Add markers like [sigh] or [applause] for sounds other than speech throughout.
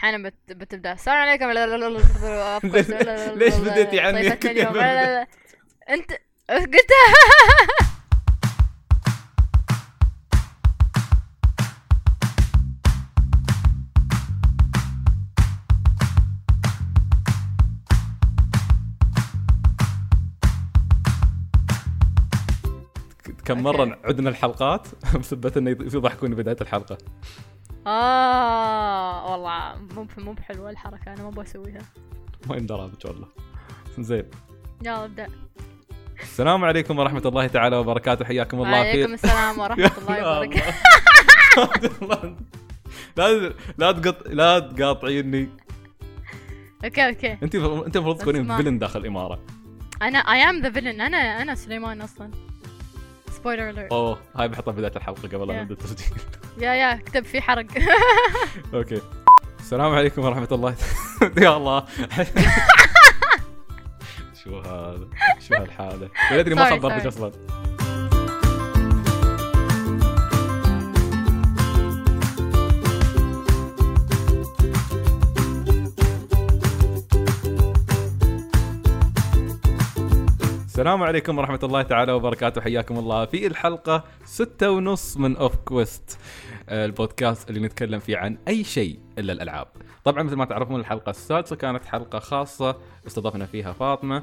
أحيانا بت... بتبدا السلام عليكم ليش- بديتي عني اليوم. انت قلت كم مره عدنا الحلقات بسبة انه يضحكون بدايه الحلقة آه والله مو مو بحلوة الحركة أنا ما بسويها ما يندرى بك والله. زين. يلا ابدأ. السلام عليكم ورحمة الله تعالى وبركاته حياكم الله وعليكم السلام [laughs] ورحمة الله وبركاته. [laughs] لا لا تقط لا تقاطعيني. okay okay. أنت انت المفروض تكونين villain داخل الإمارة. أنا I am the villain أنا أنا سليمان أصلا. spoiler alert أوه هاي بحطها بداية الحلقة قبل لا. نبدأ التسجيل. [laughs] yeah yeah اكتب في حرق. [laughs] okay. السلام عليكم ورحمة الله. [laughs] يا الله. شو هذا؟ شو هالحالة؟ ولا أدري ما sorry. أصلا. السلام عليكم ورحمة الله تعالى وبركاته. حياكم الله في الحلقة ستة ونص من كويست آه، البودكاست اللي نتكلم فيه عن أي شيء إلا الألعاب. طبعا مثل ما تعرفون الحلقة السادسة كانت حلقة خاصة استضفنا فيها فاطمة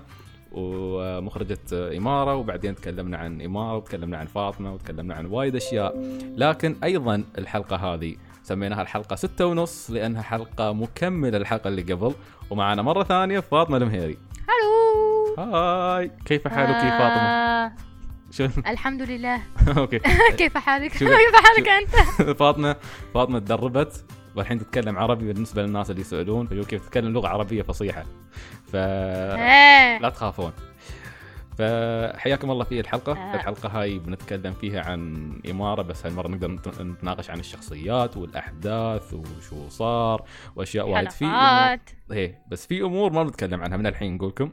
ومخرجة إمارة وبعدين تكلمنا عن إمارة وتكلمنا عن فاطمة وتكلمنا عن وايد أشياء. لكن أيضا الحلقة هذه سميناها الحلقة ستة ونص لأنها حلقة مكملة للحلقة اللي قبل. ومعنا مرة ثانية فاطمة المهيري. هلو هاي. كيف حالك يا؟ آه، شو؟ [laughs] الحمد لله. أوكي. [laughs] كيف حالك؟ [laughs] كيف حالك أنت؟ فاطمة فاطمة تدربت والحين تتكلم عربي بالنسبة للناس اللي يسألون فيقول كيف تتكلم لغة عربية فصيحة. فلا إيه. تخافون. فحياكم الله في الحلقة. آه. الحلقة هاي بنتكلم فيها عن إمارة بس هالمرة نقدر نت- نتناقش عن الشخصيات والأحداث وشو صار وأشياء وايد في إيه بس في أمور ما بنتكلم عنها من الحين نقول لكم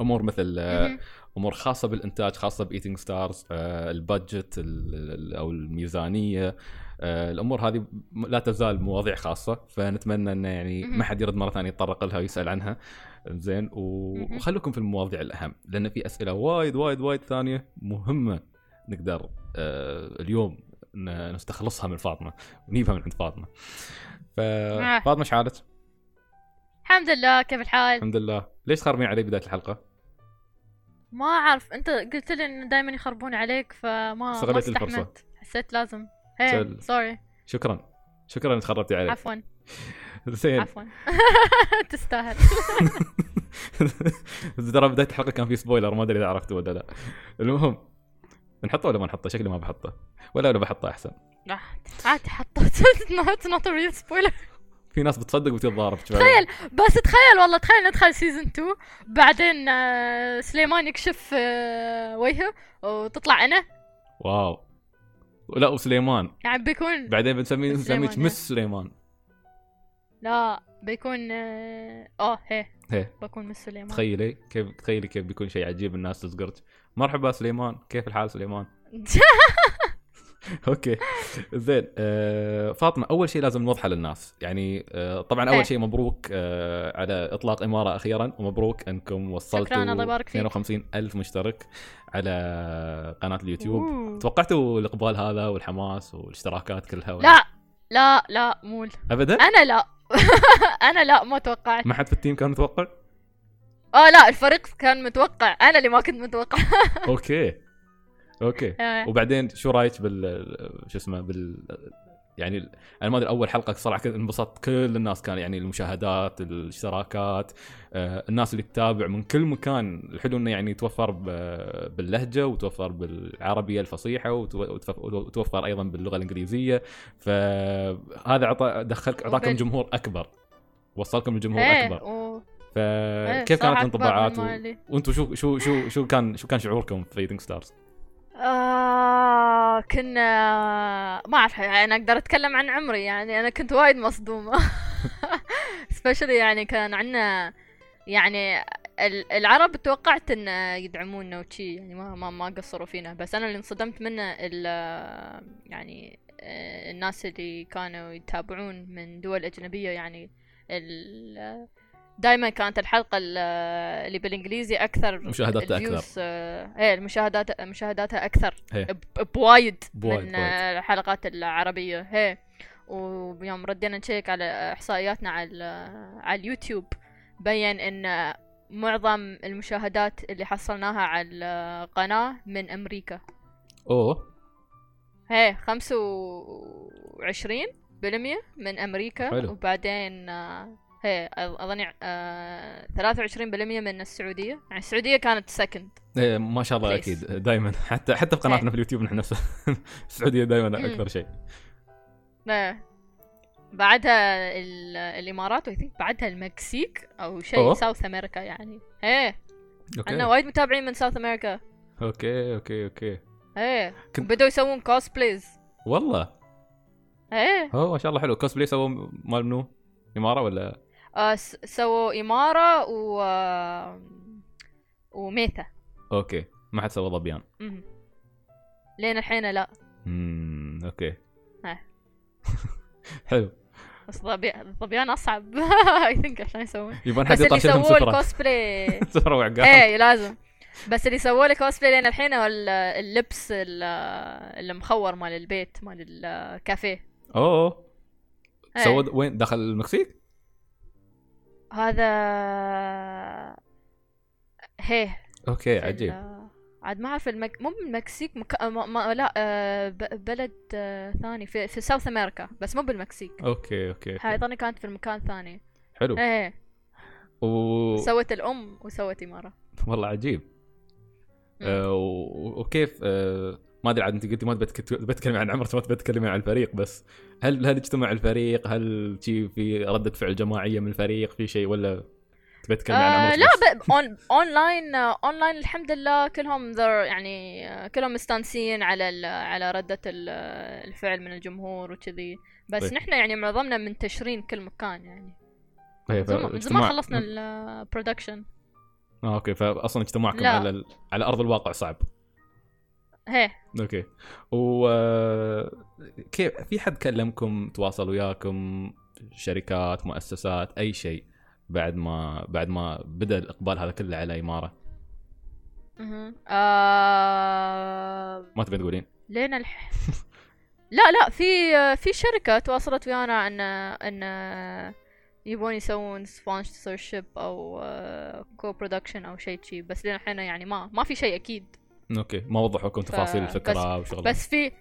أمور مثل آه،. أمور خاصة بالإنتاج خاصة بايتنج ستارز ال budget ال- ال- أو الميزانية آه، الأمور هذه لا تزال مواضيع خاصة فنتمنى إنه يعني. ما حد يرد مرة ثانية يتطرق لها ويسأل عنها زين. وخلوكم في المواضيع الأهم لأن في أسئلة وايد وايد وايد ثانية مهمة نقدر آه، اليوم نستخلصها من فاطمة ونجيبها من عند فاطمة آه. ففاطمه إيش حالك؟ الحمد لله كيف الحال الحمد لله ليش تخربين علي بداية الحلقة؟ ما أعرف. أنت قلت لي انه دائما يخربون عليك فما ما استغليت الفرصة. استحملت. حسيت لازم. هي sorry شكرا. شكرا انك خربتي علي عفوا. [laughs] زين. عفوا. [laughs] تستاهل. [laughs] ترى بداية الحلقة كان في spoiler ما أدري إذا عرفته ولا لا. المهم نحطه ولا ما نحطه؟ شكلي ما بحطه. ولا ولا بحطه أحسن. عادي حطيت. not not real spoiler في ناس بتصدق وتتضارب تخيل بس تخيل والله تخيل ندخل season 2 بعدين آه، سليمان يكشف آه، وجهه وتطلع أنا wow. لا وسليمان. يعني بيكون بعدين بنسميه نسميك. Miss سليمان. لا بيكون آه آه، هي. هي. بكون Miss سليمان. تخيلي كيف تخيلي كيف بيكون شيء عجيب الناس تزقرك مرحبا سليمان كيف الحال سليمان؟ [laughs] okay. زين آه فاطمة أول شيء لازم نوضحه للناس. يعني آه طبعا. أول شيء مبروك آه على إطلاق إمارة أخيرا ومبروك أنكم وصلتوا شكراً، الله يبارك فيك. 52 ألف مشترك على قناة اليوتيوب. أوه. توقعتوا الإقبال هذا والحماس والاشتراكات كلها ولا؟ لا لا لا مول ابدا؟ أنا لا. [laughs] أنا لا ما توقعت ما حد في ال team كان متوقع؟ آه لا الفريق كان متوقع. أنا اللي ما كنت متوقع. [laughs] okay. okay. آه. وبعدين شو رأيك بال شو اسمه بال يعني أنا ما أدري أول حلقة صراحة انبسطت كل الناس كان يعني المشاهدات الاشتراكات آه، الناس اللي تتابع من كل مكان الحلو إنه يعني يتوفر ب- باللهجة وتوفر بالعربية الفصيحة وتوفر أيضا باللغة الإنجليزية. فهذا عطى دخلك أعطاكم جمهور أكبر. وصلكم الجمهور إيه أكبر. و... إيه، فكيف صراحة كانت و... مالي. وأنتم شو شو شو شو كان شو كان شعوركم في ايتنج stars؟ آه كنا ما أعرف يعني أقدر أتكلم عن عمري يعني أنا كنت وايد مصدومة. [laughs] especially يعني كان عندنا يعني ال- العرب توقعت إن يدعمونا وشي يعني ما ما ما قصروا فينا. بس أنا اللي انصدمت منه يعني آه، الناس اللي كانوا يتابعون من دول أجنبية يعني دائما كانت الحلقة ال- اللي بالإنجليزي أكثر مشاهداتها أكثر. آه، إيه المشاهدات مشاهداتها أكثر. ب- بوايد من الحلقات العربية هي ويوم ردينا نشيك على إحصائياتنا على على اليوتيوب بين إن معظم المشاهدات اللي حصلناها على القناة من أمريكا أوه هي خمسة وعشرين بالمية من أمريكا حلو. وبعدين آه، هي أظن ثلاثة وعشرين بالمية من السعودية. يعني السعودية كانت second إيه ما شاء الله. أكيد. دائما حتى حتى في قناتنا إيه. في اليوتيوب نحن نفس [laughs] السعودية دائما. أكثر شيء. بعدها ال- الإمارات و بعدها المكسيك أو شيء. South America يعني. إيه. عندنا وايد متابعين من South America okay okay okay. إيه. كنت- بدوا يسوون cosplays والله. إيه. هو ما شاء الله حلو. كوسبلاي سووا مال منو؟ إمارة ولا؟ آه، سووا إمارة و آه، وميثا. okay ما حد سوى ظبيان. لين الحين لا. امم okay. [laughs] حلو. بس ظبي- الظبيان أصعب. [laughs] I think عشان يسوون. يبغى حد يطاشرهم سووا سفره الكوسبلاي إيه لازم. بس اللي سووا لي كوسبلاي لين الحين هو ال- اللبس ال- المخور مال البيت مال الكافيه. أوه. إيه. سووا وين؟ داخل المكسيك؟ هذا هي okay عجيب. ال- عاد ما أعرف المك... مو بالمكسيك مك... ما... ما... لا آه، ب... بلد آه، ثاني في في South America بس مو بالمكسيك. okay okay, هاي. اظني كانت في المكان ثاني. حلو. إيه و... سوت الأم وسوت إمارة. والله عجيب. آه و... وكيف آه ما أدري عاد أنت قلتي ما تتكلمي عن عمر ما تبي تتكلمي عن الفريق بس هل هل اجتمع الفريق هل في ردة فعل جماعية من الفريق في شيء ولا تبي تتكلمي عن عمر آه لا. on online آه، اونلاين الحمد لله كلهم ذر يعني آه، كلهم مستانسين على. على ردة ال... الفعل من الجمهور وكذي بس طيب. نحن يعني معظمنا منتشرين كل مكان يعني إيه، من زمان- خلصنا ال production آه okay فأصلا اجتماعكم لا. على. على أرض الواقع صعب هي. okay. و آه، كيف في حد كلمكم تواصل وياكم؟ شركات مؤسسات أي شيء بعد ما بعد ما بدأ الإقبال هذا كله على إمارة. آه... ما تبي تقولين؟ لين الح... [laughs] لا لا في في شركة تواصلت ويانا ان إن يبون يسوون sponsorship أو co-production أو شيء شي بس لين الحين يعني ما ما في شيء أكيد. okay ما وضحوا لكم تفاصيل بس- الفكرة وشغل بس في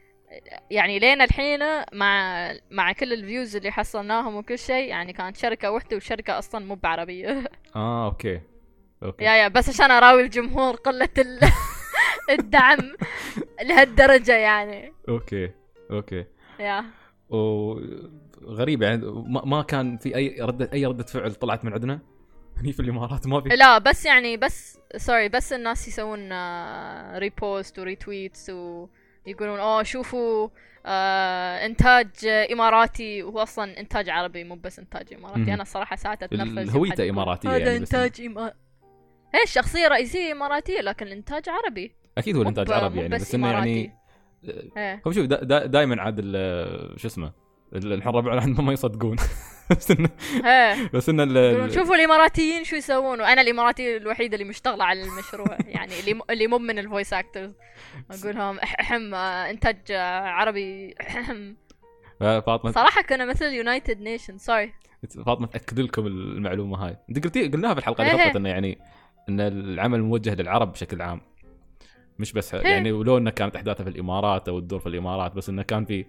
يعني لين الحين مع مع كل ال views اللي حصلناهم وكل شيء يعني كانت شركة واحدة والشركة أصلا مو بعربية. [laughs] آه okay okay. yeah yeah بس عشان أراوي الجمهور قلة ال... [laughs] الدعم لهالدرجة يعني. okay okay. yeah. وغريب يعني ما كان في أي ردة أي ردة فعل طلعت من عندنا؟ هني في الإمارات ما في. لا بس يعني بس sorry بس الناس يسوون آه، repost و retweets ويقولون أوه شوفوا آه إنتاج آه، إماراتي. وهو أصلا إنتاج عربي مو بس إنتاج إماراتي. أنا الصراحه ساعات يوم هويته إماراتية هذا يعني إنتاج إما... هي الشخصية الرئيسية إماراتية لكن الإنتاج عربي. أكيد هو الإنتاج عربي يعني بس بس إنه يعني إيه. هو شوف دا دا دائما عاد ال- شو اسمه ال- الحين ربعنا عندهم ما يصدقون. [laughs] [laughs] بس انه بس انه شوفوا الإماراتيين شو يسوون وأنا الإماراتي الوحيدة اللي مشتغلة على المشروع [laughs] يعني اللي. اللي مو من ال voice actors أقول لهم أحم آه، إنتاج آه، عربي أحم. فاطمة صراحة كنا مثل United Nation sorry فاطمة تاكد لكم المعلومة هاي أنت قلتي قلناها في الحلقة اللي إيه. فاتت إنه يعني إن العمل موجه للعرب بشكل عام مش بس إيه. يعني ولو إنه كانت إحداثها في الإمارات أو تدور في الإمارات بس إنه كان في آه،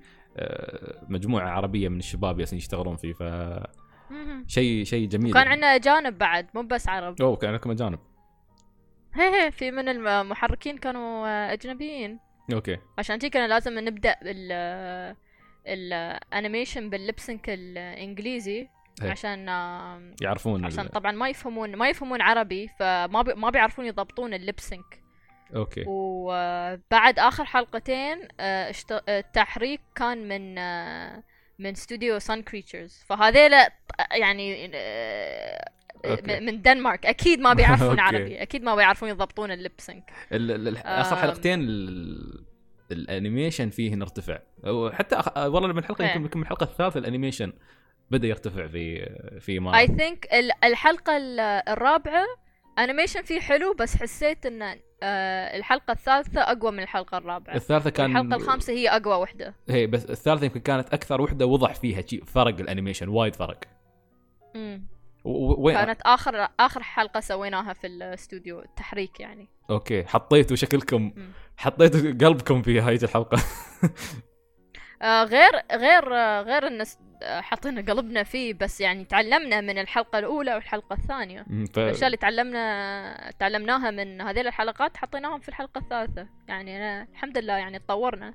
مجموعة عربية من الشباب ياسين يشتغلون فيه فشيء شيء جميل كان يعني. عندنا اجانب بعد مو بس عرب. أوه كان لكم اجانب هي هي في من المحركين كانوا آه، أجنبيين. أوكي. عشان كذا كان لازم نبدأ بال ال animation بال lip sync الإنجليزي إيه. عشان آه، يعرفون عشان ال- طبعا ما يفهمون ما يفهمون عربي فما بي ما بيعرفون يضبطون ال lip sync. okay وبعد آخر حلقتين آه، اشت- التحريك كان من آه، من استوديو Sun Creatures فهذيلا يعني آه، okay. من دنمارك أكيد ما بيعرفون. [laughs] عربي أكيد ما بيعرفون يضبطون ال lip sync ال- ال- ال- آخر. حلقتين ال- ال animation فيه ارتفع وحتى. والله من الحلقة إيه. يمكن من الحلقة الثالثة ال animation بدأ يرتفع في في إمارة think الحلقة ال- الرابعة animation فيه حلو بس حسيت ان آه، الحلقة الثالثة أقوى من الحلقة الرابعة. الثالثة كان الحلقة الخامسة هي أقوى وحدة. هي بس الثالثة يمكن كانت أكثر وحدة وضح فيها فرق ال animation وايد فرق. مم. و- و- وين كانت اخر آخر حلقة سويناها في الاستوديو التحريك يعني. okay حطيتوا شكلكم مم. حطيتوا قلبكم في هاي الحلقة. [laughs] آه غير غير آه غير إن آه، حطينا قلبنا فيه بس يعني تعلمنا من الحلقة الأولى والحلقة الثانية. مم، ف... الأشياء اللي تعلمنا تعلمناها من هذيل الحلقات حطيناهم في الحلقة الثالثة. يعني أنا الحمد لله يعني تطورنا.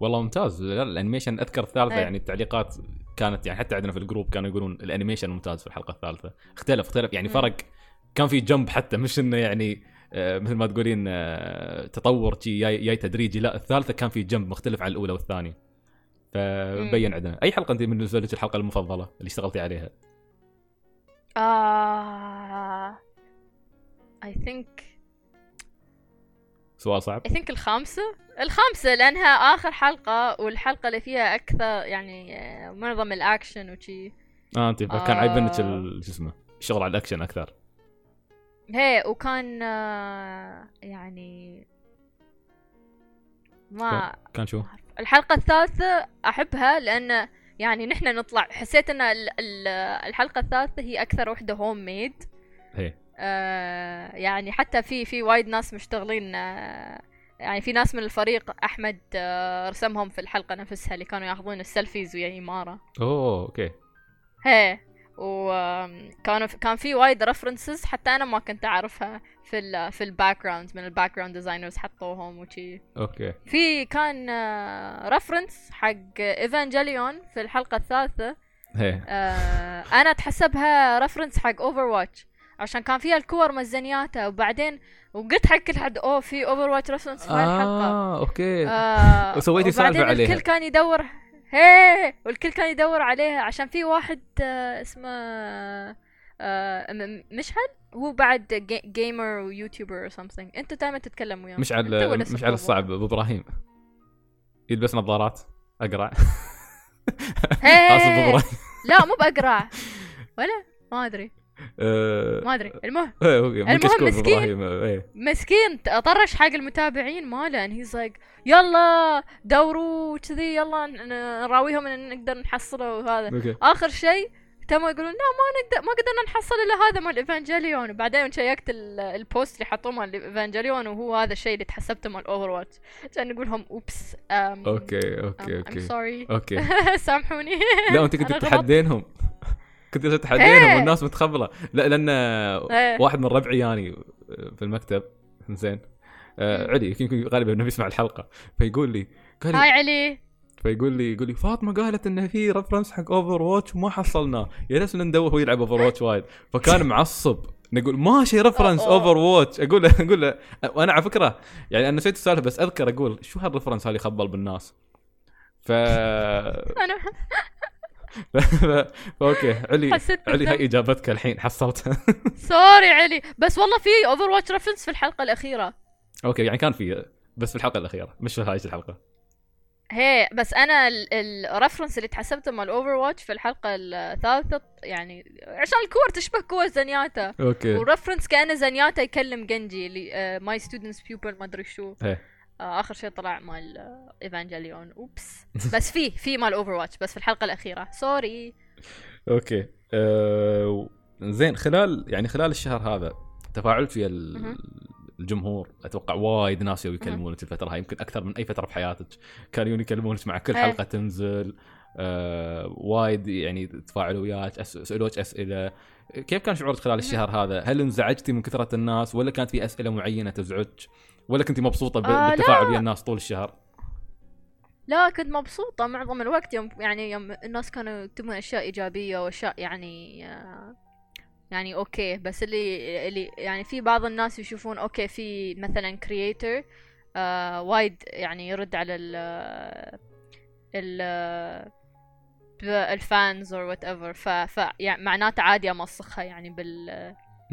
والله ممتاز. لا، ال animation أذكر الثالثة إيه. يعني التعليقات كانت يعني حتى عندنا في ال group كانوا يقولون ال animation ممتاز في الحلقة الثالثة. اختلف اختلف. يعني مم. فرق كان في جنب حتى مش إنه يعني آه، مثل ما تقولين آه، تطور جاي تدريجي. لا الثالثة كان في جنب مختلف عن الأولى والثانية. فبين عندنا. أي حلقة أنت بالنسبة لك الحلقة المفضلة اللي اشتغلتي عليها؟ آه I think سؤال صعب. I think الخامسة. الخامسة لأنها آخر حلقة والحلقة اللي فيها أكثر يعني آه، معظم الأكشن وشي. آه أنت كان عاجبنك آه. ال- شو اسمه الشغل على الأكشن أكثر. هي وكان آه، يعني ما كان شو؟ الحلقة الثالثة أحبها لأن يعني نحن نطلع حسيت أن ال- ال- الحلقة الثالثة هي أكثر وحدة homemade آه يعني حتى في في وايد ناس مشتغلين آه يعني في ناس من الفريق أحمد آه رسمهم في الحلقة نفسها اللي كانوا ياخذون ال selfies ويا إمارة. أوه okay. هي. وكانوا كان في وايد references حتى أنا ما كنت أعرفها في ال في ال background من ال background designers حطوهم وشي. okay. في كان reference حق Evangelion في الحلقة الثالثة. هي. آه أنا أتحسبها reference حق Overwatch عشان كان فيها الكور مال Zenyatta وبعدين وقلت حق كل حد أوه في Overwatch reference في الحلقة. آه okay. آه وسويتي وبعدين عليها. الكل كان يدور هي والكل كان يدور عليها عشان في واحد آه اسمه آه م- مشعل؟ هو بعد جيمر ويوتيوبر or something. أنتوا دائما تتكلموا وياه مش أنت على ولا مش على سبوبو؟ الصعب أبو إبراهيم. يلبس نظارات. اقرع [laughs] لا مو باقرع ولا؟ ما أدري. آه، ما أدري. المهم [laughs] إيه، المهم مسكين. إيه. مسكين طرش حق المتابعين ماله ان he's like يلا دوروا كذي يلا نراويهم إن نقدر نحصله وهذا. آخر شيء تموا يقولون لا ما نقدر ما قدرنا نحصل إلا هذا مال Evangelion وبعدين شيكت ال- post اللي حطوه مال Evangelion وهو هذا الشيء اللي تحسبته مال Overwatch كان نقول لهم oops um okay okay um okay. sorry okay. [laughs] سامحوني. لا أنت كنت. تتحدينهم كنت تتحدينهم إيه. والناس متخبلة. لا لأن إيه. واحد من ربعي يعني في المكتب زين. آه،. علي يمكن غالبا إنه بيسمع الحلقة. فيقول لي قال هاي لي علي. فيقول لي يقول لي فاطمة قالت انه في reference حق Overwatch وما حصلناه يا ناس ندور هو يلعب Overwatch وايد. فكان معصب. نقول ماشي reference أوه. Overwatch أقول له أقول له وأنا على فكرة يعني أنا نسيت السالفة بس أذكر أقول شو هال reference هذا يخبل بالناس؟ ف أنا ف... ف... [laughs] okay علي حسيت علي. هاي إجابتك الحين حصلتها [laughs] sorry علي بس والله في Overwatch reference في الحلقة الأخيرة. okay يعني كان في بس في الحلقة الأخيرة مش في هاي الحلقة. هي بس أنا ال reference اللي تحسبته مال Overwatch في الحلقة الثالثة يعني عشان الكور تشبه كور Zenyatta. okay. و reference كأنه Zenyatta يكلم Genji اللي my students pupil ما أدري شو. إيه. آه، آخر شيء طلع مال Evangelion oops. [laughs] بس في في مال Overwatch بس في الحلقة الأخيرة. sorry okay. أه... زين خلال يعني خلال الشهر هذا تفاعلت ويا. الجمهور. أتوقع وايد ناس يكلمونك الفترة هاي. يمكن أكثر من أي فترة في حياتك. كانوا يكلمونك مع كل إيه. حلقة تنزل. أه... وايد يعني تفاعلوا وياك. سألوك أسئلة. كيف كان شعورك خلال الشهر هذا؟ هل انزعجتي من كثرة الناس ولا كانت في أسئلة معينة تزعجك؟ ولا كنت مبسوطة ب... آه،. بالتفاعل ويا الناس طول الشهر؟ لا كنت مبسوطة معظم الوقت يوم يعني يوم الناس كانوا يكتبون أشياء إيجابية وأشياء يعني آه، يعني okay بس اللي اللي يعني في بعض الناس يشوفون okay في مثلا creator آه وايد يعني يرد على ال ال fans or whatever ف, ف يعني معناته عادي أمسخها يعني بال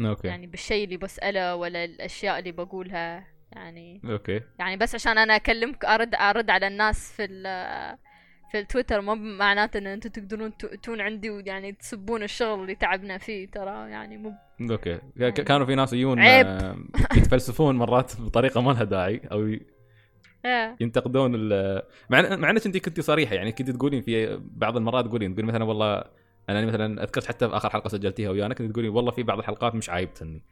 okay يعني بالشيء اللي بسأله ولا الأشياء اللي بقولها يعني okay يعني بس عشان أنا أكلمك أرد أرد على الناس في ال في التويتر ما معناته إن أنتم تقدرون تؤتون عندي ويعني تسبون الشغل اللي تعبنا فيه ترى يعني مو okay ك- كانوا في ناس يجون. آه، يتفلسفون مرات بطريقة ما لها داعي أو إيه. ينتقدون ال- مع انك أنت كنت صريحة يعني كنت تقولين في بعض المرات تقولين تقولين مثلا والله أنا مثلا أذكرت حتى في آخر حلقة سجلتيها ويانا كنت تقولين والله في بعض الحلقات مش عايبتني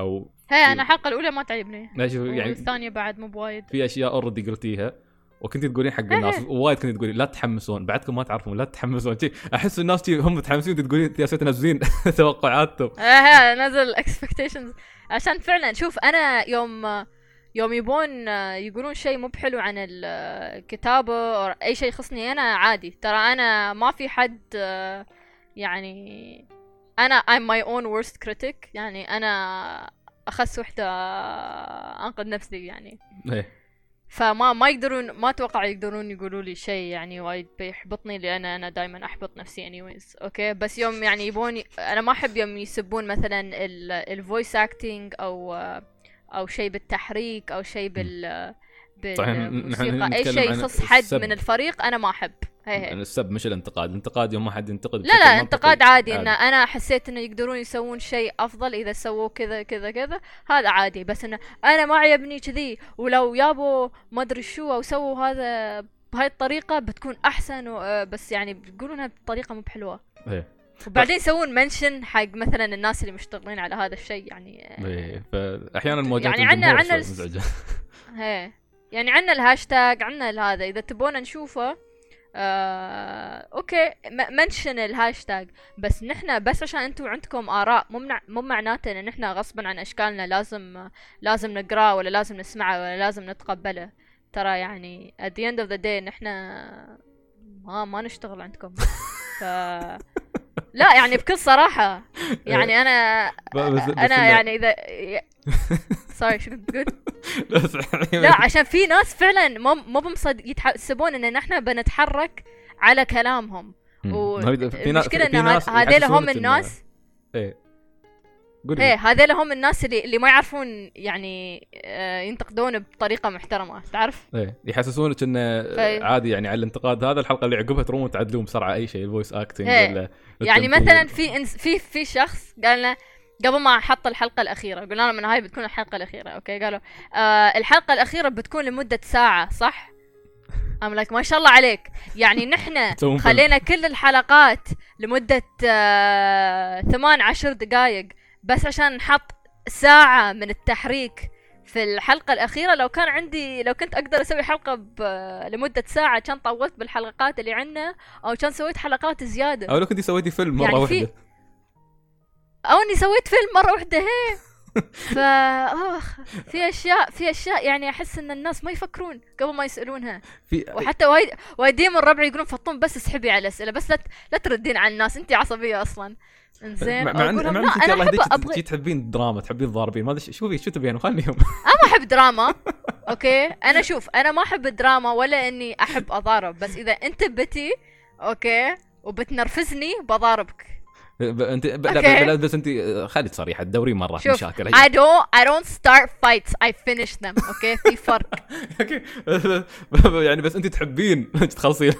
أو هي أنا الحلقة الأولى ما تعجبني. لا شوف يعني والثانية بعد مو بوايد. في أشياء already قلتيها وكنت تقولين حق الناس وايد كنت تقولين لا تحمسون بعدكم ما تعرفون لا تحمسون. أحس الناس هم متحمسين تقولين يا تنزلين [laughs] توقعاتهم. إيه نزل expectations عشان فعلا شوف أنا يوم يوم يبون يقولون شيء مو بحلو عن الكتابة أو أي شيء يخصني أنا عادي. ترى أنا ما في حد يعني أنا I'm my own worst critic. يعني أنا أخس وحدة أنقد نفسي يعني. إيه. فما ما يقدرون ما أتوقع يقدرون يقولوا لي شيء يعني وايد بيحبطني لأن أنا دائما أحبط نفسي anyways. okay؟ بس يوم يعني يبون أنا ما أحب يوم يسبون مثلا ال voice acting أو أو شيء بالتحريك أو شيء بال بالموسيقى. أي شيء يخص حد. من الفريق أنا ما أحب. يعني السب مش الانتقاد. الانتقاد يوم ما حد ينتقد لا لا. انتقاد عادي ان أنا حسيت إنه يقدرون يسوون شيء أفضل إذا سووا كذا كذا كذا هذا عادي. بس إنه أنا ما عجبني كذي. ولو يابوا ما أدري شو أو سووا هذا بهاي الطريقة بتكون أحسن و... آه، بس يعني بيقولونها بطريقه مو بحلوة. إيه. وبعدين يسوون mention حق مثلا الناس اللي مشتغلين على هذا الشيء يعني آه، إيه فاحيانا مواجهه يعني الس- مزعجة. [laughs] هي يعني عندنا الهاشتاج عندنا هذا. إذا تبون نشوفه آه، okay mention الهاشتاج. بس نحن بس عشان أنتم عندكم آراء مو منع- مو معناته إن نحن غصبا عن أشكالنا لازم لازم نقرأه ولا لازم نسمعه ولا لازم نتقبله. ترى يعني at the end of the day نحن ما ما نشتغل عندكم. ف لا يعني بكل صراحة. [laughs] يعني أنا ب- بس- بس أنا يعني إذا sorry شو كنت تقول؟ [laughs] لا عشان في ناس فعلا مو مو بمصد يحسبون إن نحن بنتحرك على كلامهم مم. و- هذ- في ناس المشكلة في إن ناس هذيلا هم الناس إيه قولي إيه هذيلا هم الناس اللي اللي ما يعرفون يعني آه، ينتقدون بطريقة محترمة تعرف؟ إيه يحسسونك انه في- عادي يعني على الانتقاد هذا الحلقة اللي عقبها تروحون تعدلون بسرعة أي شيء ال voice acting إيه. ولا يعني. مثلا في إنس في في شخص قال لنا قبل ما حط الحلقة الأخيرة قلنا لهم إن هاي بتكون الحلقة الأخيرة okay؟ قالوا آه الحلقة الأخيرة بتكون لمدة ساعة صح؟ أم لك ما شاء الله عليك. يعني نحن. [laughs] خلينا كل الحلقات لمدة آه ثمان عشر دقايق بس عشان نحط ساعة من التحريك في الحلقة الأخيرة. لو كان عندي لو كنت أقدر أسوي حلقة ب- لمدة ساعة كان طولت بالحلقات اللي عندنا أو كان سويت حلقات زيادة. أو لو كنت سويتي فيلم مرة يعني في- واحدة. أو اني سويت فيلم مرة واحدة هي. [laughs] ف اخ في أشياء في أشياء يعني أحس إن الناس ما يفكرون قبل ما يسألونها. في وحتى وايد وايدين من الربع يقولون فطون بس اسحبي على الأسئلة بس لا ت- لا تردين على الناس انت عصبية أصلا. إنزين مع ان مع انك أنا يهديك أبغى تجي تحبين الدراما تحبين الضاربين ما أدري شوفي شو تبين خليهم ما أحب دراما. [laughs] okay؟ أنا شوف أنا ما أحب الدراما ولا إني أحب أضارب بس إذا أنت بتي okay وبتنرفزني بضاربك. انت ب- لا بس انت خليك صريحه الدوري مرة شوف مشاكل. I don't I don't start fights. I finish them. okay؟ في فرق. [laughs] okay. [laughs] يعني بس انت تحبين [laughs] تخلصين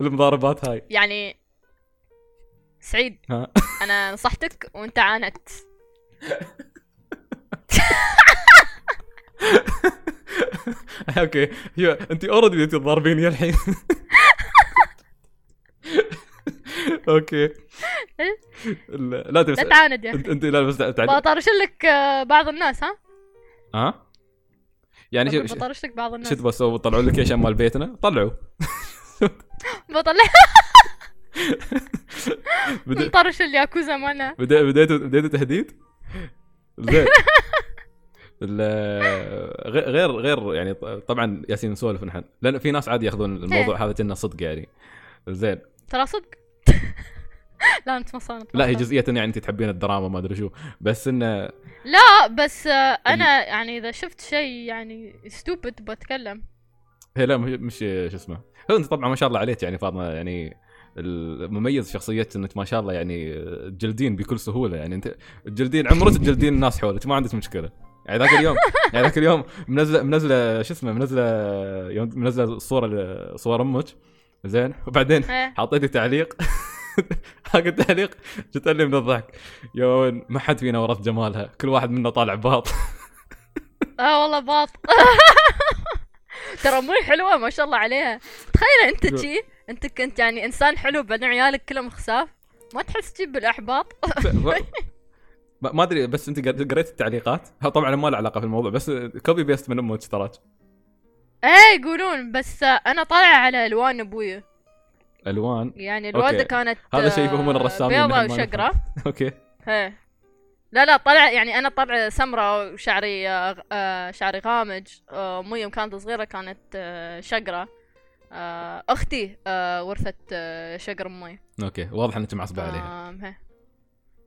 المضاربات هاي. يعني سعيد. أنا نصحتك وأنت عاندت okay. انت already تضاربيني الحين. okay. لا لا بس لا تعاند يا انت أخي. انت لا بس بطرش لك آه، بعض الناس ها؟ ها؟ يعني شو شو- بطرش لك بعض شو الناس تبغى تسوي؟ طلعوا لك إيش مال بيتنا؟ طلعوا. [laughs] بطلع نطرش [laughs] الياكوزا مالنا؟ بديتوا بديتوا تهديد؟ زين. غير غير يعني طبعا ياسين نسولف نحن. لأن في ناس عادي ياخذون الموضوع هذا كأنه صدق يعني. زين. ترى صدق. [laughs] لا أنت مصان لا هي جزئية يعني أنت تحبين الدراما ما أدري شو. بس انه لا بس أنا يعني إذا شفت شيء يعني ستوبد بتكلم. هي لا مش مش شو اسمه. هو أنت طبعا ما شاء الله عليك يعني فاطمة يعني المميز شخصيتك إنك ما شاء الله يعني تجلدين بكل سهولة. يعني أنت تجلدين عمرك تجلدين الناس حولك ما عندك مشكلة. يعني ذاك اليوم يعني ذاك اليوم منزلة منزلة شو اسمه منزلة يوم منزلة صورة صور أمك. زين. وبعدين إيه. حطيتي تعليق. [laughs] حق التعليق جت لي من الضحك. يون ما حد فينا ورث جمالها. كل واحد منا طالع باط. [laughs] آه والله باط. [laughs] ترى مو حلوة ما شاء الله عليها. تخيل أنت شي أنت كنت يعني إنسان حلو بعدين عيالك كلهم خساف. ما تحس تجيب بالأحباط؟ ما أدري بس أنت قر- قريت التعليقات؟ ها طبعا ما له علاقة في الموضوع بس copy paste من أمك تراك؟ إيه يقولون بس أنا طالعة على الوان أبويا. ألوان. يعني الوالده okay. كانت هذا شيء يفهمون آه، الرسامين بيضة وشقرة. okay. إيه لا لا طلع يعني أنا طلع سمرة وشعري آه، آه، شعري غامج امي يوم كانت صغيرة كانت شقرة. آه، أختي ورثت شقر أمي. أوكي. واضح إنك معصبة عليها. هي.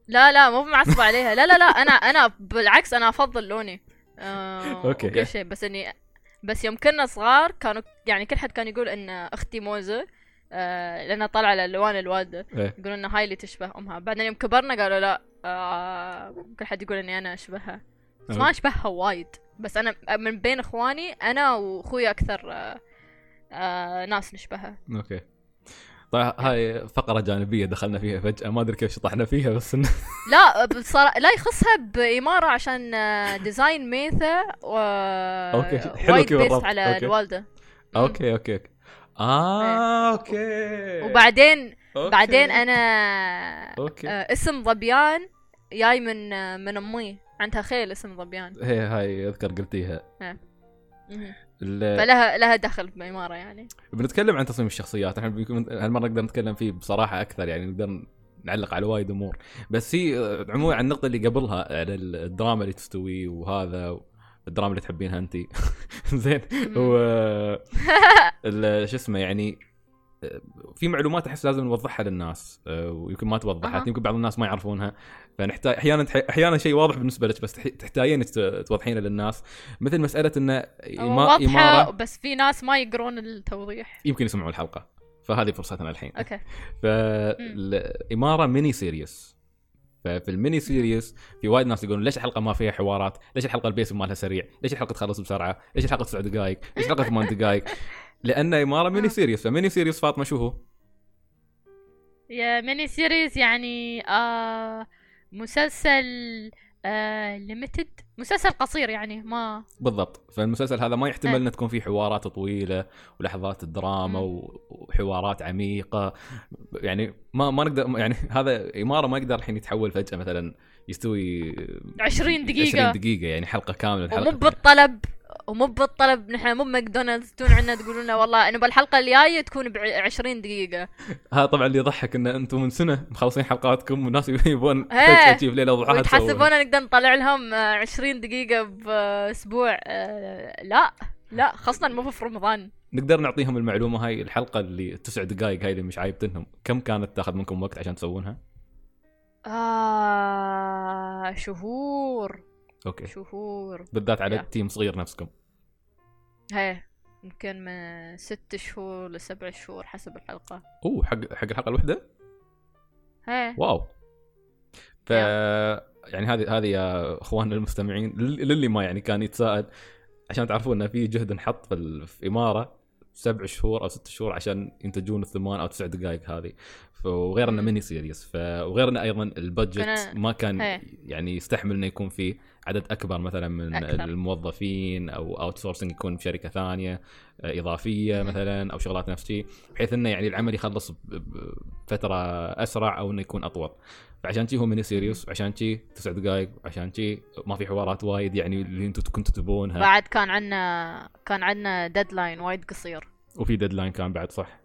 لا لا مو معصبة عليها. لا لا لا أنا أنا بالعكس أنا افضل لوني. وكل شيء. بس إني بس يوم كنا صغار كانوا يعني كل حد كان يقول إن أختي موزة. آه لانها طالعة على الوان الوالدة إيه. يقولون ان هاي اللي تشبه أمها. بعدين يوم كبرنا قالوا لا آه كل حد يقول إني أنا أشبهها. بس ما okay. أشبهها وايد. بس أنا من بين إخواني أنا وأخوي أكثر آه آه ناس نشبهها. okay. طيب هاي فقرة جانبية دخلنا فيها فجأة. ما أدري كيف شطحنا فيها بس إن... [laughs] لا بصراحة لا يخصها بإمارة عشان design ميثا و okay، حلو كيف على okay. الوالدة. مم. okay okay okay. آه okay. وبعدين okay. بعدين أنا أوكي. آه، اسم ظبيان جاي من آه، من أمي. عندها خيل اسم ظبيان. هي هاي أذكر قلتيها. ال- فلها لها دخل بإمارة يعني. بنتكلم عن تصميم الشخصيات. إحنا هالمرة نقدر نتكلم فيه بصراحة أكثر يعني نقدر نعلق على وايد أمور. بس هي عموما عن النقطة اللي قبلها على الدراما اللي تستوي وهذا الدراما اللي تحبينها انت [laughs] زين. و [laughs] شو اسمه يعني في معلومات أحس لازم نوضحها للناس. آه، ويمكن ما توضحت. يمكن بعض الناس ما يعرفونها. فنحتاج أحيانا أحيانا شيء واضح بالنسبة لك بس تح- تحتاجين توضحينه للناس. مثل مسألة انه إما- واضحة إمارة. بس في ناس ما يقرون التوضيح. يمكن يسمعوا الحلقة. فهذه فرصتنا الحين. okay. فالاماره mini series ففي ال mini series في وايد ناس يقولون ليش الحلقة ما فيها حوارات؟ ليش الحلقة ال pace مالها سريع؟ ليش الحلقة تخلص بسرعة؟ ليش الحلقة تسع دقائق؟ ليش الحلقة ثمان [laughs] دقائق؟ لأن اماره ميني آه. series ف mini series فاطمة شو هو؟ يا mini series يعني آه مسلسل آه limited مسلسل قصير يعني ما بالضبط. فالمسلسل هذا ما يحتمل آه. ان تكون فيه حوارات طويلة ولحظات دراما. و- وحوارات عميقة. يعني ما ما نقدر يعني هذا إمارة ما يقدر الحين يتحول فجأة مثلا يستوي 20 دقيقة. 20 دقيقة يعني حلقة كاملة الحلقة بالطلب. ومو بالطلب نحن مو ماكدونالدز تون عندنا تقولون لنا والله إنه بالحلقة الجاية تكون ب 20 دقيقة. هذا طبعا اللي يضحك إن أنتم من سنة مخلصين حلقاتكم والناس يبون. فجأة تجي في ليلة وضحاها ويتحسبون نقدر نطلع لهم آه، 20 دقيقة بأسبوع. آه، لا لا خاصة مو في رمضان. نقدر نعطيهم المعلومة هاي الحلقة اللي تسع دقائق هاي اللي مش عايبتنهم. كم كانت تاخذ منكم وقت عشان تسوونها؟ آه شهور. okay. شهور. بالذات على. team صغير نفسكم. هي يمكن من ست شهور لسبع شهور حسب الحلقة. أوه حق حق الحلقة الواحده؟ هي. wow. ف يعني هذه هذه يا اخواننا المستمعين لل- للي ما يعني كان يتساءل عشان تعرفون إن في جهد انحط في, ال- في إمارة سبع شهور أو ست شهور عشان ينتجون الثمان أو تسع دقائق هذه. وغير إنه. mini series. وغير إنه أيضا ال budget ما كان إيه. يعني يستحمل إنه يكون في عدد أكبر مثلا من أكثر. الموظفين أو outsourcing يكون بشركه ثانية آه، إضافية. مثلا أو شغلات نفس بحيث إنه يعني العمل يخلص بفترة أسرع أو إنه يكون أطول فعشان شي هو mini series عشان شي تسع دقائق عشان شي ما في حوارات وايد يعني اللي أنتم كنتوا تبونها بعد كان عنا كان عنا deadline وايد قصير وفي deadline كان بعد صح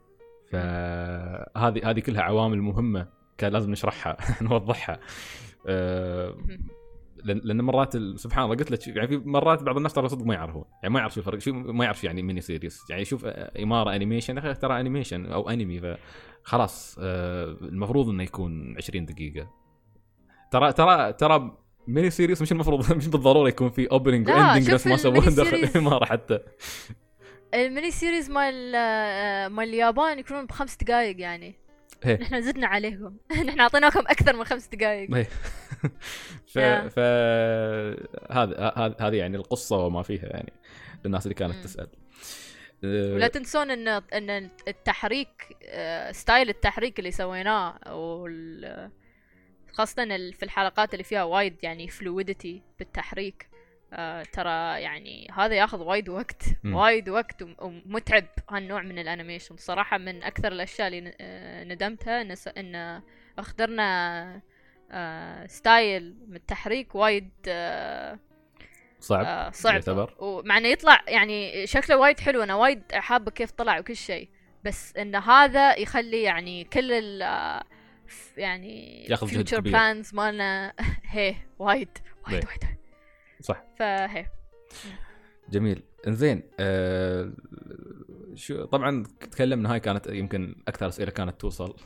فهذه هذه كلها عوامل مهمة كان لازم نشرحها [laughs] نوضحها. آه، لأن مرات سبحان الله قلت لك يعني في مرات بعض الناس ترى صدق ما يعرفون. يعني ما يعرف شو الفرق شو ما يعرف يعني mini series يعني يشوف آه، إمارة animation أخي ترى animation أو انمي فخلاص آه، المفروض إنه يكون 20 دقيقة. ترى ترى ترى mini series مش المفروض [laughs] مش بالضرورة يكون في opening و ending نفس ما سووه داخل. الإمارة حتى. ال mini series مال آه، مال اليابان يكونون بخمس دقائق يعني إيه. نحن زدنا عليهم [laughs] نحن أعطيناكم أكثر من خمس دقائق إيه. ف. ف هذا هذا هذه يعني القصة وما فيها يعني للناس اللي كانت. تسأل آه، ولا تنسون إن إن التحريك آه، style التحريك اللي سويناه وال خاصة في الحلقات اللي فيها وايد يعني fluidity بالتحريك آه ترى يعني هذا ياخذ وايد وقت. وايد وقت وم- ومتعب هالنوع من ال animation صراحة من أكثر الأشياء اللي آه، ندمتها نس- إن اخترنا آه style من التحريك وايد آه صعب آه صعب يعتبر. ومع إنه يطلع يعني شكله وايد حلو أنا وايد حابة كيف طلع وكل شيء بس إن هذا يخلي يعني كل ال آه، يعني ياخذ جهد future كبير. plans مالنا [laughs] هي وايد وايد ليه؟ وايد صح. فهي. جميل. انزين آه شو طبعا تكلمنا هاي كانت يمكن أكثر أسئلة كانت توصل.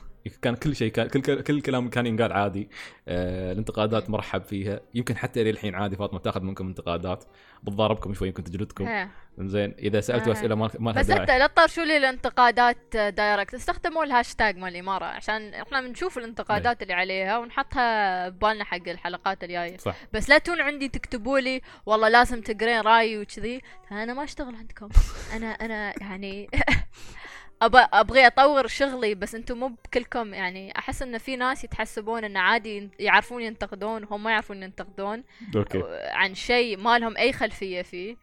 كان كل شيء كان كل كل كلام كان ينقال عادي. آه الانتقادات مرحب فيها. يمكن حتى إلى الحين عادي فاطمة تاخذ منكم انتقادات. بتضاربكم شوي يمكن تجلدكم. إنزين إذا سألتوا. أسئلة ما ما بس حتى لا تطرشوا لي الانتقادات direct استخدموا الهاشتاج مال الإمارة عشان إحنا بنشوف الانتقادات اللي عليها ونحطها ببالنا حق الحلقات الجاية. صح. بس لا تون عندي تكتبوا لي والله لازم تقرين رأيي وكذي. أنا ما أشتغل عندكم. أنا أنا يعني [laughs] أبى أبغي أطور شغلي بس أنتم مو بكلكم. يعني أحس إن في ناس يتحسبون إن عادي يعرفون ينتقدون وهم ما يعرفون ينتقدون. okay. عن شيء ما لهم أي خلفية فيه.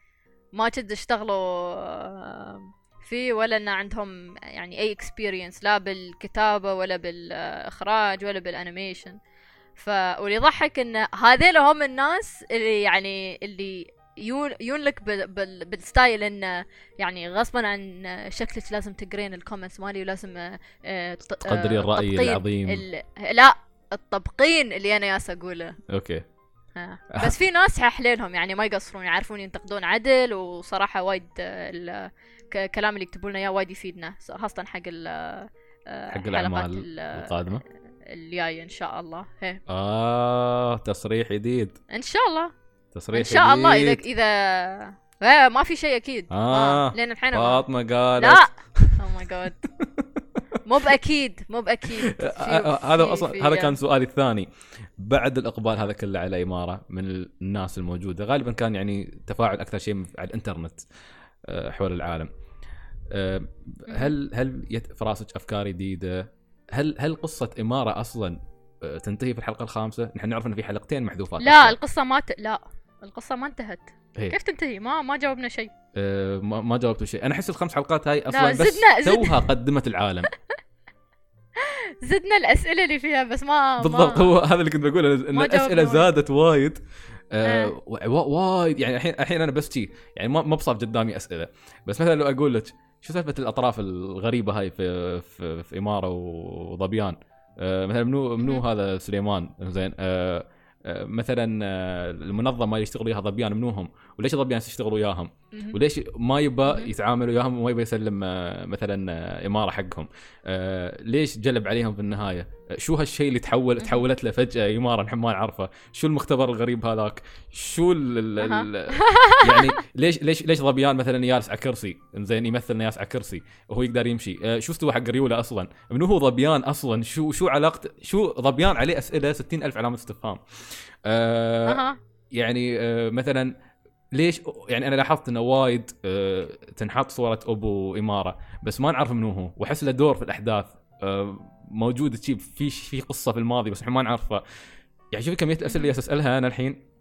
ما كد اشتغلوا آه، فيه ولا إن عندهم يعني أي experience لا بالكتابة ولا بالإخراج ولا بال animation ف واللي يضحك إن هذيل هم الناس اللي يعني اللي يون يون لك بال... بال... بال style انه يعني غصبا عن شكلك لازم تقرين ال comments مالي ولازم آه، آه، تقدرين تطبقين العظيم. ال... لا تطبقين اللي أنا ياس أقوله okay آه. بس في ناس حليلهم يعني ما يقصرون يعرفون ينتقدون عدل وصراحة وايد الكلام اللي يكتبوا لنا إياه وايد يفيدنا خاصة حق ال آه، حق الأعمال ال- القادمة الجاية إن شاء الله هي. آه تصريح جديد إن شاء الله تصريح إن شاء الله اذا. اذا آه ما في شيء أكيد. آه. لأن الحين فاطمة قالت لا. أو ماي جاد مو بأكيد مو بأكيد. في- آه، هذا أصلا هذا كان سؤالي الثاني. بعد الإقبال هذا كله على إمارة من الناس الموجودة غالبا كان يعني تفاعل أكثر شيء على الإنترنت آه، حول العالم. آه، هل هل في راسك أفكار جديدة؟ هل هل قصة إمارة أصلا آه، تنتهي في الحلقة الخامسة؟ نحن نعرف إن في حلقتين محذوفات لا أصلاً. القصة ما ت... لا. القصة ما انتهت. إيه. كيف تنتهي؟ ما ما جاوبنا شيء. آه، ما ما جاوبتوا شيء. أنا أحس الخمس حلقات هاي أصلا بس زدنا- زد- توها قدمت العالم. [laughs] زدنا الأسئلة اللي فيها بس ما بالضبط ما... هو هذا اللي كنت بقوله. إن الأسئلة. زادت وايد. وا- وايد. يعني الحين الحين أنا بس شي يعني ما ما بصاب قدامي أسئلة. بس مثلا لو أقول لك شو سالفة الأطراف الغريبة هاي في في, في إمارة وظبيان آه مثلا منو منو. هذا سليمان؟ زين. آه، مثلا آه، المنظمة اللي يشتغل وياها ظبيان منوهم وليش ظبيان يشتغلوا وياهم. وليش ما يبى. يتعامل وياهم وما يبى يسلم آه، مثلا آه، إمارة حقهم. آه، ليش جلب عليهم في النهاية؟ شو هالشيء اللي تحول. تحولت له فجأة إمارة؟ نحن ما نعرفه. شو المختبر الغريب هذاك؟ شو ال ال ال [laughs] يعني ليش ليش ليش ظبيان مثلا جالس على كرسي؟ زين يمثل جالس على كرسي وهو يقدر يمشي. شو استوى حق ريولة أصلا؟ منو هو ظبيان أصلا؟ شو شو علاقته شو ظبيان عليه أسئلة ستين ألف علامة استفهام. أها. يعني مثلا ليش؟ يعني أنا لاحظت إنه وايد آه، تنحط صورة أبو إمارة بس ما نعرف منو هو وأحس له دور في الأحداث آه، موجود تجيب في في قصة في الماضي بس إحنا ما نعرفها يعني شوف كمية الأسئلة اللي أسألها أنا الحين.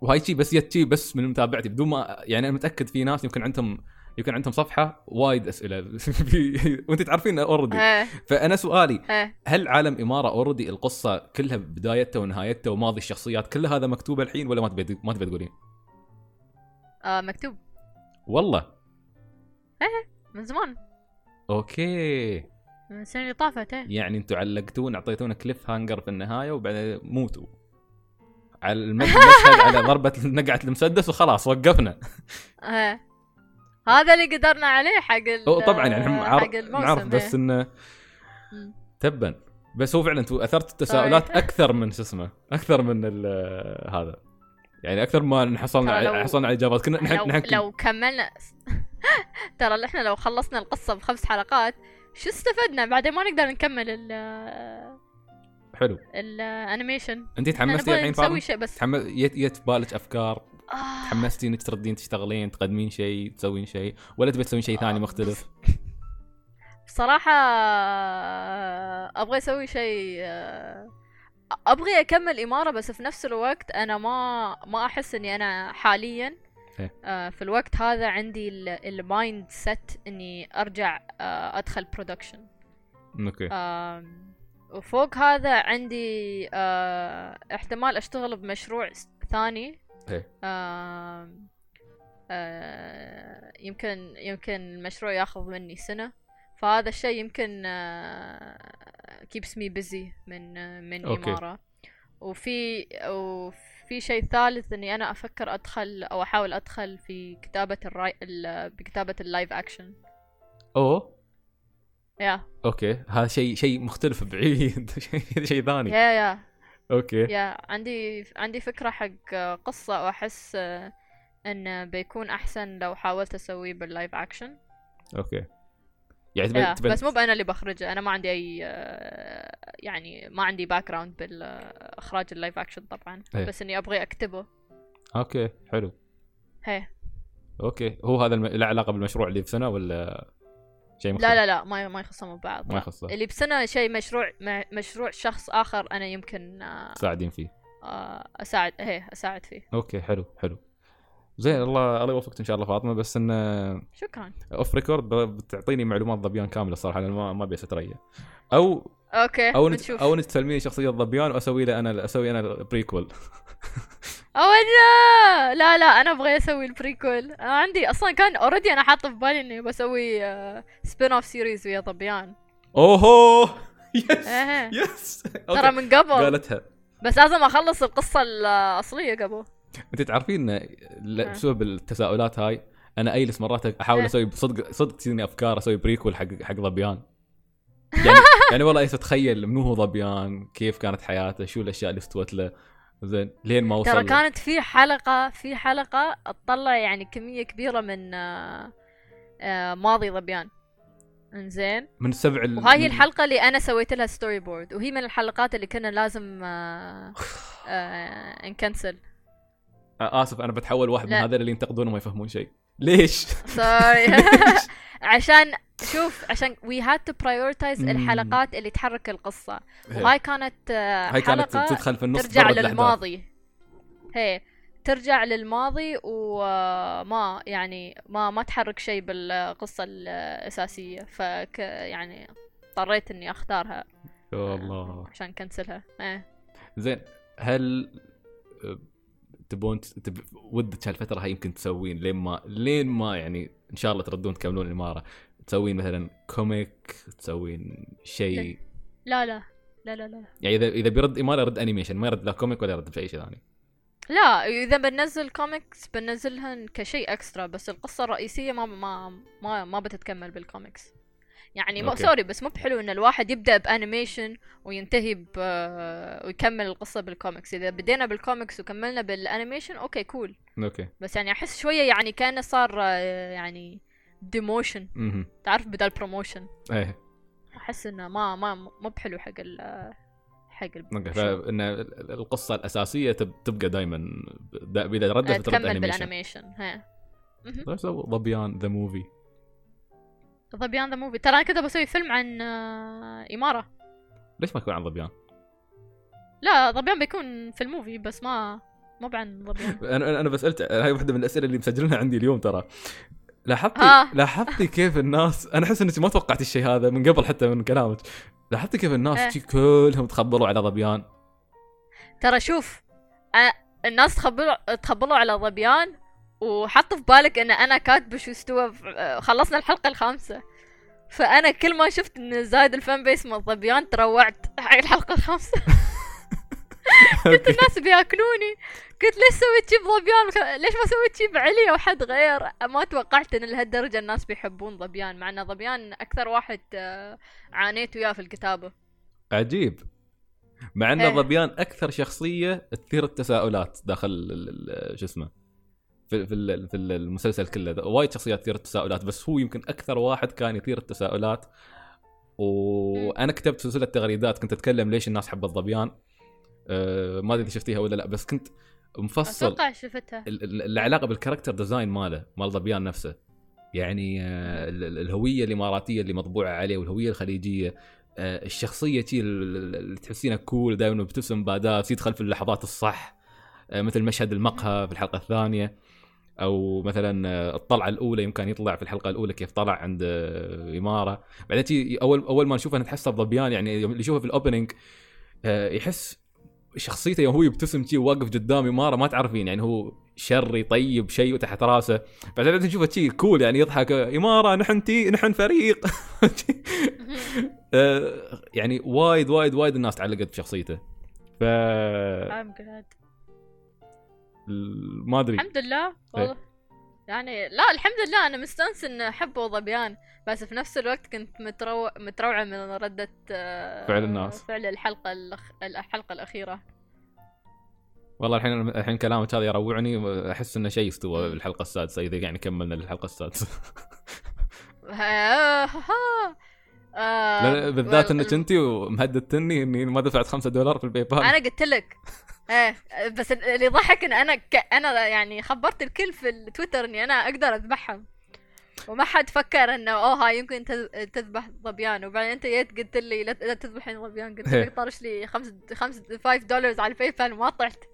وهاي شي بس جت شي بس من متابعتي بدون ما يعني أنا متأكد في ناس يمكن عندهم يمكن عندهم صفحة وايد أسئلة. [laughs] وأنت تعرفين already إيه. فأنا سؤالي إيه. هل عالم إمارة already القصة كلها بدايتها ونهايتها وماضي الشخصيات كل هذا مكتوبه الحين ولا ما تبي ما تبي تقولين؟ آه مكتوب. والله؟ من زمان. okay. من السنة اللي طافت إيه. يعني أنتم علقتون اعطيتونا cliffhanger في النهاية وبعدين موتوا. على المشهد على [laughs] ضربة نقعت المسدس وخلاص وقفنا. إيه. هذا اللي قدرنا عليه حق طبعا يعني نعرف بس إيه. إنه. تبا. بس هو فعلا أنتم اثرت التساؤلات طيب. أكثر من شو اسمه أكثر من ال- هذا. يعني أكثر ما حصلنا لو- على حصلنا على إجابات كنا نحن لو نحن لو كملنا [laughs] ترى إحنا لو خلصنا القصة بخمس حلقات شو استفدنا بعدين ما نقدر نكمل ال حلو الانيميشن انت تحمستي الحين فاطمه؟ شيء بس تحمس يت يت بالك أفكار آه. تحمستي إنك تردين تشتغلين تقدمين شيء تسوين شيء ولا تبي تسوين شيء ثاني آه. مختلف [laughs] بصراحة آه، أبغى أسوي شيء آه، أبغي أكمل إمارة بس في نفس الوقت أنا ما ما أحس إني أنا حاليا إيه. آه، في الوقت هذا عندي ال mindset إني أرجع آه، أدخل production okay وفوق هذا عندي آه، احتمال أشتغل بمشروع ثاني. آم، آه، يمكن يمكن المشروع ياخذ مني سنة فهذا الشيء يمكن آه، keeps me busy من آه، من okay. إمارة. وفي وفي شيء ثالث إني أنا أفكر أدخل أو أحاول أدخل في كتابة ال writ- بكتابة ال live action أوه. yeah okay. هذا شيء شيء مختلف بعيد. [laughs] شيء شيء ثاني. yeah yeah okay. yeah عندي عندي فكرة حق قصة. وأحس آه، انه بيكون أحسن لو حاولت أسويه بال live action okay. يعني تبي يا تبي بس مو بأنا اللي بخرجه أنا ما عندي أي آه، يعني ما عندي background بالإخراج ال live action طبعا إيه. بس إني أبغي أكتبه. okay حلو. هي okay هو هذا الم... له علاقة بالمشروع اللي بسنة ولا شيء مختلف لا لا لا ما ما يخصهم ببعض ما يخصه. اللي بسنة شيء مشروع مشروع شخص آخر أنا يمكن آه، تساعدين فيه. آه، أساعد هي أساعد فيه. okay حلو حلو. زين الله الله يوفقك إن شاء الله فاطمة. بس انه شكرا. off record بتعطيني معلومات ظبيان كاملة الصراحه أنا ما ما أبي اتريا أو okay أو بنشوف أو تسلميني شخصية ظبيان وأسوي له أنا أسوي أنا prequel أو لا! لا لا أنا أبغى أسوي ال prequel أنا عندي أصلا كان already أنا حاطة في بالي إني بسوي spin-off series ويا ظبيان أوهو! [laughs] yes. yes ترى من قبل. قالتها. بس لازم أخلص القصة الأصلية قبل. انت تعرفين. بسبب التساؤلات هاي أنا اجلس مرات أحاول آه. أسوي صدق صدق تجيني أفكار أسوي prequel حق حق ظبيان يعني [laughs] يعني والله أتخيل؟ منو هو ظبيان كيف كانت حياته؟ شو الأشياء اللي استوت له؟ زين لين ما وصل ترى كانت في حلقة في حلقة تطلع يعني كمية كبيرة من آه، آه، ماضي ظبيان إنزين. من السبع ال... وهاي هي من- الحلقة اللي أنا سويت لها storyboard وهي من الحلقات اللي كنا لازم آه نcancel. آسف أنا بتحول واحد من لا. هذول اللي ينتقدون وما يفهمون شيء. ليش؟ سوري [laughs] [laughs] عشان شوف عشان had to prioritize مم. الحلقات اللي تحرك القصة. وهاي كانت آه هاي كانت تدخل في النص ترجع. للماضي. هي ترجع للماضي وما يعني ما ما تحرك شيء بالقصة الأساسية. فك يعني اضطريت إني أختارها. يا الله. عشان كنسلها إيه. زين هل آه، تبون تب... ودك هالفتره هاي يمكن تسوين لين ما لين ما يعني إن شاء الله تردون تكملون الإمارة. تسوين مثلا comic تسوين شيء. لا. لا لا. لا لا يعني اذا إذا بيرد إمارة يرد animation ما يرد لا comic ولا يرد في اي شيء ثاني. لا إذا بنزل كوميكس بنزلها كشيء extra بس القصة الرئيسية ما ما ما, ما بتتكمل بالكوميكس يعني مو. sorry بس مو بحلو إن الواحد يبدأ ب animation وينتهي ب ويكمل القصة بالكوميكس إذا بدينا بالكوميكس وكملنا بال animation okay cool okay. بس يعني أحس شوية يعني كأنه صار آه، يعني demotion تعرف بدل promotion إيه. أحس إنه ما ما مو بحلو حق ال حق. فإن القصة الأساسية تب... تبقى دايما دا... إذا ردت آه، بترد تكمل انيميشن بال animation. ها. ظبيان the movie ظبيان the movie ترى أنا كذا بسوي فيلم عن آه، إمارة. ليش ما يكون عن ظبيان؟ لا ظبيان بيكون في ال movie بس ما مو عن ظبيان [laughs] أنا أنا بسألت هاي واحدة من الأسئلة اللي مسجلينها عندي اليوم ترى. لاحظتي؟ آه. لاحظتي كيف الناس أنا أحس إنك ما توقعت الشيء هذا من قبل حتى من كلامك. لاحظتي كيف الناس إيه. شي كلهم تخبلوا على ظبيان ترى شوف آه، الناس تخبلوا تخبلوا على ظبيان وحطوا في بالك إن أنا كاتبة شو استوى آه، خلصنا الحلقة الخامسة. فأنا كل ما شفت إن زايد ال fan base من ظبيان تروعت. حق الحلقة الخامسة. [laughs] قلت الناس بياكلوني. قلت ليش سويت شي بظبيان؟ ليش ما سويت شي بعلي أو حد غير؟ ما توقعت إن لهالدرجة الناس بيحبون ظبيان مع إن ظبيان أكثر واحد آه، عانيت وياه في الكتابة. عجيب. مع إن إيه. ظبيان أكثر شخصية تثير التساؤلات داخل شو اسمه في في في المسلسل كله. وايد شخصيات تثير التساؤلات بس هو يمكن أكثر واحد كان يثير التساؤلات. وأنا كتبت سلسلة تغريدات كنت أتكلم ليش الناس حبت ظبيان. أه ما أدري شفتيها ولا لا بس كنت مفصل أتوقع شفتها. ال- ال- اللي علاقه بال character design ماله مال ظبيان نفسه. يعني ال- الهوية الإماراتية اللي مطبوعة عليه والهوية الخليجية. آه، الشخصية تي ال- ال- اللي تحسينها cool دائما بتبتسم badass يدخل في اللحظات الصح. مثل مشهد المقهى في الحلقة الثانية. أو مثلا آه، الطلعة الأولى يمكن يطلع في الحلقة الأولى كيف طلع عند آه، إمارة. بعدين أول أول ما نشوفه نتحسه بظبيان يعني يوم اللي يشوفه في ال opening آه، يحس شخصيته يوم هو يبتسم شي واقف قدام إمارة ما تعرفين يعني هو شري طيب شيء تحت راسه. بعدين تشوفه شي cool يعني يضحك إمارة نحن تي نحن فريق. [laughs] يعني وايد وايد وايد الناس تعلقت بشخصيته. ف I'm glad. ما أدري. الحمد لله. والله. يعني لا الحمد لله. أنا مستانس ان احبه ظبيان بس في نفس الوقت كنت مترو... متروعة من ردة آه، فعل الناس. فعل الحلقة الأخ... الحلقة الأخيرة. والله الحين الحين كلامك هذا يروعني. أحس إنه شيء استوى بالحلقة السادسة إذا يعني كملنا للحلقة السادسة. [laughs] آه، بالذات إنك أنت ومهددتني إني ما دفعت 5 دولار في ال PayPal أنا قلت لك. [laughs] إيه بس اللي ضحك إن أنا ك... أنا يعني خبرت الكل في التويتر إني أنا أقدر أذبحهم. وما حد فكر إنه oh هاي يمكن تذ- تذبح ظبيان. وبعدين أنت جيت قلت لي لا تذبحين ظبيان. قلت إيه. لك طرش لي خمس خمس 5 دولار على ال PayPal وما طلعت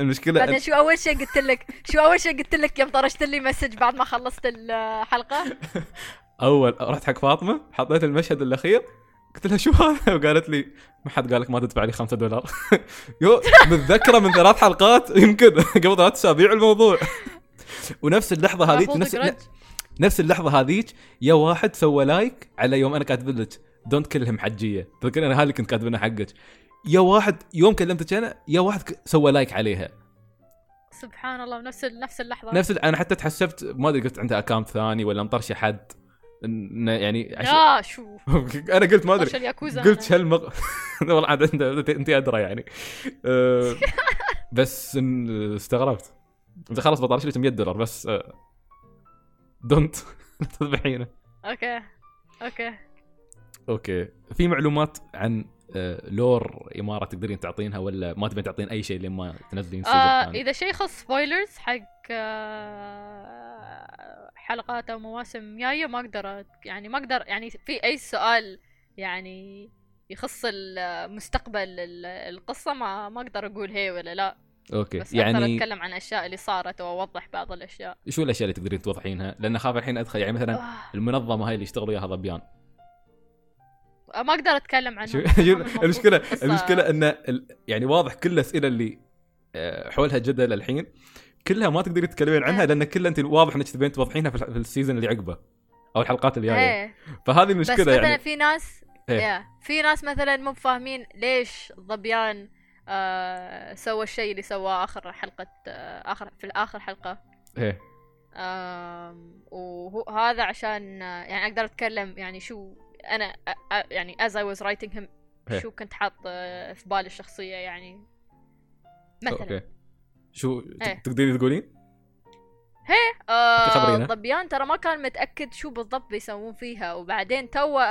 المشكلة بعدين شو أول شيء قلت لك؟ شو أول شيء قلت لك يوم طرشت لي message بعد ما خلصت الحلقة؟ [laughs] أول رحت حق فاطمة حطيت المشهد الأخير. قلت لها شو هذا؟ وقالت لي ما حد قال لك ما تدفع لي 5 دولار. [laughs] يو متذكرة من ثلاث حلقات؟ يمكن. [laughs] قبل ثلاث أسابيع الموضوع. [laughs] ونفس اللحظة هذيك نفس. نفس اللحظة هذيك يا واحد سوى لايك على يوم أنا كاتب لك دونت كلهم حجية. تذكر أنا هذه كنت كاتبينها حقك. يا واحد يوم كلمتك أنا يا واحد سوى لايك عليها. سبحان الله نفس نفس اللحظة. نفس أنا حتى تحسبت ما أدري قلت عنده account ثاني ولا مطرشة حد. إنه يعني عش... لا شو؟ [laughs] أنا قلت ما أدري. قلت. هالمغ... [laughs] والله عاد انت انت ادرى يعني. أه، [laughs] بس استغربت. انت خلاص بطرش لك 100 دولار بس don't. تذبحينه. okay. okay. okay. في معلومات عن آه، lore إمارة تقدرين تعطينها ولا ما تبين تعطين أي شيء لين ما تنزلين آه إذا شيء يخص spoilers حق آه حلقات أو مواسم جاية ما أقدر يعني ما أقدر يعني في أي سؤال يعني يخص المستقبل ال- القصة ما ما أقدر أقول هي ولا لا. okay بس أقدر يعني أتكلم عن الاشياء اللي صارت وأوضح بعض الأشياء. شو الأشياء اللي تقدرين توضحينها؟ لأن اخاف الحين أدخل يعني مثلا آه. المنظمة هاي اللي يشتغلوا وياها ظبيان ما أقدر أتكلم عنها المشكلة المشكلة إن يعني واضح كل الأسئلة اللي آه، حولها جدل الحين. كلها ما تقدرين تتكلمين عنها إيه. لأن كلها انت واضح إنك تبين توضحينها في السيزون اللي عقبه أو الحلقات الجاية. إيه. فهذه بس المشكلة مثلا يعني. في ناس إيه. في ناس مثلا مو فاهمين ليش ظبيان آه سوى الشيء اللي سواه آخر حلقة آه آخر في الآخر حلقة. إيه. آم، وهو هذا عشان آه، يعني أقدر أتكلم يعني شو أنا يعني as I was writing him إيه. شو كنت حاط آه، في بالي الشخصية يعني. مثلا. أوكي شو إيه. تقدرين تقولين؟ آه خبرينا. ضبيان ترى ما كان متأكد شو بالضبط بيسوون فيها وبعدين تو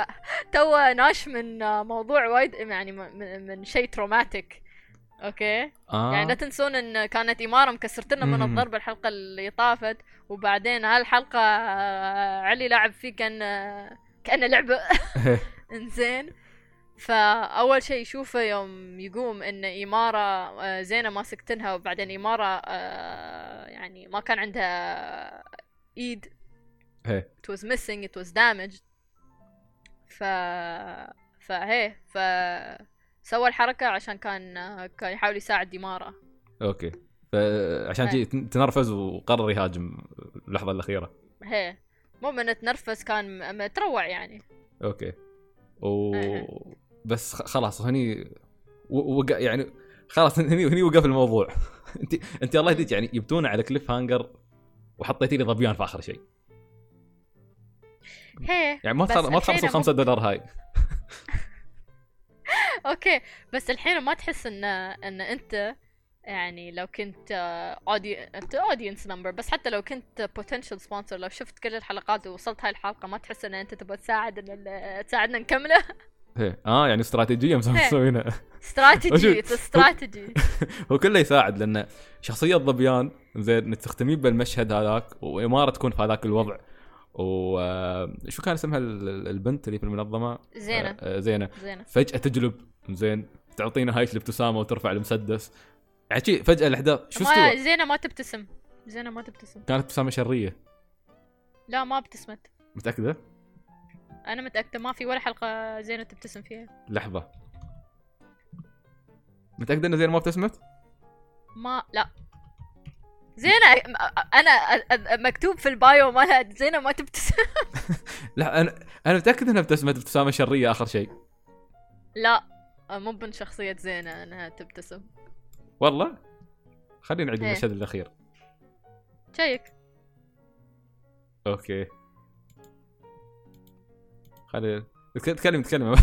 تو ناش من آه، موضوع وايد يعني من, من شيء تروماتيك أوكي آه يعني لا تنسون إن كانت اماره مكسرت لنا من. الضرب الحلقة اللي طافت وبعدين هالحلقة آه، علي لعب فيه كأن آه، كانه لعبة [laughs] إنزين فأول شيء يشوفه يوم يقوم إن إمارة آه، زينة ماسكتنها وبعدين إمارة آه، يعني ما كان عندها إيد. إيه. it was missing it was damaged. ف فهي ف سوى الحركة عشان كان كان يحاول يساعد إمارة. Okay. فعشان. جي تنرفز وقرر يهاجم اللحظة الأخيرة. هي. مو من تنرفز كان متروع يعني. Okay. و. بس خلاص هني. وق... يعني خلاص [laughs] هني هني وقف الموضوع. [laughs] انت انت الله يهديك يعني جبتونا على cliffhanger وحطيتي لي ظبيان في آخر شيء. هي يعني ما بس تخل... ما تخلص ال مو- 5 دولار هاي. [laughs] Okay بس الحين ما تحس إن إن أنت يعني لو كنت اودي أنت audience member بس حتى لو كنت potential sponsor لو شفت كل الحلقات ووصلت هاي الحلقة ما تحس إن أنت تبغى تساعد ان تساعدنا نكمله؟ إيه. آه يعني استراتيجية مسوي-. مسوينها. استراتيجي استراتيجي [laughs] هو كله يساعد لأن شخصية ظبيان زين انك تختمين بالمشهد هذاك واماره تكون في هذاك الوضع. وشو كان اسمها ال- ال- البنت اللي في المنظمة؟ زينة. آه، آه، زينة. زينة. فجأة تجلب زين تعطينا هاي الابتسامة وترفع المسدس. يعني شي فجأة الاحداث شو استوى؟ زينة ما تبتسم. زينة ما تبتسم. كانت ابتسامة شرية. لا ما ابتسمت. متأكدة؟ أنا متأكدة ما في ولا حلقة زينة تبتسم فيها. لحظة. متأكدة إن زينة ما ابتسمت ما لا. زينة أنا مكتوب في البايو مالها زينة ما تبتسم. [laughs] لا أنا أنا متاكد إنها ابتسمت ابتسامه شرية آخر شيء. لا مو من شخصية زينة إنها تبتسم. والله؟ خلينا نعيد إيه. المشهد الأخير. Check. Okay. خلي تكلم تكلم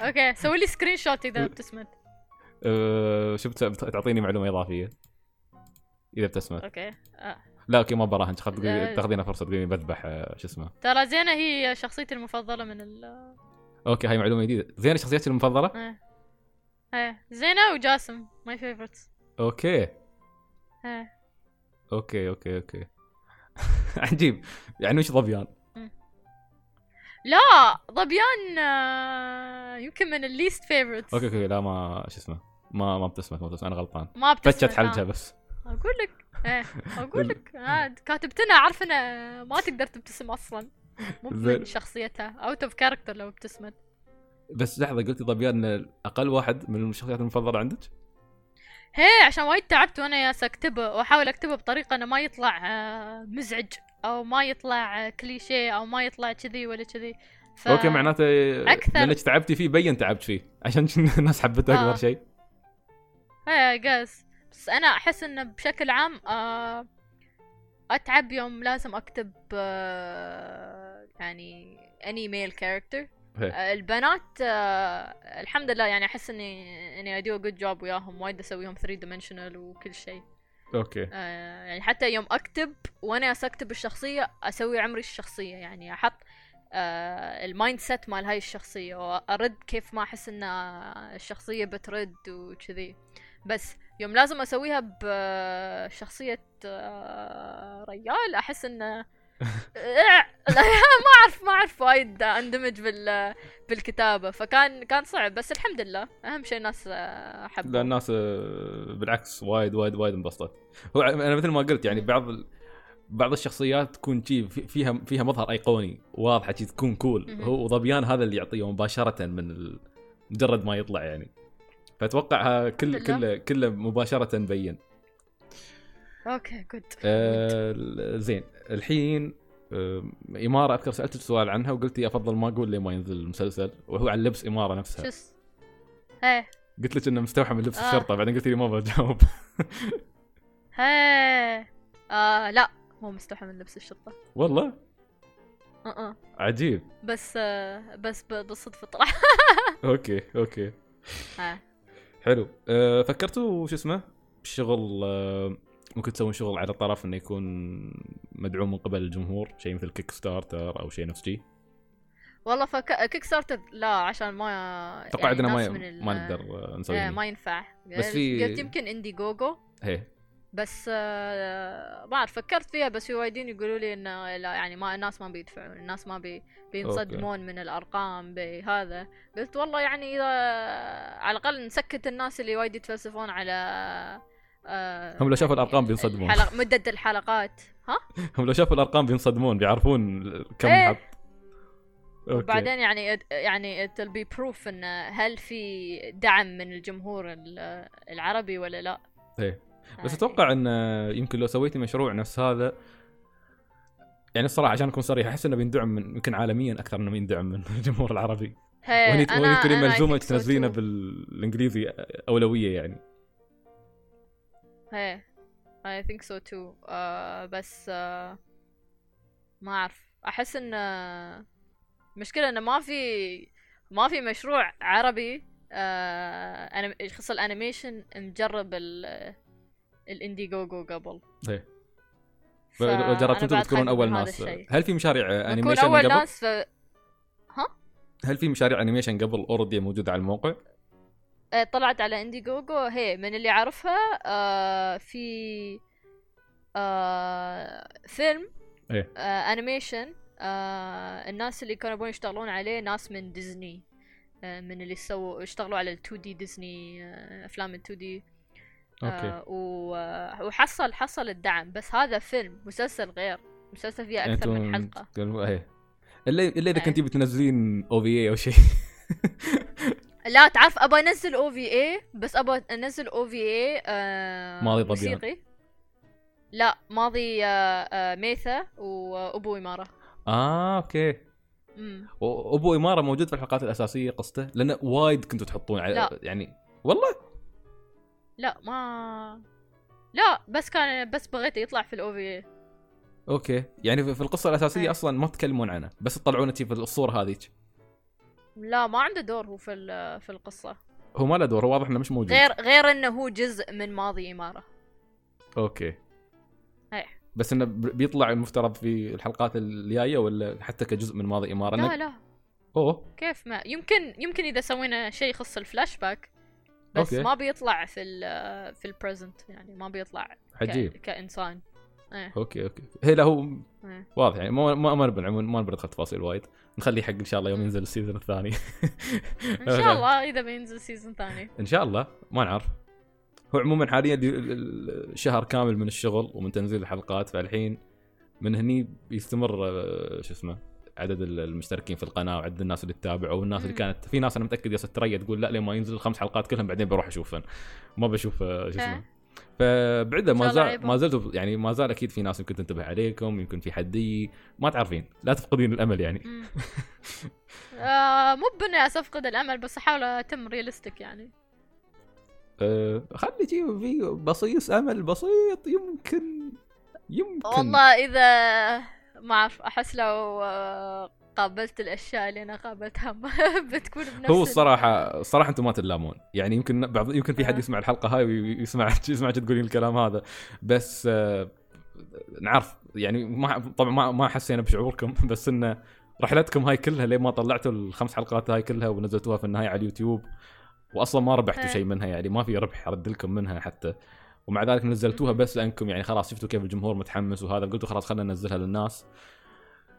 Okay سوي لي screenshot إذا [laughs] ابتسمت أه، بت- تعطيني معلومة إضافية. إذا ابتسمت okay. آه. لا okay ما براهن. لا. تاخذينا فرصة تقولين بذبح شو اسمه. ترى زينة هي شخصيتي المفضلة من ال Okay هاي معلومة جديدة. زين شخصيتك المفضلة؟ إيه إيه زينة وجاسم my favorites okay. إيه Okay okay okay. [laughs] عجيب. يعني وش ظبيان لا ظبيان آه، يمكن من ال least favorites okay Okay لا ما شو اسمه ما ما ابتسمت ما ابتسمت أنا غلطان. ما ابتسمت فتشت حلجها آه. بس. أقول لك إيه أقول [laughs] لك آه كاتبتنا عارفه انها ما تقدر تبتسم أصلا. مو. من شخصيتها out of character لو ابتسمت بس لحظة قلتي ظبيان أقل واحد من الشخصيات المفضلة عندك؟ هي عشان وايد تعبت وأنا ياس أكتبه وأحاول أكتبه بطريقة إنه ما يطلع آه، مزعج. أو ما يطلع آه، كليشيه أو ما يطلع كذي ولا كذي. ف... okay معناته أكثر- لأنك تعبتي فيه بين تعبت فيه عشان [laughs] الناس حبته آه. أكثر شيء. إيه just بس أنا أحس إنه بشكل عام آه، أتعب يوم لازم أكتب آه، يعني any male character. البنات آه، الحمد لله يعني أحس اني إني I do good job وياهم وايد أسويهم 3 dimensional وكل شيء. Okay. آه، يعني حتى يوم أكتب وأنا اكتب الشخصيه أسوي عمري الشخصية يعني أحط آه ال mindset مال هاي الشخصية وأرد كيف ما أحس إن الشخصية بترد وكذي. بس يوم لازم أسويها بشخصية آه ريال أحس انه [laughs] ما اعرف ما أعرف وايد أندمج بال بالكتابة. فكان كان صعب بس الحمد لله. أهم شيء الناس آه، حبوا لا الناس آه، بالعكس وايد وايد وايد انبسطت. هو أنا مثل ما قلت يعني بعض ال- بعض الشخصيات تكون شي في- فيها فيها مظهر أيقوني واضحة شي تكون cool. هو ظبيان هذا اللي يعطيه مباشرة من ال... مجرد ما يطلع يعني. فأتوقع ها كل الحمد لله. كله كله مباشرة مبين okay good آه زين. الحين آه إمارة أذكر سالتك سؤال عنها وقلتي افضل ما أقول لين ما ينزل المسلسل وهو عن لبس إمارة نفسها. شوس إيه قلت لك إنه مستوحى من لبس آه. الشرطة بعدين قلت لي ما بجاوب هيه آه لا مو مستوحى من لبس الشرطة. والله؟ آه آه. عجيب. بس آه بس ب- بالصدفة طلع. [laughs] Okay okay. آه. حلو. أه فكرتوا شو اسمه؟ بشغل أه ممكن تسوون شغل على طرف إنه يكون مدعوم من قبل الجمهور شيء مثل Kickstarter أو شيء نفس شي والله فك... Kickstarter لا عشان ما أتوقع يعني عندنا ما ال- ما نقدر نسوي هني. ما ينفع. بس في- قلت يمكن Indiegogo هي. بس آه ما أعرف فكرت فيها بس في وايدين يقولوا لي إنه لا يعني ما الناس ما بيدفعون الناس ما بي بينصدمون من الأرقام بهذا. قلت والله يعني إذا على الأقل نسكت الناس اللي وايد يتفلسفون على آه هم لو شافوا الأرقام بينصدمون. الحلق... مدة الحلقات ها هم لو شافوا الأرقام بينصدمون بيعرفون كم إيه. حط. وبعدين يعني يعني it'll be proof إن هل في دعم من الجمهور ال- العربي ولا لا إيه. بس آه، أتوقع إن يمكن لو سويتي مشروع نفس هذا يعني الصراحة عشان أكون صريح أحس إنه بيندعم من يمكن عالميا أكثر إنه يندعم من [laughs] الجمهور العربي وهني إيه، وهني تكوني ملزومة تنزلينه. بالإنجليزي أولوية يعني هي I think so too آه بس آه ما أعرف أحس إن آه، مشكلة انه ما في ما في مشروع عربي أنا يخص ال animation مجرب ال ال Indiegogo قبل إيه. ف- جربتوا أنتم تكونون أول ناس. هل في مشاريع animation أول قبل؟ ناس ف... هل في مشاريع animation قبل already موجودة على الموقع؟ آه، طلعت على Indiegogo هي من اللي اعرفها آه في آه فيلم إيه. آه animation آه الناس اللي كانوا يبون يشتغلون عليه ناس من ديزني آه من اللي سووا اشتغلوا على ال 2D ديزني آه أفلام ال 2D okay. آه آه، وحصل حصل الدعم. بس هذا فيلم مسلسل غير. مسلسل فيه أكثر من حلقة. إيه. إلا إلا إذا إيه. كنتي بتنزلين OVA أو شيء. [laughs] لا تعرف ابى انزل OVA بس ابى انزل OVA ماضي ظبيان. موسيقي. لا ماضي آه آه ميثا وأبو إمارة. آه okay. امم و- ابو إمارة موجود في الحلقات الأساسية قصته لأنه وايد كنتوا تحطون على لا. يعني والله؟ لا ما لا بس كان بس بغيت يطلع في ال OVA Okay. يعني في القصة الأساسية إيه. أصلا ما تتكلمون عنه بس تطلعونه في الصورة هذيك. لا ما عنده دور هو في في القصة. هو ما له دور هو واضح إنه مش موجود. غير غير إنه هو جزء من ماضي إمارة. أوكي. إيه. بس إنه بيطلع المفترض في الحلقات الجاية ولا حتى كجزء من ماضي إمارة؟ لا لا. أوه. كيف ما؟ يمكن يمكن إذا سوينا شيء يخص الفلاش باك بس أوكي. ما بيطلع في ال في present يعني ما بيطلع ك- عجيب كإنسان. إيه. أوكي أوكي. هي لا هو إيه. واضح يعني ما ما ما نبي ما نبي ندخل تفاصيل وايد. نخليه حق إن شاء الله يوم ينزل ال season الثاني. [laughs] إن شاء الله إذا بينزل season ثاني. إن شاء الله. ما نعرف. هو عموما حاليا شهر كامل من الشغل ومن تنزيل الحلقات فالحين من هني بيستمر آه، شو اسمه عدد ال- المشتركين في القناة وعدد الناس اللي تتابع والناس اللي. كانت في ناس أنا متأكد يا ثريا تقول لا لين ما ينزل الخمس حلقات كلهم بعدين بروح اشوفهم ما بشوف آه، شو اسمه. إيه. فبعده ما زال. ما زلت يعني ما زال أكيد في ناس يمكن تنتبه عليكم يمكن في حد ما تعرفين لا تفقدين الأمل يعني. [laughs] آه مو بإني أفقد الأمل بس أحاول أتم ريالستيك يعني أه خلي شيء في بصيص أمل بسيط يمكن يمكن والله إذا ما أعرف أحس لو آه، قابلت الأشياء اللي أنا قابلتها. [laughs] بتكون بنفس هو ال- الصراحه الصراحه أنتم ما تلامون. يعني يمكن بعض يمكن في حد آه. يسمع الحلقة هاي ويسمع يسمع [laughs] تقولين الكلام هذا. بس آه نعرف. يعني ما طبعا ما ما حسينا بشعوركم. [laughs] بس انه رحلتكم هاي كلها لين ما طلعتوا الخمس حلقات هاي كلها ونزلتوها في النهاية على اليوتيوب؟ واصلا ما ربحتوا إيه. شيء منها. يعني ما في ربح رد لكم منها حتى. ومع ذلك نزلتوها بس لأنكم يعني خلاص شفتوا كيف الجمهور متحمس وهذا. قلتوا خلاص خلينا ننزلها للناس.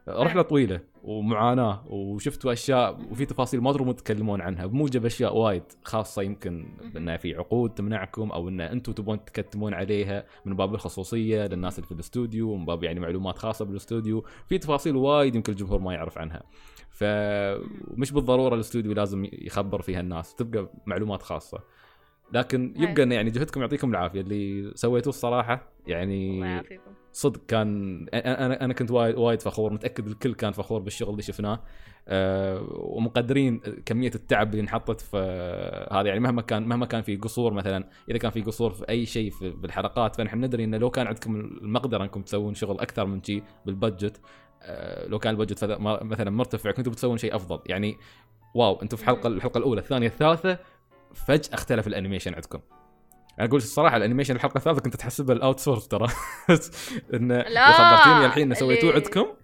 رحلة طويلة ومعاناة وشفتوا أشياء وفي تفاصيل ما تدرون تتكلمون عنها بموجب أشياء وايد خاصة يمكن انه في عقود تمنعكم أو إن أنتم تبون تكتمون عليها من باب الخصوصية للناس اللي في الاستوديو ومن باب يعني معلومات خاصة بالاستوديو في تفاصيل وايد يمكن الجمهور ما يعرف عنها. فمش بالضرورة الاستوديو لازم يخبر فيها الناس تبقى معلومات خاصة. لكن أي. يبقى انه يعني جهدكم يعطيكم العافية. اللي سويتوه الصراحة يعني صدق كان أنا أنا كنت وايد وايد فخور متأكد الكل كان فخور بالشغل اللي شفناه. أه ومقدرين كمية التعب اللي انحطت في هذا. يعني مهما كان مهما كان في قصور مثلا إذا كان في قصور في أي شيء في بالحلقات فنحن ندري إنه لو كان عندكم المقدرة إنكم تسوون شغل أكثر من شيء بال budget أه لو كان ال budget ما- مثلا مرتفع كنتوا بتسوون شيء أفضل. يعني wow أنتم في حلقه الحلقة الأولى الثانية الثالثة فجأة اختلف ال animation عندكم. أنا أقول الصراحة ال animation الحلقة الثالثة كنت تحسبها ال outsource ترى. [laughs] إنه لا، خبرتيني الحين إنه سويتوه اللي- عندكم. [laughs]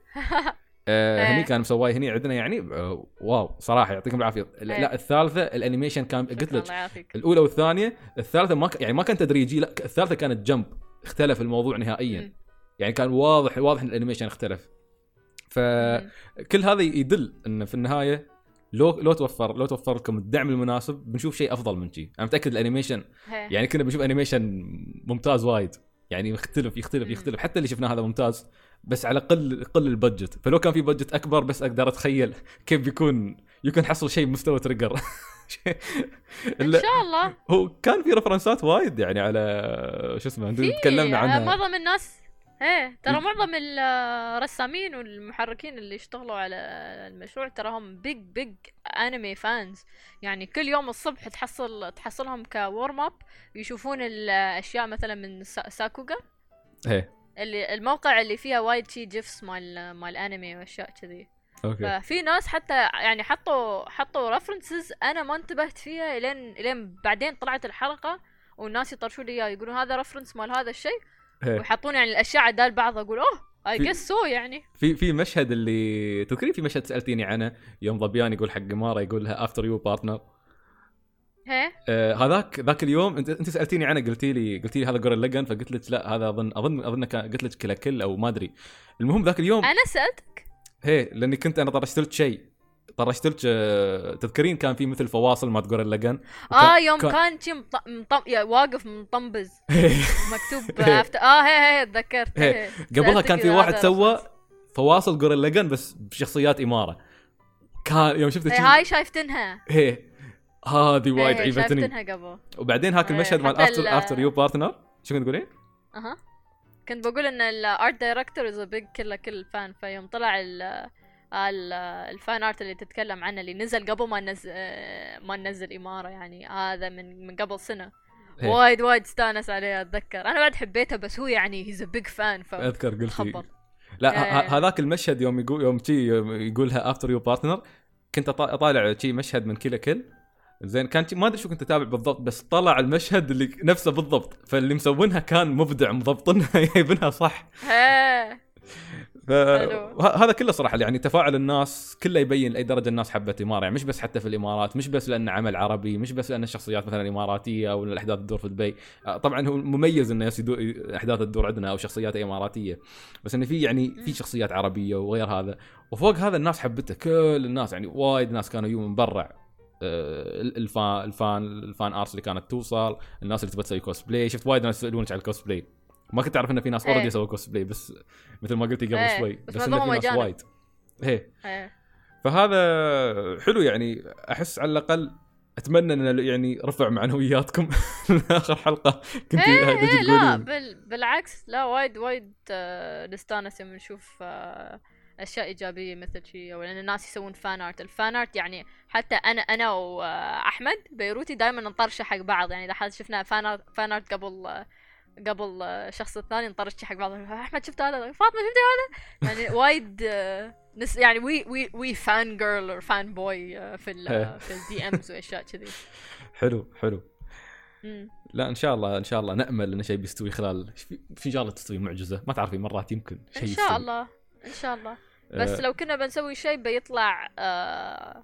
آه إيه. هني كان مسواه هني عندنا يعني آه wow صراحة يعطيكم العافية. لا, إيه. لا الثالثة ال animation كان قلت لك الأولى والثانية الثالثة ما ك... يعني ما كان تدريجي لا الثالثة كانت jump اختلف الموضوع نهائيا. مم. يعني كان واضح واضح إن ال animation اختلف. فكل. هذا يدل إن في النهاية لو لو توفر لو توفر لكم الدعم المناسب بنشوف شيء أفضل من شيء أنا متأكد ال animation. يعني كنا بنشوف animation ممتاز وايد. يعني يختلف يختلف. يختلف. حتى اللي شفناه هذا ممتاز بس على قل قل ال budget. فلو كان في budget أكبر بس أقدر أتخيل كيف بيكون. يمكن حصل شيء بمستوى تريجر [laughs] إن شاء الله. هو كان في reference ات وايد يعني على شو اسمه تكلمنا عنها. معظم الناس إيه ترى معظم الرسامين والمحركين اللي اشتغلوا على المشروع ترى هم big big anime fans يعني كل يوم الصبح تحصل تحصلهم كورم up يشوفون الأشياء مثلا من سا- ساكوغا. إيه. اللي الموقع اللي فيها وايد شي gifs مال مال انمي وأشياء كذي. أوكي. ففي ناس حتى يعني حطوا حطوا references أنا ما انتبهت فيها لين لين بعدين طلعت الحلقة والناس يطرشوا لي اياه يقولون هذا reference مال هذا الشيء. ويحطون يعني الأشياء عدال بعض أقول oh I guess so يعني. في في مشهد اللي تذكرين في مشهد سألتيني عنه؟ يوم ظبيان يقول حق مارا يقول لها after you partner هي آه هذاك ذاك اليوم انت أنت سألتيني عنه قلتي لي قلتي لي هذا جورل لجن فقلت لك لا هذا اظن اظن أظن قلت لك كلا كل أو ما أدري. المهم ذاك اليوم أنا سألتك؟ هي لأني كنت أنا طرشت لك شيء. طرشت لك آه، تذكرين كان في مثل فواصل مال جورل لجن آه يوم كان- كان شي مط... مطم... واقف مطنبز [laughs] مكتوب [laughs] after- آه هي هي تذكرت. قبلها كان في واحد سوى. فواصل جورل لجن بس بشخصيات إمارة. كان يوم شفت هي شي- هاي شايفتنها. هي. هذه وايد هي عيبتني. شايفتنها قبل. وبعدين هاك إيه، المشهد مال after after you partner شو كنت تقولين؟ أها. كنت بقول إن ال art director is big Kill la Kill fan فيوم طلع ال fan art اللي تتكلم عنه اللي نزل قبل ما نزل ما ننزل إمارة يعني هذا من من قبل سنة. إيه. وايد وايد استانس عليه أتذكر. أنا بعد حبيته بس هو يعني he's a big fan اذكر قلتي فخبر لا إيه. ه- ه- هذاك المشهد يوم يقول يوم تي يقولها after you partner كنت أطالع شي مشهد من Kill la Kill. زين كان ما أدري شو كنت أتابع بالضبط بس طلع المشهد اللي نفسه بالضبط. فاللي مسوينها كان مبدع مضبطنها [laughs] جايبينها صح. ف... وه- هذا كله صراحة يعني تفاعل الناس كله يبين لاي درجة الناس حبت اماره يعني مش بس حتى في الإمارات مش بس لأنه عمل عربي مش بس لأن الشخصيات مثلا اماراتيه أو الأحداث تدور في دبي. آه، طبعا هو مميز إنه أحداث تدور عندنا أو شخصيات إماراتية. بس إنه في يعني في شخصيات عربية وغير هذا. وفوق هذا الناس حبته كل الناس. يعني وايد ناس كانوا يجون من برا. آه، ال fan ال fan ال fan arts اللي كانت توصل الناس اللي تبغى تسوي كوسبلاي شفت وايد ناس يسألونك على الكوسبلاي ما كنت أعرف إن في ناس إيه. already يسووا كوسبلاي بس مثل ما قلتي قبل إيه، شوي بس بس, إنه في ناس. وايد. هي هي فهذا حلو يعني أحس على الأقل أتمنى إن يعني رفع معنوياتكم [laughs] آخر حلقة كنت إيه إيه لا بال... بالعكس لا وايد وايد آه، نستانس يوم نشوف آه، أشياء إيجابية مثل شيء أو لأن الناس يسوون fan art ال fan art يعني حتى أنا أنا وأحمد بيروتي دائما نطرشة حق بعض. يعني إذا شفنا fan art fan art قبل آه، قبل آه، الشخص الثاني نطرش حق بعض أحمد شفت هذا؟ فاطمة شفت هذا؟ يعني [laughs] وايد آه، نس يعني we we we fangirl or fanboy في ال إيه. [laughs] في ال DMs وأشياء كذي. حلو حلو. مم. لا إن شاء الله إن شاء الله نأمل إن شيء بيستوي خلال في ان شاء الله تستوي معجزة؟ ما تعرفين مرات يمكن شيء إن يستوي. شاء الله إن شاء الله. بس آه، لو كنا بنسوي شيء بيطلع آه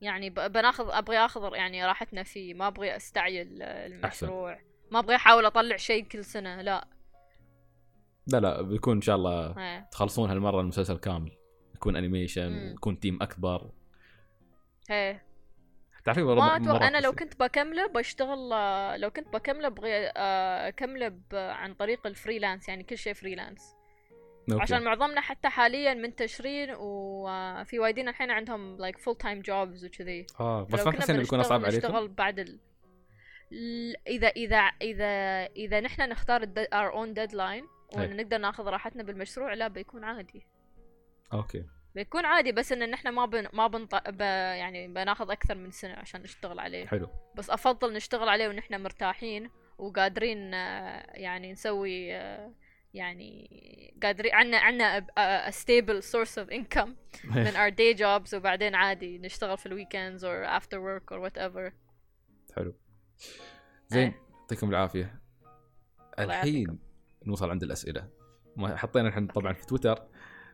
يعني بناخذ أبغى اخذ يعني راحتنا فيه. ما أبغى استعجل آه، المشروع. ما أبغى أحاول أطلع شيء كل سنة لا لا لا بيكون إن شاء الله إيه. تخلصون هالمرة المسلسل كامل يكون animation. يكون team أكبر إيه تعرفين ما مرات- أتوقع أنا لو. كنت بكمله بشتغل آه، لو كنت بكمله أبغى آه، أكمله عن طريق ال freelance يعني كل شيء فريلانس أوكي. عشان معظمنا حتى حاليا منتشرين وفي وايدين الحين عندهم like full time jobs وكذي آه بس ما كنا تحسين بيكون أصعب عليكم؟ بعد ال... اذا اذا اذا إذا نحن نختار الد... our own deadline أي. و ان نقدر ناخذ راحتنا بالمشروع لا بيكون عادي. okay. بيكون عادي بس إن نحن ما بن... ما بنط... ب... يعني بناخذ أكثر من سنة عشان نشتغل عليه. حلو. بس أفضل نشتغل عليه ونحن مرتاحين وقادرين آه، يعني نسوي آه، يعني قادرين عنا عنا a, a stable source of income من our day jobs وبعدين عادي نشتغل في ال weekends or after work or whatever. حلو. زين. يعطيكم العافية. الحين نوصل عند الأسئلة. ما حطينا الحين طبعا في تويتر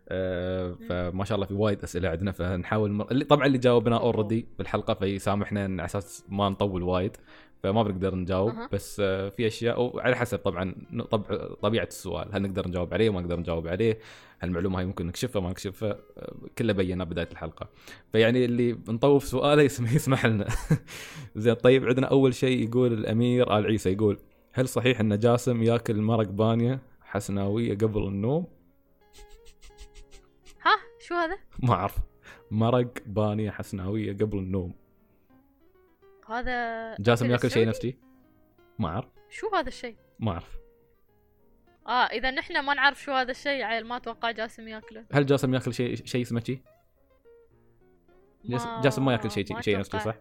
آه فما شاء الله في وايد أسئلة عندنا فنحاول مر... اللي طبعا اللي جاوبنا. already بالحلقة فيسامحنا على أساس ما نطول وايد. فما بنقدر نجاوب أها. بس في أشياء وعلى حسب طبعا طبع طبيعة السؤال. هل نقدر نجاوب عليه؟ ما نقدر نجاوب عليه. هل المعلومه هاي ممكن نكشفها ما نكشفها آه، كله بيناه بداية الحلقة. فيعني اللي بنطوف سؤاله يسمح, [laughs] يسمح لنا. زين طيب عندنا أول شيء يقول الأمير آل عيسى يقول هل صحيح أن جاسم يأكل مرق بانيه حسناوية قبل النوم؟ ها؟ شو هذا؟ ما أعرف. مرق بانيه حسناوية قبل النوم. هذا جاسم ياكل شيء؟ نفسي؟ ما أعرف شو هذا الشيء ما أعرف آه إذا نحن ما نعرف شو هذا الشيء عيل ما أتوقع جاسم ياكله هل جاسم ياكل شيء شيء اسمه شيء؟ جاسم, جاسم ما ياكل شيء شيء نفسي. صح؟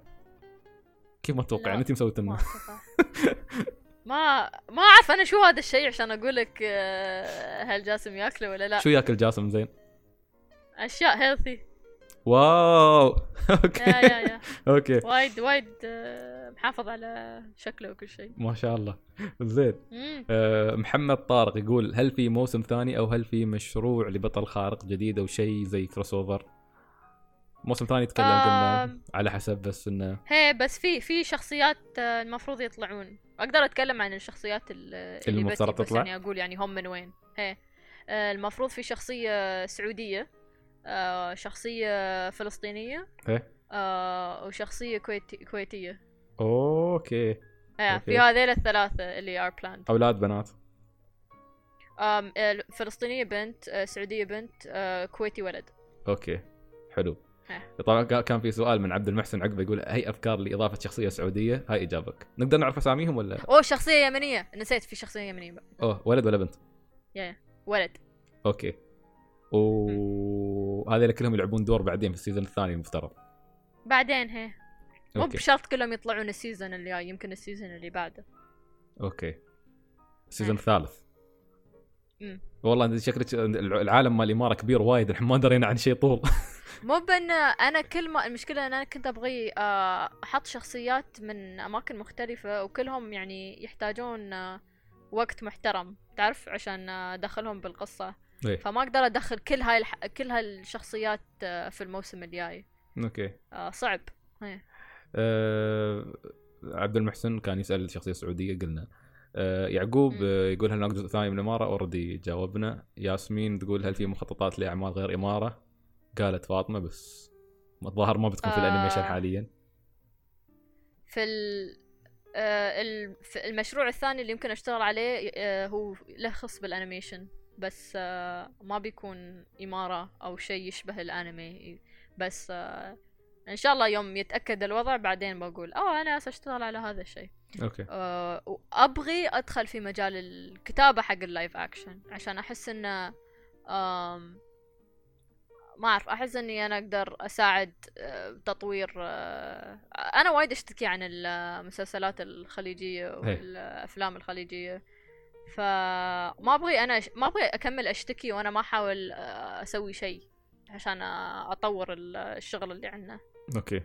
كيف ما تتوقع لا. أنت مسوي أتوقع. [laughs] ما ما أعرف أنا شو هذا الشيء عشان أقول لك آه، هل جاسم ياكله ولا لا شو ياكل جاسم زين؟ أشياء healthy wow. Yeah [laughs] okay. Yeah yeah [laughs] okay. وايد وايد آه، محافظ على شكله وكل شيء. ما شاء الله. زين. أه محمد طارق يقول هل في موسم ثاني أو هل في مشروع لبطل خارق جديد أو شيء زي crossover موسم ثاني تكلم قلنا آم. على حسب بس إنه هي بس في في شخصيات آه، المفروض يطلعون. أقدر أتكلم عن الشخصيات ال- اللي المفترض تطلع؟ يعني أقول يعني هم من وين. هي آه، المفروض في شخصية سعودية. آه، شخصية فلسطينية إيه. آه، وشخصية كويتي كويتية. okay. Okay. في هذيل الثلاثة اللي are planned أولاد بنات. فلسطينية بنت آه، سعودية بنت آه، كويتي ولد. okay. حلو. إيه. طبعا كا- كان في سؤال من عبد المحسن عقبة يقول هي افكار لإضافة شخصية سعودية؟ هاي إجابك. نقدر نعرف أساميهم ولا؟ أوه شخصية يمنية. نسيت في شخصية يمنية. بقى. أوه ولد ولا بنت؟ yeah. ولد. okay. وهذول كلهم يلعبون دور بعدين في ال season الثاني المفترض. بعدين هي. مو بشرط كلهم يطلعون ال season اللي جاي يمكن ال season اللي بعده. okay. ال season. الثالث. مم. والله أنت شكلك العالم مال الاماره كبير وايد إحنا ما درينا عن شيء طول. [laughs] مو بأن أنا كل ما المشكلة أن أنا كنت أبغي آه، أحط شخصيات من أماكن مختلفة وكلهم يعني يحتاجون آه، وقت محترم تعرف؟ عشان آه، أدخلهم بالقصة. إيه. فما أقدر أدخل كل هاي الح... كل هالشخصيات آه، في الموسم الجاي. okay. آه، صعب. إيه. أه عبد المحسن كان يسأل شخصية سعودية قلنا. أه يعقوب مم. أه يقول هل ناقص جزء ثاني من الاماره already جاوبنا. ياسمين تقول هل في مخططات لأعمال غير إمارة؟ قالت فاطمة بس الظاهر ما بتكون في آه. ال animation حاليا. في ال... آه، ال- في المشروع الثاني اللي يمكن أشتغل عليه آه، هو له خص بال animation. بس آه، ما بيكون إمارة أو شيء يشبه الأنمي. بس آه، إن شاء الله يوم يتأكد الوضع بعدين بقول أوه أنا سأشتغل على هذا الشيء. okay. آه، وأبغي أدخل في مجال الكتابة حق ال live action عشان أحس إنه ما أعرف أحس إني أنا أقدر أساعد آه، بتطوير آه، أنا وايد أشتكي عن المسلسلات الخليجية والأفلام الخليجية. فما أبغي أنا ما أبغي أكمل أشتكي وأنا ما أحاول آه، أسوي شيء عشان آه، أطور ال- الشغل اللي عندنا. أوكي.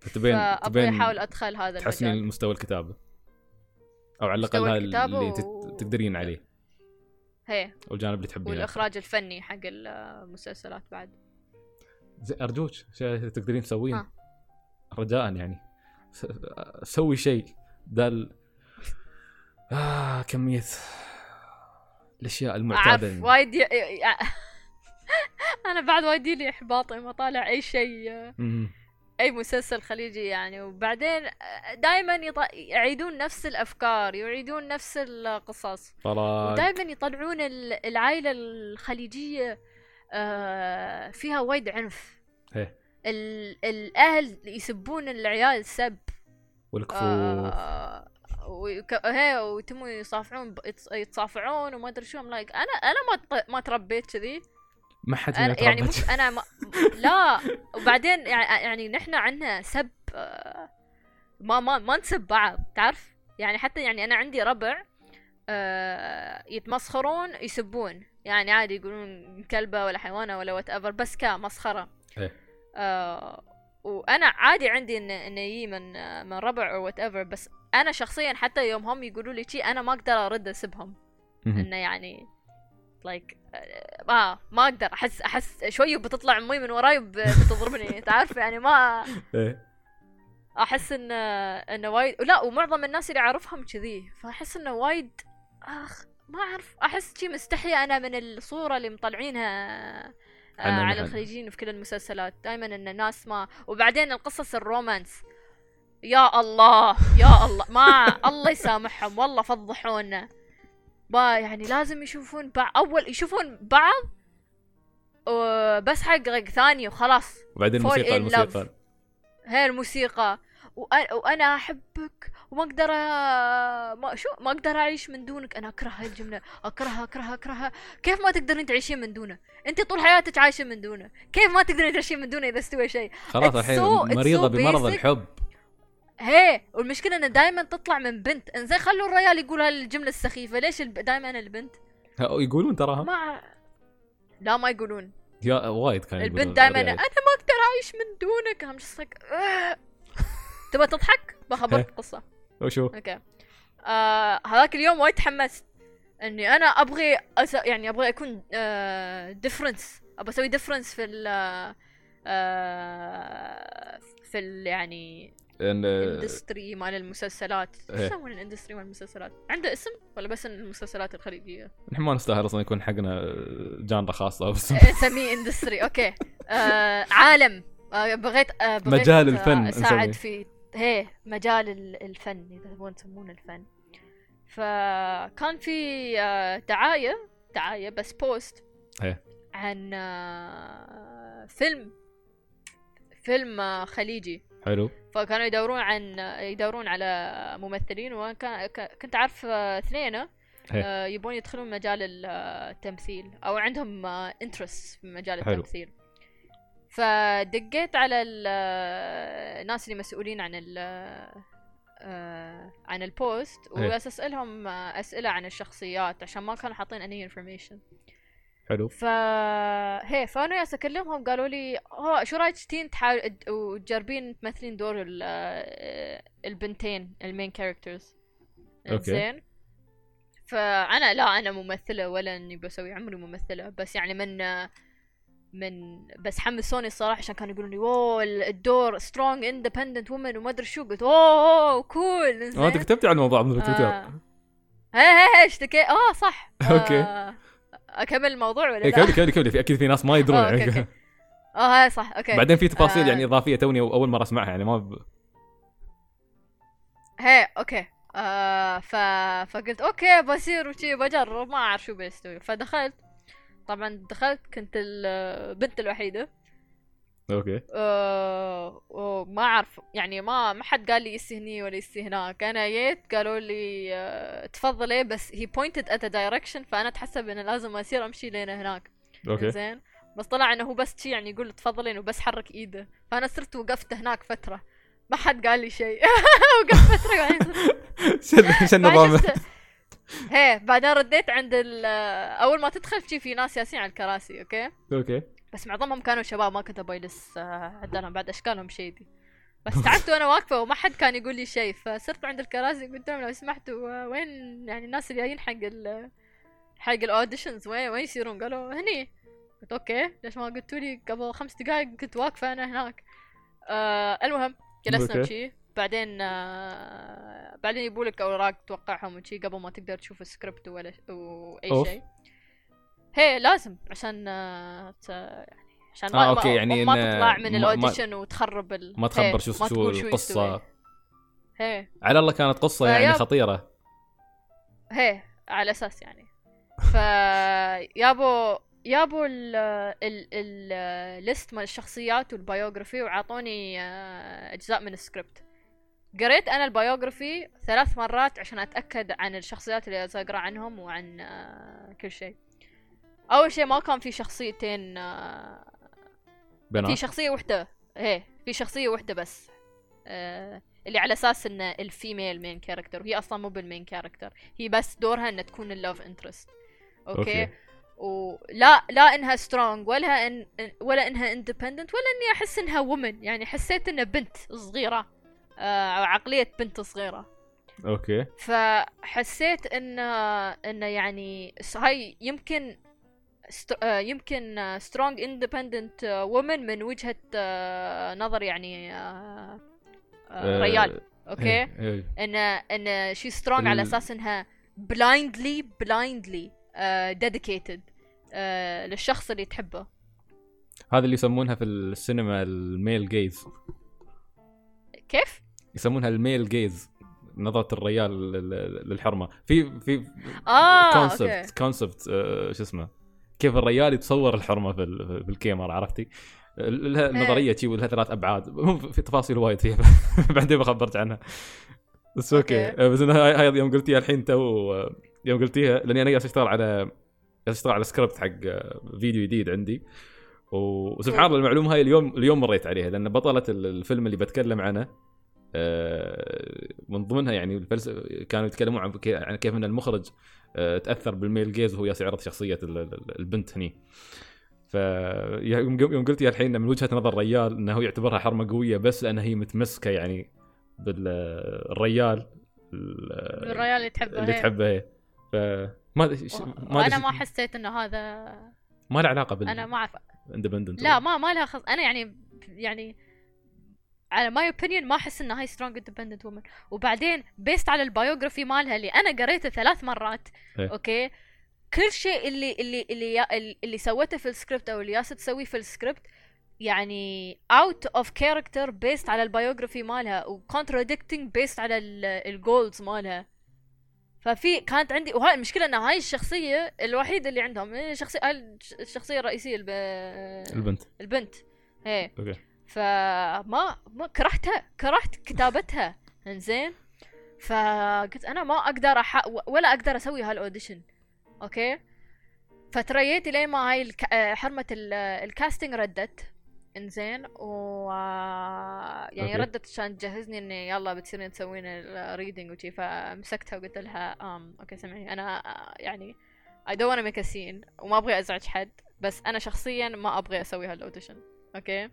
فتبين تبين أحاول أدخل هذا تحسنين مستوى الكتابة. أو على الأقل الكتابة اللي و- تقدرين عليه. هي. والجانب اللي تحبينه. والإخراج الفني حق المسلسلات بعد. ارجوك شيء تقدرين تسوين. رجاء يعني. سوي شيء. دال آه كمية الأشياء أعرف المعتادة. وايد ي... [laughs] أنا بعد وايد لي إحباط لما طالع أي شيء آه،. أي مسلسل خليجي يعني. وبعدين دائما يط... يعيدون نفس الأفكار يعيدون نفس القصص. ودائما يطلعون ال- العائلة الخليجية آه، فيها وايد عنف. إيه. ال- الأهل يسبون العيال سب. والكفوف. آه، هي ويتموا يصافعون يتصافعون وما أدري شو. like أنا أنا ما ما تربيت كذي. ما حد أنا يعني مش أنا ما [laughs] لا. وبعدين يعني نحن عندنا سب آه، ما ما ما نسب بعض تعرف؟ يعني حتى يعني أنا عندي ربع آه، يتمسخرون يسبون. يعني عادي يقولون كلبة ولا حيوانة ولا whatever بس كمسخرة. إيه. آه وأنا عادي عندي ان انه يجي من من ربع أو whatever بس شخصيا حتى يوم هم يقولوا لي شي أنا ما أقدر أرد اسبهم. إنه يعني like آه ما أقدر. أحس أحس شوي بتطلع امي من وراي بتضربني. [laughs] تعرف؟ يعني ما إيه. أحس انه انه وايد لا ومعظم الناس اللي أعرفهم كذي. فأحس انه وايد آخ ما أعرف. أحس شي مستحيه أنا من الصورة اللي مطلعينها آه على. الخليجيين في كل المسلسلات. دائما إن الناس ما وبعدين القصص ال romance. يا الله يا الله. ما الله يسامحهم. والله فضحونا. با يعني لازم يشوفون بعض. أول يشوفون بعض وبس حق ثاني وخلاص. وبعدين الموسيقى الموسيقى. هي الموسيقى. وأنا, وأنا أحبك وما أقدر ما شو ما أقدر أعيش من دونك. أنا أكره هاي الجملة. أكرهها أكرهها أكرهها. كيف ما تقدرين تعيشين من دونه؟ انت طول حياتك عايشة من دونه. كيف ما تقدرين تعيشين من دونه إذا استوى شيء؟ خلاص الحين so- it's مريضة so بمرض basic. الحب. هي والمشكلة انه دائما تطلع من بنت. انزين خلوا الرجال يقول هالجمله السخيفة ليش الب... دائما البنت؟ يقولون تراها. ما لا ما يقولون. يا وايد كان يقولون البنت دائما. أنا ما أقدر أعيش من دونك. like "Ugh." تبغى تضحك؟ بخبرك قصة. وشو أوكي. آه هذاك اليوم وايد تحمست إني أنا أبغي أس... يعني أبغى أكون آه different أبغى أسوي difference في ال آه في ال يعني إن ال industry مال المسلسلات. إيه. إيش يسمون ال industry مال المسلسلات؟ عنده اسم ولا بس المسلسلات الخليجية؟ نحن ما نستاهل أصلا يكون حقنا genre خاصة بس. نسميه industry. Okay. آه عالم. آه بغيت آه بغيت مجال الفن آه أساعد نسميه. في هي مجال ال- الفن إذا تبغون تسمونه الفن. فكان في آه دعاية دعاية بس post إيه. عن آه فيلم فيلم آه خليجي. حلو فكانوا يدورون عن يدورون على ممثلين وكان كنت عارف آه، اثنين. آه، يبون يدخلون مجال ال- آه، التمثيل أو عندهم interest في مجال حلو. التمثيل فدقيت على ال- آه، الناس اللي مسؤولين عن ال آه، عن ال post هي. واسالهم آه، أسئلة عن الشخصيات عشان ما كانوا حاطين any information حلو. ف هي فأنا جالسه أكلمهم قالوا لي ها شو رأيك تيين تحاول وتجربين تمثلين دور ال- آه، البنتين ال main characters okay. زين فأنا لا أنا ممثلة ولا إني بسوي عمري ممثلة. بس يعني من من بس حمسوني الصراحة عشان كانوا يقولون لي اوه الدور strong independent woman وما أدري شو. قلت أوه cool آه أنت كتبت عن الموضوع من تويتر آه. هي هي اشتكي آه صح. [laughs] Okay. آه. أكمل الموضوع ولا إيه، لا؟ كملي كملي كملي في أكيد في ناس ما يدرون آه، يعني. آه صح okay بعدين في تفاصيل آه. يعني إضافية توني أول مرة أسمعها يعني ما ب... هي okay آه ف... فقلت okay بصير وشي بجرب ما أعرف شو بيستوي فدخلت طبعا دخلت كنت البنت الوحيدة okay. آه وما أعرف. يعني ما ما حد قال لي يلسي هني ولا يلسي هناك. أنا جيت قالوا لي آه تفضلي بس he pointed at direction فأنا أتحسب إنه لازم أصير أمشي لين هناك. Okay. زين بس طلع إنه هو بس شي يعني يقول تفضلين وبس حرك إيده. فأنا صرت وقفت هناك فترة. ما حد قال لي شيء. [laughs] وقفت فترة بعدين النظام [laughs] شفت هي بعدين رديت عند ال أول ما تدخل شي في ناس يالسين على الكراسي okay؟ Okay. بس معظمهم كانوا شباب ما كنت أبغى أيلس آه، عدلهم بعد أشكالهم شيدي بس تعبت وأنا واقفة وما حد كان يقول لي شيء فصرت عند الكراسي قلت لهم لو سمحتوا آه، وين يعني الناس اللي جايين حق ال حق ال auditions وين وين يصيرون؟ قالوا هني. قلت okay ليش ما قلتوا لي؟ قبل خمس دقائق كنت واقفة أنا هناك. آه المهم جلسنا. وشي. بعدين آه بعدين يبوا لك أوراق توقعهم وشي قبل ما تقدر تشوف السكريبت ولا وأي. شيء هي لازم عشان آه ت- يعني عشان آه، ما okay، ما, يعني ما إن- تطلع من ما- ما- ال audition وتخرب ال... ما تخبر شو ما شو القصة. هي. على الله كانت قصة يعني خطيرة. هي على أساس يعني. ف [laughs] يابو يابو ال ال ال ال list مال الشخصيات وال biography وعطوني آه، أجزاء من السكريبت. قريت أنا ال biography ثلاث مرات عشان أتأكد عن الشخصيات اللي أقرأ عنهم وعن آه، كل شيء. أول شيء ما كان في شخصيتين آه، في بنات شخصية واحدة إيه في شخصية واحدة بس. آه اللي على أساس إن ال female main character وهي أصلا مو بال main character هي بس دورها إنها تكون ال love interest Okay, okay. ولا لا إنها strong ولا إن ولا إنها independent ولا إني أحس إنها woman يعني حسيت إنها بنت صغيرة آه عقلية بنت صغيرة. Okay. فحسيت إن إن يعني هاي يمكن يمكن strong independent woman من وجهة آه، نظر يعني آه، آه، ريال. okay؟ إيه، إيه. إن إن شي strong على أساس إنها blindly blindly dedicated للشخص اللي تحبه. هذا اللي يسمونها في السينما ال male gaze. كيف؟ يسمونها ال male gaze نظرة الريال لل- للحرمة. في في آه concept concept شو اسمه؟ كيف الريال يتصور الحرمة في ال- في الكاميرا عرفتي؟ لها إيه. نظريه ولها ثلاث أبعاد في تفاصيل وايد فيها [laughs] بعدين بخبرت عنها بس okay okay. بس انها هاي يوم قلتيها الحين تو يوم قلتيها لأني أنا جالس أشتغل على جالس أشتغل على سكريبت حق فيديو جديد عندي وسبحان الله المعلومة هاي اليوم اليوم مريت عليها لأن بطلة الفيلم اللي بتكلم عنه آه، من ضمنها يعني الفلسفه كانوا يتكلمون عن كي- عن كيف إن المخرج آه، تأثر بال male gaze وهو يعرض شخصية ال- ال- البنت هني. ف يوم قلتيها الحين من وجهة نظر ريال إنه هو يعتبرها حرمة قوية بس لانها هي متمسكة يعني بالريال الريال اللي تحبه اللي. تحبه هي. ش- ما وأنا أدري ما حسيت إنه هذا ما له علاقة بال أنا ما أعرف. independent لا ما ما لها خص أنا يعني يعني على my opinion ما أحس إنها هاي strong independent woman وبعدين based على ال biography مالها اللي أنا قريته ثلاث مرات إيه. okay؟ كل شيء اللي اللي اللي اللي سوته في السكريبت أو اللي ياسه تسويه في السكريبت يعني out of character based على ال biography مالها و contradicting based على ال goals مالها. ففي كانت عندي وهاي المشكلة إن هاي الشخصية الوحيدة اللي عندهم الشخصيه هاي الشخصية الرئيسية الب... البنت. البنت. إيه. okay. فما ما كرهتها كرهت كتابتها. إنزين؟ فقلت أنا ما أقدر أح... ولا أقدر أسوي هال audition. okay؟ فتريت لين ما هاي الك... حرمة ال... ال casting ردت. إنزين؟ و يعني okay. ردت عشان تجهزني إني يلا بتصيرين تسوين ال reading وشي. فمسكتها وقلت لها ام okay سمعي. أنا آه، يعني I don't wanna make a scene وما أبغى أزعج حد بس أنا شخصيا ما أبغى أسوي هال audition. okay؟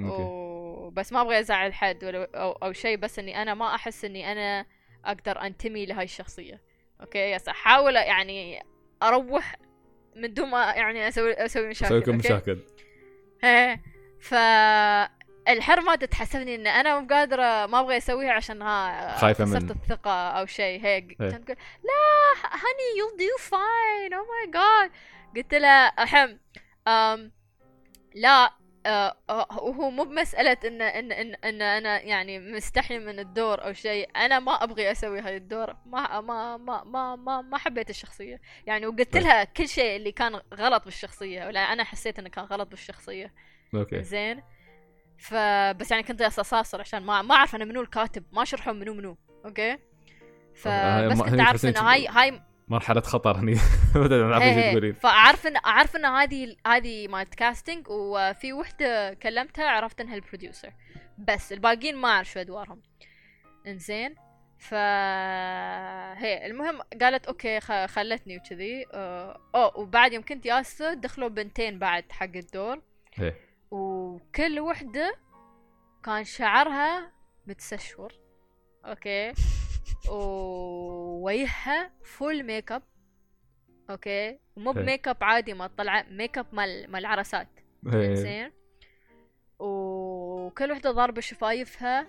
okay. وبس ما أبغى أزعل حد ولا أو, أو شيء بس إني أنا ما أحس إني أنا أقدر أنتمي لهاي الشخصية. okay؟ بس أحاول يعني أروح من دون ما يعني أسوي أسوي مشاكل أسوي لكم؟ مشاكل. إيه. ف الحرمة تحسبني إن أنا مو قادرة ما أبغى أسويها عشان ها خسرت من- الثقة أو شيء هيك. إيه. كانت تقول لا honey you'll do fine. Oh my god. قلت لها أحم أم لا وهو مو بمسألة إن إن إن إن أنا يعني مستحي من الدور أو شيء، أنا ما أبغي أسوي هاي الدور، ما ما ما ما ما, ما حبيت الشخصية، يعني وقلت طيب. لها كل شيء اللي كان غلط بالشخصية، ولا أنا حسيت إنه كان غلط بالشخصية، okay زين؟ فبس يعني كنت أصاصر عشان ما ما أعرف أنا منو الكاتب، ما شرحوا منو منو، okay؟ آه، فبس كنت أعرف إنه هاي هاي مرحلة خطر هني. [laughs] ما هي إيش هي. تقولين. فأعرف إن أعرف إن هذه هذه مالت casting وفي وحدة كلمتها عرفت إنها ال producer بس الباقيين ما أعرف شو أدوارهم. إنزين. ف هي المهم قالت okay. خلتني وكذي. آه، اوه وبعد يوم كنت ياسه دخلوا بنتين بعد حق الدور. إيه. وكل وحدة كان شعرها متسشور. okay. ووجهها full makeup okay. ومو إيه. بميك اب عادي ما طلع ميك اب مال مال العرسات إيه. زين. وكل وحدة ضاربة شفايفها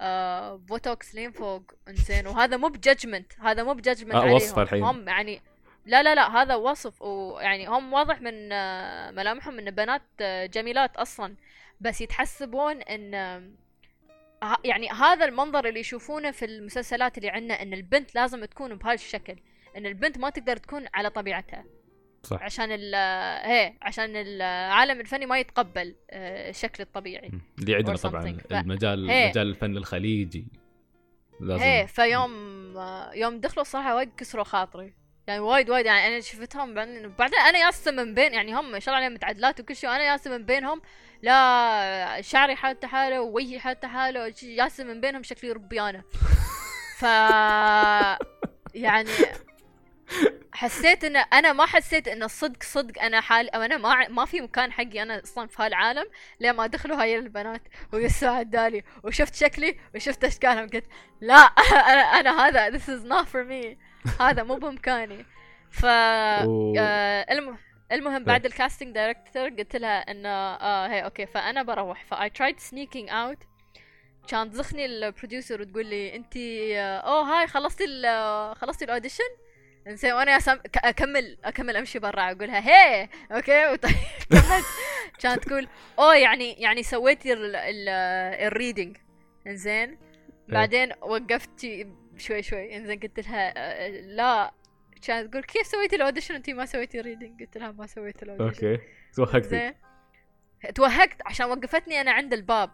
آه بوتوكس لين فوق. انزين وهذا مو ب judgment هذا مو ب judgment آه، عليهم. وصف الحين. هم يعني لا لا لا هذا وصف. ويعني هم واضح من آه، ملامحهم إن بنات آه، جميلات أصلا. بس يتحسبون إن يعني هذا المنظر اللي يشوفونه في المسلسلات اللي عندنا إن البنت لازم تكون بهالشكل إن البنت ما تقدر تكون على طبيعتها. صح. عشان ال هي عشان العالم الفني ما يتقبل آه، الشكل الطبيعي. اللي عندنا طبعا something. ف- المجال إيه. مجال الفن الخليجي. لازم هي فيوم آه، يوم دخلوا صراحة وايد كسروا خاطري. يعني وايد وايد. يعني أنا شفتهم بعدين بعدين أنا ياسه من بين يعني هم ما شاء الله عليهم متعدلات وكل شيء وأنا ياسه من بينهم لا شعري حالته حاله ووجهي حالته حاله ياسه من بينهم شكلي ربيانة. ف يعني حسيت إن أنا ما حسيت إن الصدق صدق أنا حال أو أنا ما ما في مكان حقي أنا أصلا في هالعالم لين ما دخلوا هاي البنات. ويسوا عدالي وشفت شكلي وشفت اشكالهم قلت لا أنا [laughs] أنا هذا this is not for me. هذا مو بامكاني ف. آه الم... المهم بعد ال casting director قلت لها إنه آه هي okay فأنا بروح. ف I tried sneaking out كانت تزخني ال producer وتقول لي انت أوه هاي خلصتي ال خلصتي ال audition انزين وأنا أكمل أكمل أمشي برا. أقولها هي okay. [laughs] وط- كملت. كانت تقول أوه يعني يعني سويتي ال... ال... ال reading انزين بعدين وقفت شوي شوي. انزين قلت لها آه، لا كانت تقول كيف سويتي ال audition انت ما سويتي reading قلت لها ما سويت ال audition okay توهقتي توهقت عشان وقفتني أنا عند الباب.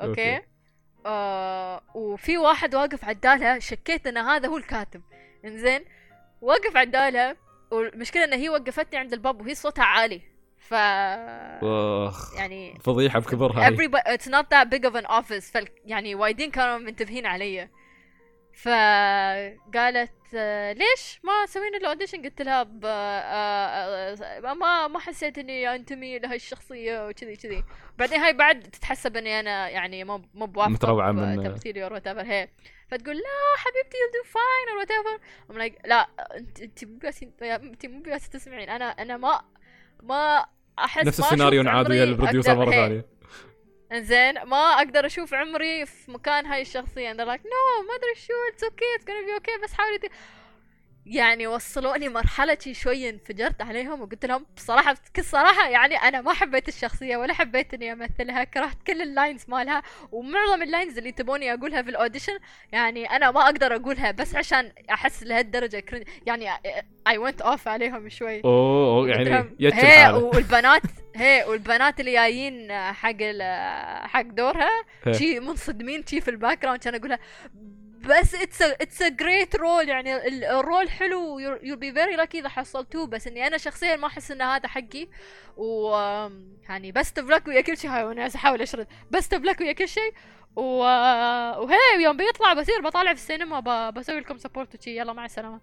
okay, okay. آه وفي واحد واقف عدالها شكيت إن هذا هو الكاتب. إنزين؟ وقف عدالها والمشكلة إن هي وقفتني عند الباب وهي صوتها عالي. ف أخ. يعني فضيحة بكبرها هاي. everybody it's not that big of an office فال يعني وايدين كانوا منتبهين علي. فقالت آه، ليش ما سوينا ال audition قلت لها آه، آه، ما ما حسيت إني أنتمي لهالشخصية وكذي كذي. بعدين هاي بعد تتحسب إني أنا يعني مو مو بوافقه متروعة من- تمثيلي or what هي. فتقول لا حبيبتي do fine or whatever. I'm like لا أنت أنت مو بس أنت مو بس تسمعين. أنا أنا ما ما أحس نفس السيناريو نعاد ويا ال producer مرة. ثانية. انزين ما أقدر أشوف عمري في مكان هاي الشخصية they're like no ما أدري شو it's okay it's gonna be okay بس حاولي. يعني وصلوني مرحلة شوي انفجرت عليهم وقلت لهم بصراحة بكل صراحة يعني أنا ما حبيت الشخصية ولا حبيت إني أمثلها كرهت كل ال lines مالها ومعظم ال lines اللي تبوني أقولها في ال audition يعني أنا ما أقدر أقولها بس عشان أحس لهالدرجة crin... يعني I went off عليهم شوي قلت يعني هي والبنات هي والبنات اللي جايين حق حق دورها. شي منصدمين شي في ال background كان أقولها بس it's it's a great role يعني ال- ال role حلو you be very lucky إذا حصلتوه بس إني أنا شخصيا ما أحس إن هذا حقي. و يعني best of luck ويا كل شيء. هاي وأنا أحاول أشرد. best of luck ويا كل شيء. و... وهي يوم بيطلع بصير بطالع في السينما. بسوي لكم support وشي. يلا مع السلامة.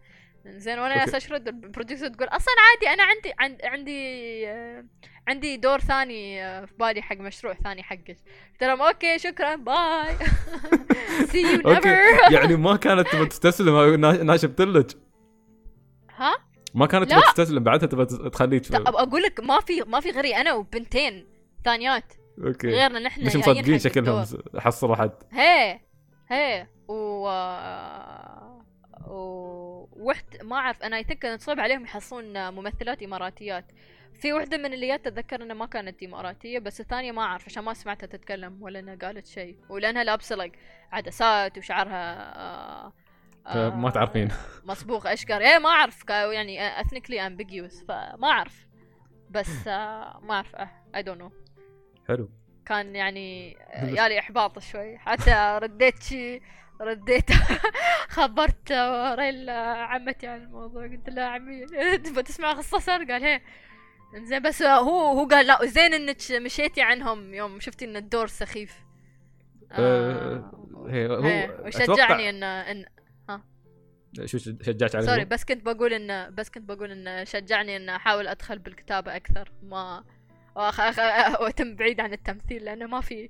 زين وأنا. جالسه اشرد ال producer تقول أصلا عادي أنا عندي عند عندي آه، عندي دور ثاني آه، في بالي حق مشروع ثاني حقك قلت لهم okay شكرا bye. see you never يعني ما كانت تبغى تستسلم أو نا- ناشف تلج. ها؟ ما كانت. تبغى تستسلم بعدها تبغى تخليك لا أقول لك ما في ما في غيري أنا وبنتين ثانيات. okay. غيرنا نحن مش مصدقين شكلهم. حصلوا حد. هي هي و و وحد ما أعرف أنا I think كانت صعب عليهم يحصلون ممثلات إماراتيات. في وحدة من اللي جت أتذكر إنها ما كانت إماراتية بس الثانية ما أعرف عشان ما سمعتها تتكلم ولا إنها قالت شيء. ولأنها لابسه like عدسات وشعرها آه فما تعرفين. مصبوغ أشقر. إيه ما أعرف يعني ethnically ambiguous فما أعرف. بس آه ما أعرف I don't know حلو. كان يعني [laughs] يالي إحباط شوي. حتى رديت شي رديت. [laughs] خبرت ريل عمتي عن الموضوع. قلت لها عمي [laughs] تبغى تسمع قصة صار قال هي. زين بس هو هو قال لا. زين إنك مشيتي عنهم يوم شفتي إن الدور سخيف. آه، هي هو هي، أتوقع وشجعني ان ان شو شجعت عليه sorry هو؟ بس كنت بقول ان بس كنت بقول إن شجعني إن أحاول أدخل بالكتابة أكثر. ما. وأتم بعيد عن التمثيل لأنه ما في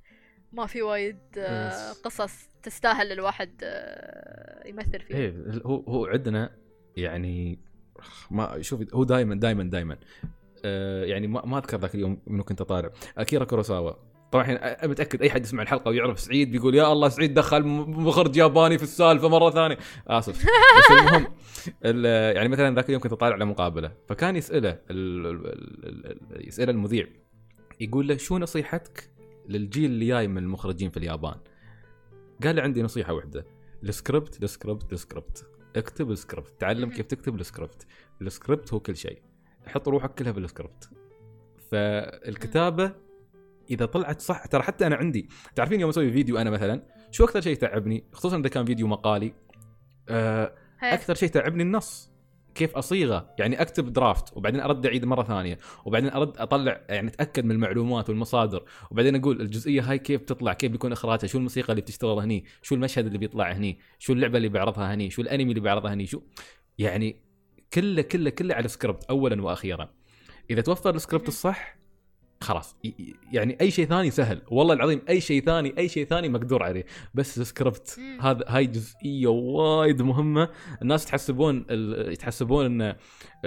ما في وايد آه،. قصص تستاهل الواحد آه، يمثل فيها. إيه هو هو عندنا يعني ما شوفي هو دائما دائما دائما آه يعني ما, ما أذكر ذاك اليوم منو كنت طالع أكيرا كوروساوا. طبعا الحين متأكد أي حد يسمع الحلقة ويعرف سعيد بيقول يا الله سعيد دخل مخرج ياباني في السالفة مرة ثانية. آسف. بس [laughs] المهم ال- يعني مثلا ذاك اليوم كنت طالع على مقابلة. فكان يسأله ال ال ال ال يسأله المذيع يقول له شو نصيحتك للجيل اللي جاي من المخرجين في اليابان. قال له عندي نصيحة واحدة السكريبت السكريبت السكريبت. اكتب السكريبت. تعلم كيف تكتب السكريبت. السكريبت هو كل شيء. حط روحك كلها بالسكريبت. فالكتابة إذا طلعت صح ترى حتى أنا عندي تعرفين يوم أسوي فيديو أنا مثلا؟ شو أكثر شيء يتعبني؟ خصوصا إذا كان فيديو مقالي. آه،. أكثر شيء تعبني النص. كيف أصيغه. يعني أكتب draft وبعدين أرد أعيد مرة ثانية وبعدين أرد أطلع يعني أتأكد من المعلومات والمصادر وبعدين أقول الجزئية هاي كيف تطلع كيف بيكون إخراجها شو الموسيقى اللي بتشتغل هني شو المشهد اللي بيطلع هني شو اللعبة اللي بعرضها هني شو الأنمي اللي بعرضها هني شو. يعني كله كله كله على السكريبت اولا وأخيرا. إذا توفر السكريبت الصح خلاص يعني أي شيء ثاني سهل والله العظيم أي شيء ثاني أي شيء ثاني مقدور عليه بس السكريبت مم. هذا هاي جزئية وايد مهمة الناس تحسبون ال- يتحسبون إن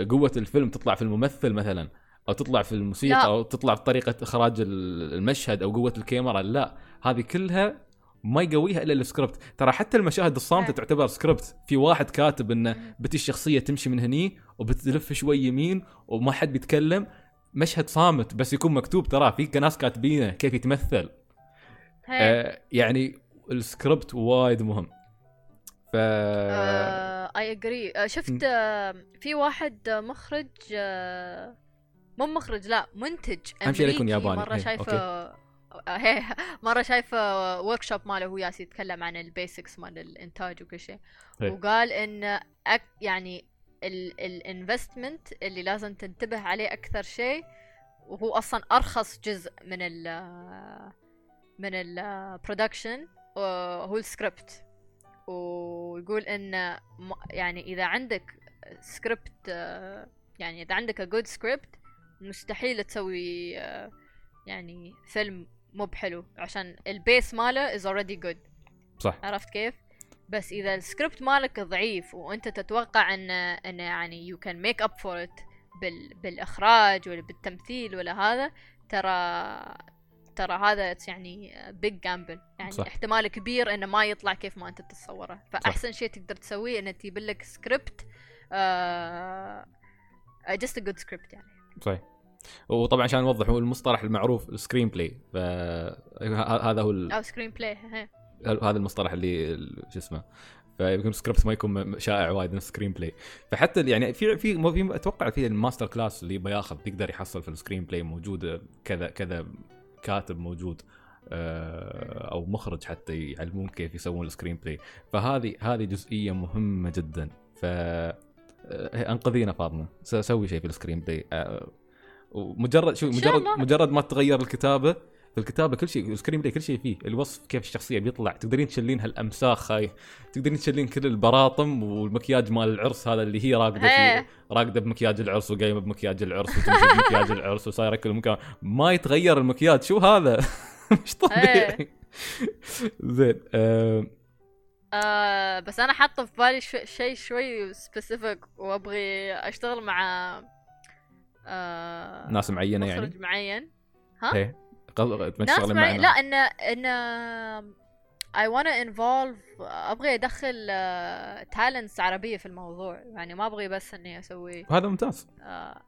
قوة الفيلم تطلع في الممثل مثلا أو تطلع في الموسيقى لا. أو تطلع في طريقة إخراج ال- المشهد أو قوة الكاميرا لا هذه كلها ما يقويها إلا السكريبت ترى حتى المشاهد الصامتة نعم. تعتبر سكريبت في واحد كاتب انه. بتيي الشخصيه تمشي من هني وبتلف شوي يمين وما حد بيتكلم مشهد صامت بس يكون مكتوب ترى في ناس كاتبينه كيف يتمثل هي. آه يعني السكريبت وايد مهم ف اي اجري شفت آه، في واحد آه، مخرج آه، مو مخرج لا منتج أهم شيء يكون ياباني. مرة إيه، شايفه آه، هي [laughs] مرة شايفه ورك شوب ماله هو ياس يتكلم عن البيسكس مال الإنتاج وكل شيء إيه. وقال إن أك يعني الانفستمنت اللي لازم تنتبه عليه أكثر شيء وهو أصلا أرخص جزء من ال من ال production هو السكريبت ويقول إن يعني إذا عندك سكريبت آه، يعني إذا عندك good script مستحيل تسوي آه، يعني فيلم مو بحلو عشان ال base ماله is already good. صح. عرفت كيف؟ بس إذا السكريبت مالك ضعيف وأنت تتوقع إن إن يعني you can make up for it بال بالإخراج ولا بالتمثيل ولا هذا ترى ترى هذا يعني big gamble يعني صح. صح. احتمال كبير إنه ما يطلع كيف ما أنت تتصوره. فأحسن شيء تقدر تسويه إنه تجيب لك script just a good script يعني. صحيح. وطبعا عشان نوضح هو المصطلح المعروف ال screenplay فهذا هو ال- أو screenplay هذا المصطلح اللي ال- شو اسمه فيكون السكريبت ما يكون شائع وايد نفس screenplay فحتى يعني في في في أتوقع في ال masterclass اللي بياخذ بيقدر يحصل في ال screenplay موجود كذا كذا كاتب موجود آه، أو مخرج حتى يعلمون كيف يسوون ال screenplay فهذه هذه جزئية مهمة جدا. ف آه، أنقذينا فاطمة. سوي شيء في ال screenplay آه، ومجرد شو مجرد. مجرد ما تغير الكتابة الكتابة كل شيء ال screenplay كل شيء فيه الوصف كيف الشخصية بيطلع تقدرين تشلين هالامساخ هاي تقدرين تشلين كل البراطم والمكياج مال العرس هذا اللي هي راقدة فيه. إيه. راقدة بمكياج العرس وقايمة بمكياج العرس وتمشي بمكياج [laughs] العرس وصايرة كل مكان. ما يتغير المكياج شو هذا؟ [laughs] مش طبيعي. زين آه. آه بس أنا حاطه في بالي شيء شوي specific وأبغي أشتغل مع آه ناس معينة يعني؟ مخرج معين. ها؟ ناس معنا لا ان إن I wanna involve أبغي أدخل talents عربية في الموضوع. يعني ما أبغي بس إني أسوي هذا ممتاز. آه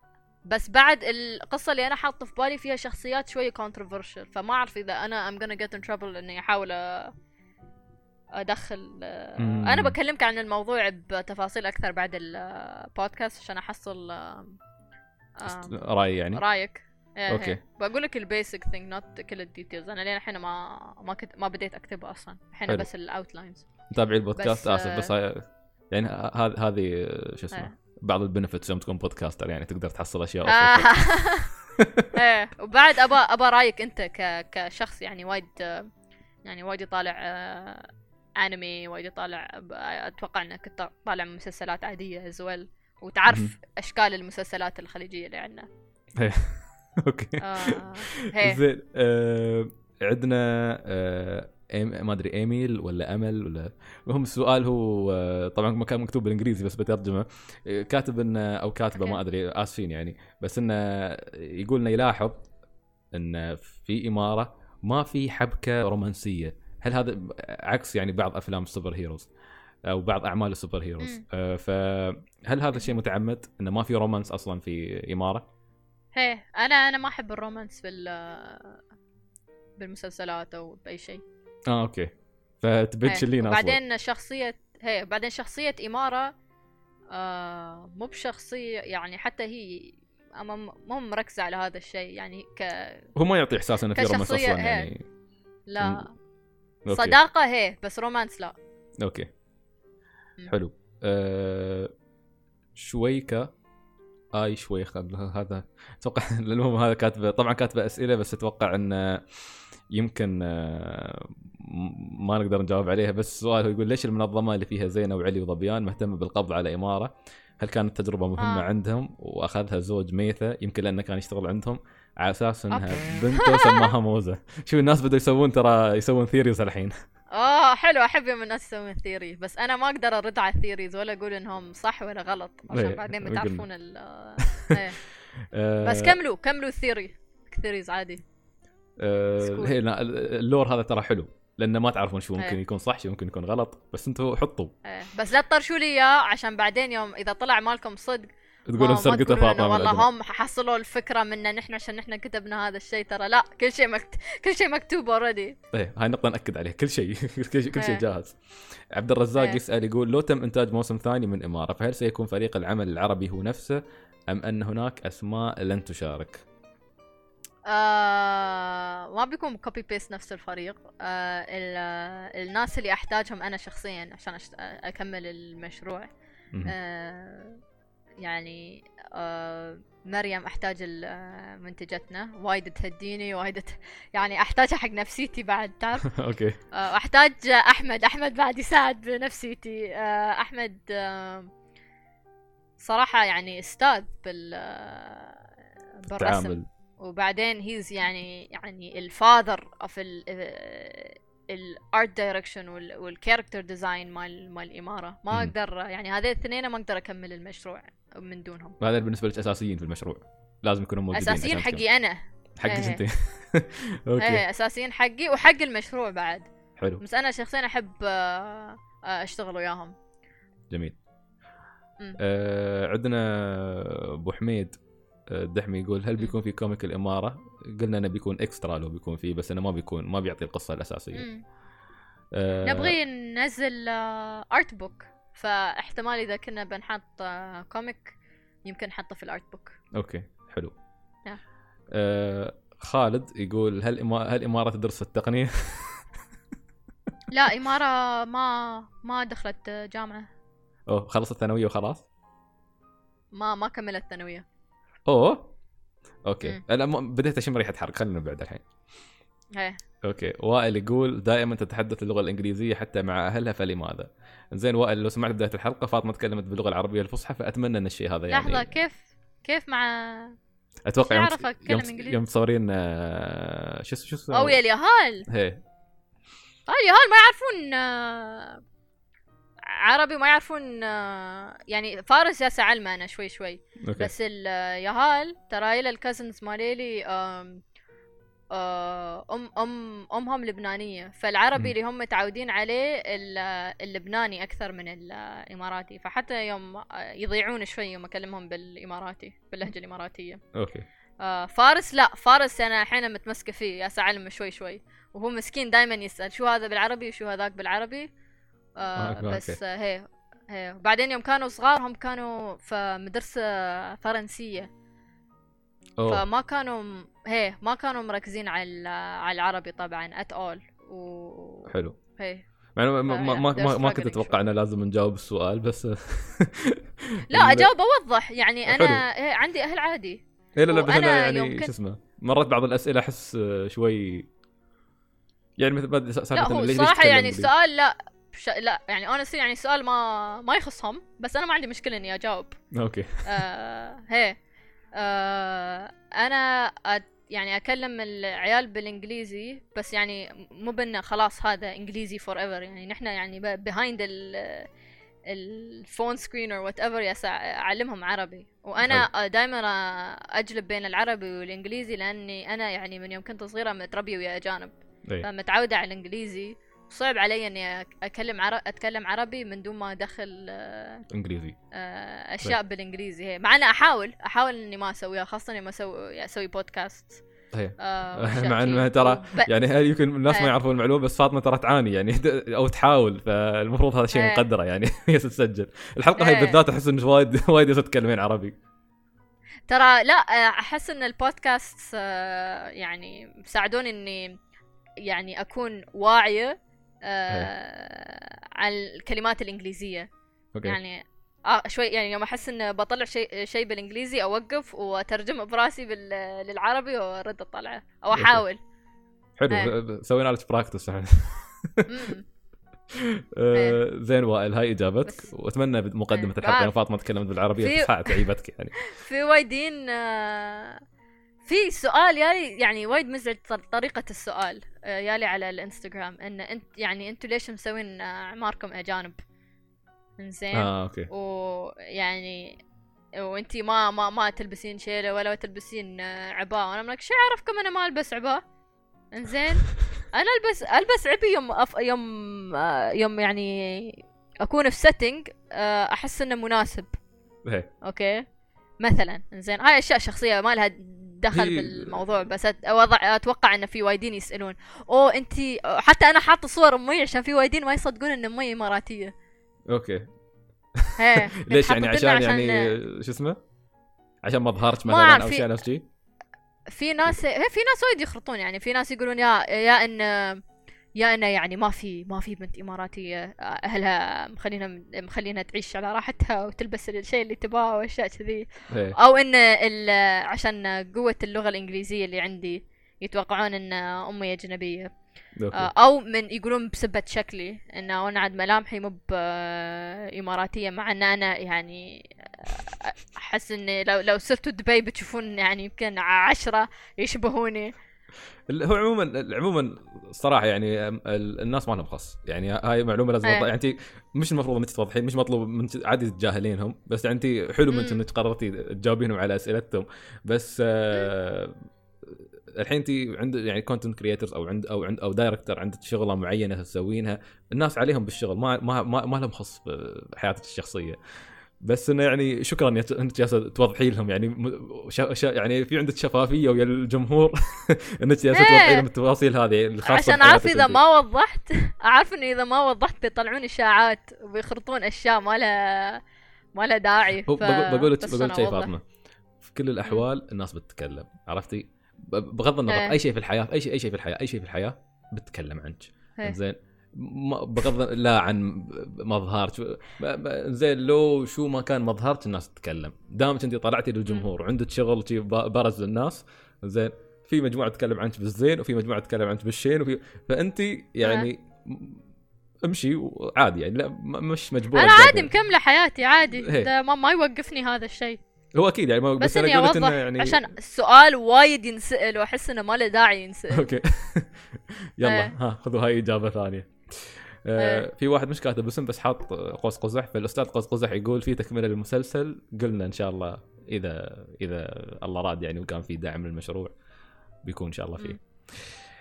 بس بعد القصة اللي أنا حاطة في بالي فيها شخصيات شوية controversial. فما أعرف إذا أنا I'm gonna get in trouble إني أحاول أ- أدخل آه، مم. أنا بكلمك عن الموضوع بتفاصيل أكثر بعد البودكاست عشان أحصل آه، آه، راي يعني. رأيك. إيه. إيه. بقول لك ال basic thing not كل ال details أنا لين الحين ما ما كنت ما بديت اكتبها أصلا الحين. بس ال outlines متابعي البودكاست بس، آسف آه، بس هاي- يعني هذه هذه شو اسمه إيه. بعض ال benefits يوم تكون podcaster يعني تقدر تحصل أشياء أوفر. [laughs] إيه وبعد ابى ابى رأيك أنت ك كشخص يعني وايد آه، يعني وايد يطالع آه، انمي وايد يطالع أتوقع إنك طالع مسلسلات عادية as well. وتعرف أشكال المسلسلات الخليجية اللي عندنا [laughs] okay. آه [laughs] هي زين آه عندنا آه ما أدري إيميل ولا امل ولا [laughs] المهم السؤال هو طبعا ما كان مكتوب بالإنجليزي بس بترجمة. كاتب إنه أو كاتبة ما. أدري آسفين يعني. بس إنه يقول إنه يلاحظ إن في إمارة ما في حبكة رومانسية. هل هذا عكس يعني بعض أفلام ال super heroes أو بعض أعمال ال super heroes؟ فهل هذا الشيء متعمد إنه ما في romance أصلا في إمارة؟ هي أنا أنا ما أحب ال romance بال بالمسلسلات أو بأي شيء. آه okay. تشلين أصلا. وبعدين شخصية هي بعدين شخصية إمارة آه مو بشخصية يعني حتى هي أما م- مو مركزة على هذا الشيء يعني ك هو ما يعطي إحساس إنه في romance أصلا. يعني. لا. okay. صداقة هي بس romance لا. okay. حلو. أه... شويكة. آي شويخة هذا أتوقع [laughs] المهم هذا كاتبه طبعا كاتبه أسئلة بس أتوقع انه يمكن آه، ما نقدر نجاوب عليها بس السؤال هو يقول ليش المنظمة اللي فيها زينة وعلي وظبيان مهتمة بالقبض على إمارة؟ هل كانت تجربة مهمة آه. آه. عندهم وأخذها زوج ميثه يمكن لأنه كان يشتغل عندهم على أساس إنها okay. بنته سماها موزة [laughs] شوف الناس بدوا يسوون ترى يسوون theories الحين آه حلو أحب يوم الناس يسوون theory بس أنا ما أقدر أرد على ال theories ولا أقول إنهم صح ولا غلط عشان إيه، بعدين. بتعرفون ال [laughs] إيه. آه، بس كملوا كملوا ال theory theories عادي آه، لا، ال lore هذا ترى حلو لأنه ما تعرفون شو ممكن إيه. يكون صح شو ممكن يكون غلط بس أنتم حطوا إيه. بس لا تطرشوا لي إياه عشان بعدين يوم إذا طلع مالكم صدق ما سرقته تقولون فاطمه والله. هم حصلوا الفكرة منا نحن عشان نحن كتبنا هذا الشيء ترى لا كل شيء مكت... كل شيء مكتوب already إيه هاي نقطة نأكد عليها [laughs] كل شيء كل شيء إيه. جاهز عبد الرزاق إيه. يسأل يقول لو تم إنتاج موسم ثاني من إمارة فهل سيكون فريق العمل العربي هو نفسه أم أن هناك أسماء لن تشارك؟ آه ما بيكون copy paste نفس الفريق آه ال... آه، الناس اللي أحتاجهم أنا شخصيا عشان أشت... أكمل المشروع. آه يعني آه مريم أحتاج آه، منتجتنا. وايد تهديني وايد يعني احتاجها حق نفسيتي بعد تعرف؟ [laughs] okay. آه، واحتاج أحمد أحمد بعد يساعد بنفسيتي. آه، أحمد صراحة يعني أستاذ بال بالرسم. وبعدين he's يعني يعني ال father of ال art direction وال character design مال مال الإمارة. ما. أقدر يعني هذين الاثنين ما أقدر أكمل المشروع. من دونهم هذا بالنسبة لك اساسيين في المشروع لازم يكونوا موجودين أساسيين حقي أنا. حقك إيه. أنت [laughs] okay إيه أساسيين حقي وحق المشروع بعد حلو بس أنا شخصيا أحب آه، آه، أشتغل وياهم جميل. آه عندنا أبو حميد آه، الدحمي يقول هل. بيكون في comic الاماره؟ قلنا إنه بيكون extra لو بيكون فيه بس إنه ما بيكون ما بيعطي القصة الأساسية. آه نبغي ننزل art book فاحتمال إذا كنا بنحط آه، comic يمكن نحطه في ال art book okay حلو نعم. آه خالد يقول هل إما... هل إمارة تدرس التقنية؟ [laughs] لا إمارة ما ما دخلت جامعة أوه خلصت الثانوية وخلاص؟ ما ما كملت ثانوية أوه okay. أنا بديت أشم ريحة حرق خلينا نبعد الحين إيه okay. وائل يقول دائما تتحدث اللغة الإنجليزية حتى مع أهلها فلماذا؟ زين وائل لو سمعت بداية الحلقة فاطمة تكلمت باللغة العربية الفصحى فأتمنى إن الشيء هذا يعني لحظة كيف كيف مع أتوقع يوم يوم. يوم مصورين آه، شو اسمه شو اسمه أو يا اليهال! هي. آه، اليهال ما يعرفون آه، عربي ما يعرفون آه، يعني فارس جالسة أعلمه أنا شوي شوي. okay. بس اليهال ترى إلى ال cousins ماليلي ام ام أمهم لبنانية. فالعربي مم. اللي هم متعودين عليه ال- اللبناني أكثر من الإماراتي. فحتى يوم آه، يضيعون شوي يوم أكلمهم بالإماراتي باللهجة الإماراتية. okay. آه، فارس لا فارس أنا أحيانا متمسكة فيه يا اعلمه شوي شوي. وهو مسكين دائما يسأل شو هذا بالعربي وشو هذاك بالعربي؟ آه آه، أوكي. بس آه، هي هي. بعدين يوم كانوا صغار هم كانوا في مدرسة فرنسية. أوه. فما كانوا هي ما كانوا مركزين على على العربي طبعا ات اول و حلو. هي. مع ما, ما, ما, ما, كنت أتوقع. إنه لازم نجاوب السؤال بس [laughs] لا [laughs] اجاوب اوضح يعني حلو. أنا عندي أهل عادي. اي لا لا بس أنا يعني يوم شو اسمه مرات بعض الأسئلة أحس شوي يعني مثل ما لا هو الصراحه تتكلم يعني؟ السؤال لا بش... لا يعني honestly يعني السؤال ما ما يخصهم بس أنا ما عندي مشكلة إني أجاوب. okay. آه هي. آه أنا أت يعني أكلم العيال بالإنجليزي بس يعني مو بانه خلاص هذا إنجليزي forever يعني نحن يعني behind ال ال phone screen or whatever أعلمهم عربي. وأنا دائما أجلب بين العربي والإنجليزي لأني أنا يعني من يوم كنت صغيرة متربية ويا أجانب. اي فمتعودة على الإنجليزي. صعب علي إني أك- أكلم عر... أتكلم عربي من دون ما أدخل آه، إنجليزي آه، أشياء بالإنجليزي هي مع أنا أحاول أحاول إني ما أسويها خاصة إني ما أسوي أسوي بودكاست آه، [laughs] مع. إنه ترى يعني هل يمكن الناس ما إيه. يعرفون المعلومة بس فاطمة ترى تعاني يعني [laughs] أو تحاول فالمفروض هذا شيء. مقدرة يعني [laughs] هي تسجل الحلقة هاي. بالذات أحس إنه وايد وايد تتكلمين عربي ترى لا آه، أحس إن البودكاست آه، يعني ساعدوني إني يعني أكون واعية آه، على الكلمات الإنجليزية. okay. يعني آه شوي يعني يوم أحس انه بطلع شيء شيء بالإنجليزي أوقف واترجمه براسي بال... للعربي وأرد اطلعه أو okay. أحاول. حلو. إيه. سوينا لك practice. [laughs] آه، زين وائل هاي إجابتك. وأتمنى بمقدمة إيه. الحلقة فاطمة تكلمت بالعربية في- تعيبتك يعني. [laughs] في وايدين آه، في سؤال يالي يعني وايد مزعج طر- طريقة السؤال آه، يالي على الإنستغرام إن إنت يعني إنتوا ليش مسوين آه، عيالكم أجانب؟ زين آه okay. ويعني وإنتي ما ما ما تلبسين شيلة ولا تلبسين آه، عباءة وأنا ملك شو اعرفكم أنا ما ألبس عباءة إنزين. [laughs] أنا ألبس ألبس عبي يوم أف... يوم يوم يعني أكون في setting أحس إنه مناسب. هي. okay. مثلا إنزين. هاي أشياء شخصية ما لها دخل هي- بالموضوع بس أوضع أتوقع انه في وايدين يسألون. أوه انت حتى أنا حاطة صور أمي عشان في وايدين ما يصدقون إن أمي إماراتية. okay. [laughs] ليش يعني؟ لنا عشان يعني شو اسمه؟ عشان مظهرك ما مثلا أو شيء نفس شيء؟ في ناس هي في ناس وايد يخرطون يعني. في ناس يقولون يا يا إن يا إنه يعني ما في ما في بنت إماراتية أهلها مخلينها مخلينها تعيش على راحتها وتلبس الشيء اللي تبغاه وأشياء كذي إيه. أو إن عشان قوة اللغة الإنجليزية اللي عندي يتوقعون إن أمي أجنبية. آه، أو من يقولون بسبة شكلي انه أنا عاد ملامحي مو إماراتية مع إن أنا يعني أحس إني لو لو سرتوا دبي بتشوفون يعني يمكن عشرة يشبهوني هو عموما عموما الصراحه يعني الناس ما لهم خص يعني هاي معلومة لازم. توضح يعني انت مش المفروض انك توضحين مش مطلوب من عادي تتجاهلينهم بس يعني انت حلو منك. إنك قررتي تجاوبينهم على أسئلتهم بس آه الحين انت عند يعني content creators أو عند أو عند أو director عندك شغلة معينة تسوينها الناس عليهم بالشغل ما ما ما, ما لهم خص بحياتك الشخصية بس إنه يعني شكرا إنك جالسه توضحي لهم يعني شا شا يعني في عندك شفافية ويا الجمهور [laughs] إنك جالسه إيه. توضحي لهم التفاصيل هذه الخاصه عشان أعرف إذا. ما وضحت أعرف اني إذا ما وضحت بيطلعون إشاعات وبيخرطون أشياء ما لها ما لها داعي ف... بقول لك بقول شيء. فاطمة في كل الأحوال الناس بتتكلم عرفتي بغض النظر إيه. أي شيء في الحياة أي شيء أي شيء في الحياة أي شيء في الحياة بتتكلم عنك إيه. زين بغض لا عن مظهرك زين لو شو ما كان مظهرك الناس تتكلم. دامك انت طلعتي للجمهور وعندك شغل بارز للناس زين. في مجموعة تتكلم عنك بالزين وفي مجموعة تتكلم عنك بالشين وفي فأنت يعني امشي وعادي يعني لا مش مجبور أنا عادي مكملة حياتي عادي. إيه. ده ما, ما يوقفني هذا الشيء. هو أكيد يعني ما- بس, بس, إني أوضح إنه يعني عشان السؤال وايد ينسأل وأحس إنه ما له داعي ينسأل. أوكي. [laughs] يلا إيه. ها خذوا هاي إجابة ثانية. آه إيه. في واحد مش كاتب اسم بس حاط قوس قزح فالاستاذ قوس قزح يقول في تكملة للمسلسل. قلنا إن شاء الله إذا إذا الله راد يعني وكان في دعم للمشروع بيكون إن شاء الله فيه.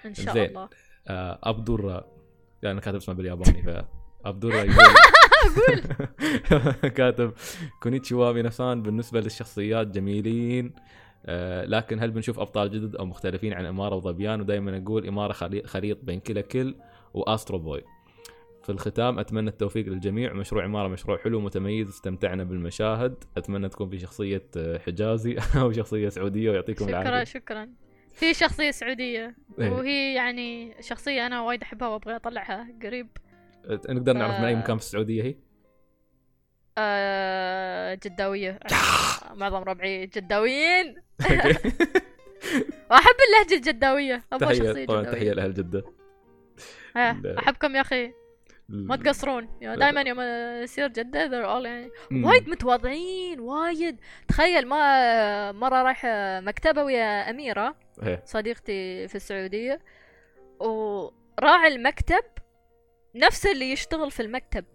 إن شاء زين. الله. آه ابدور يعني كاتب اسمه بالياباني ف ابدور يقول [laughs] [laughs] كاتب こんにちは皆さん بالنسبة للشخصيات جميلين آه لكن هل بنشوف أبطال جدد أو مختلفين عن إمارة وظبيان؟ ودائما أقول إمارة خلي- خليط بين كلا كل. و Astro Boy في الختام أتمنى التوفيق للجميع. مشروع اماره مشروع حلو متميز. استمتعنا بالمشاهد. أتمنى تكون في شخصية آه، حجازي [laughs] أو شخصية سعودية ويعطيكم شكرا العافية. شكرا في شخصية سعودية. إيه. وهي يعني شخصية أنا وايد أحبها وأبغى أطلعها قريب. آه، نقدر نعرف من أي آه. مكان في السعودية هي؟ آه جداوية. [laughs] معظم ربعي جداويين. [laughs] الجداوية. أبغى شخصية تحية طبعا جداوية. تحيه لأهل جدة. ها، لا. أحبكم يا أخي. ما تقصرون. يعني دائما يوم يصير جدة they're all يعني. وايد متواضعين وايد. تخيل ما مرة رايح مكتبة ويا أميرة إيه. صديقتي في السعودية وراعي المكتب نفس اللي يشتغل في المكتب.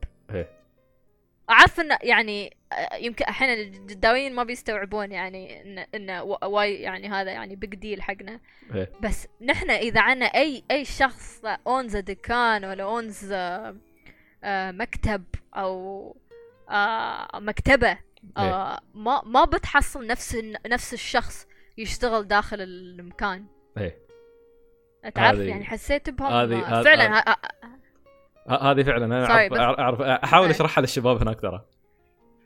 إيه. أعرف إنه يعني آه، يمكن أحيانا الجداويين ما بيستوعبون يعني إن إنه وا- واي يعني هذا يعني big deal حقنا إيه. بس نحن إذا عنا أي أي شخص owns دكان ولا owns آه، آه، مكتب آه، مكتبة آه، ما ما بتحصل نفس نفس الشخص يشتغل داخل المكان إيه. تعرف يعني حسيت بهم فعلا هذه فعلا أنا اعرف اعرف أحاول إيه. أشرحها للشباب هناك ترى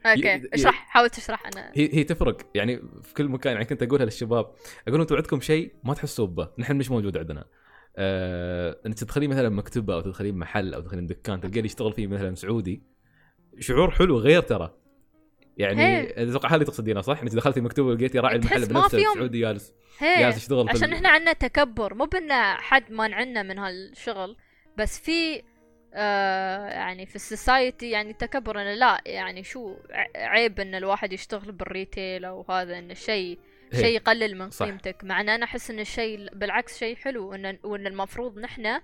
أوكي اشرح حاول تشرح أنا هي هي تفرق يعني في كل مكان يعني كنت أقولها للشباب أقول أنتم عندكم شيء ما تحسوا به نحن مش موجود عندنا آه، انك تدخلين مثلا مكتبة أو تدخلين محل أو تدخلين دكان تلقين يشتغل فيه مثلا سعودي شعور حلو غير ترى يعني. أتوقع هذا اللي تقصدينه صح؟ انك دخلتي مكتبة ولقيتي راعي المحل ما بنفسه سعودي جالس جالس يشتغل عشان إحنا عندنا تكبر مو بان حد مانعنا من هالشغل بس في آه يعني في ال society يعني تكبر إنه لا يعني شو عيب إن الواحد يشتغل بال retail أو هذا إنه شيء هي. شيء يقلل من. قيمتك مع إن أنا أحس إن الشيء بالعكس شيء حلو وإن وإن المفروض نحن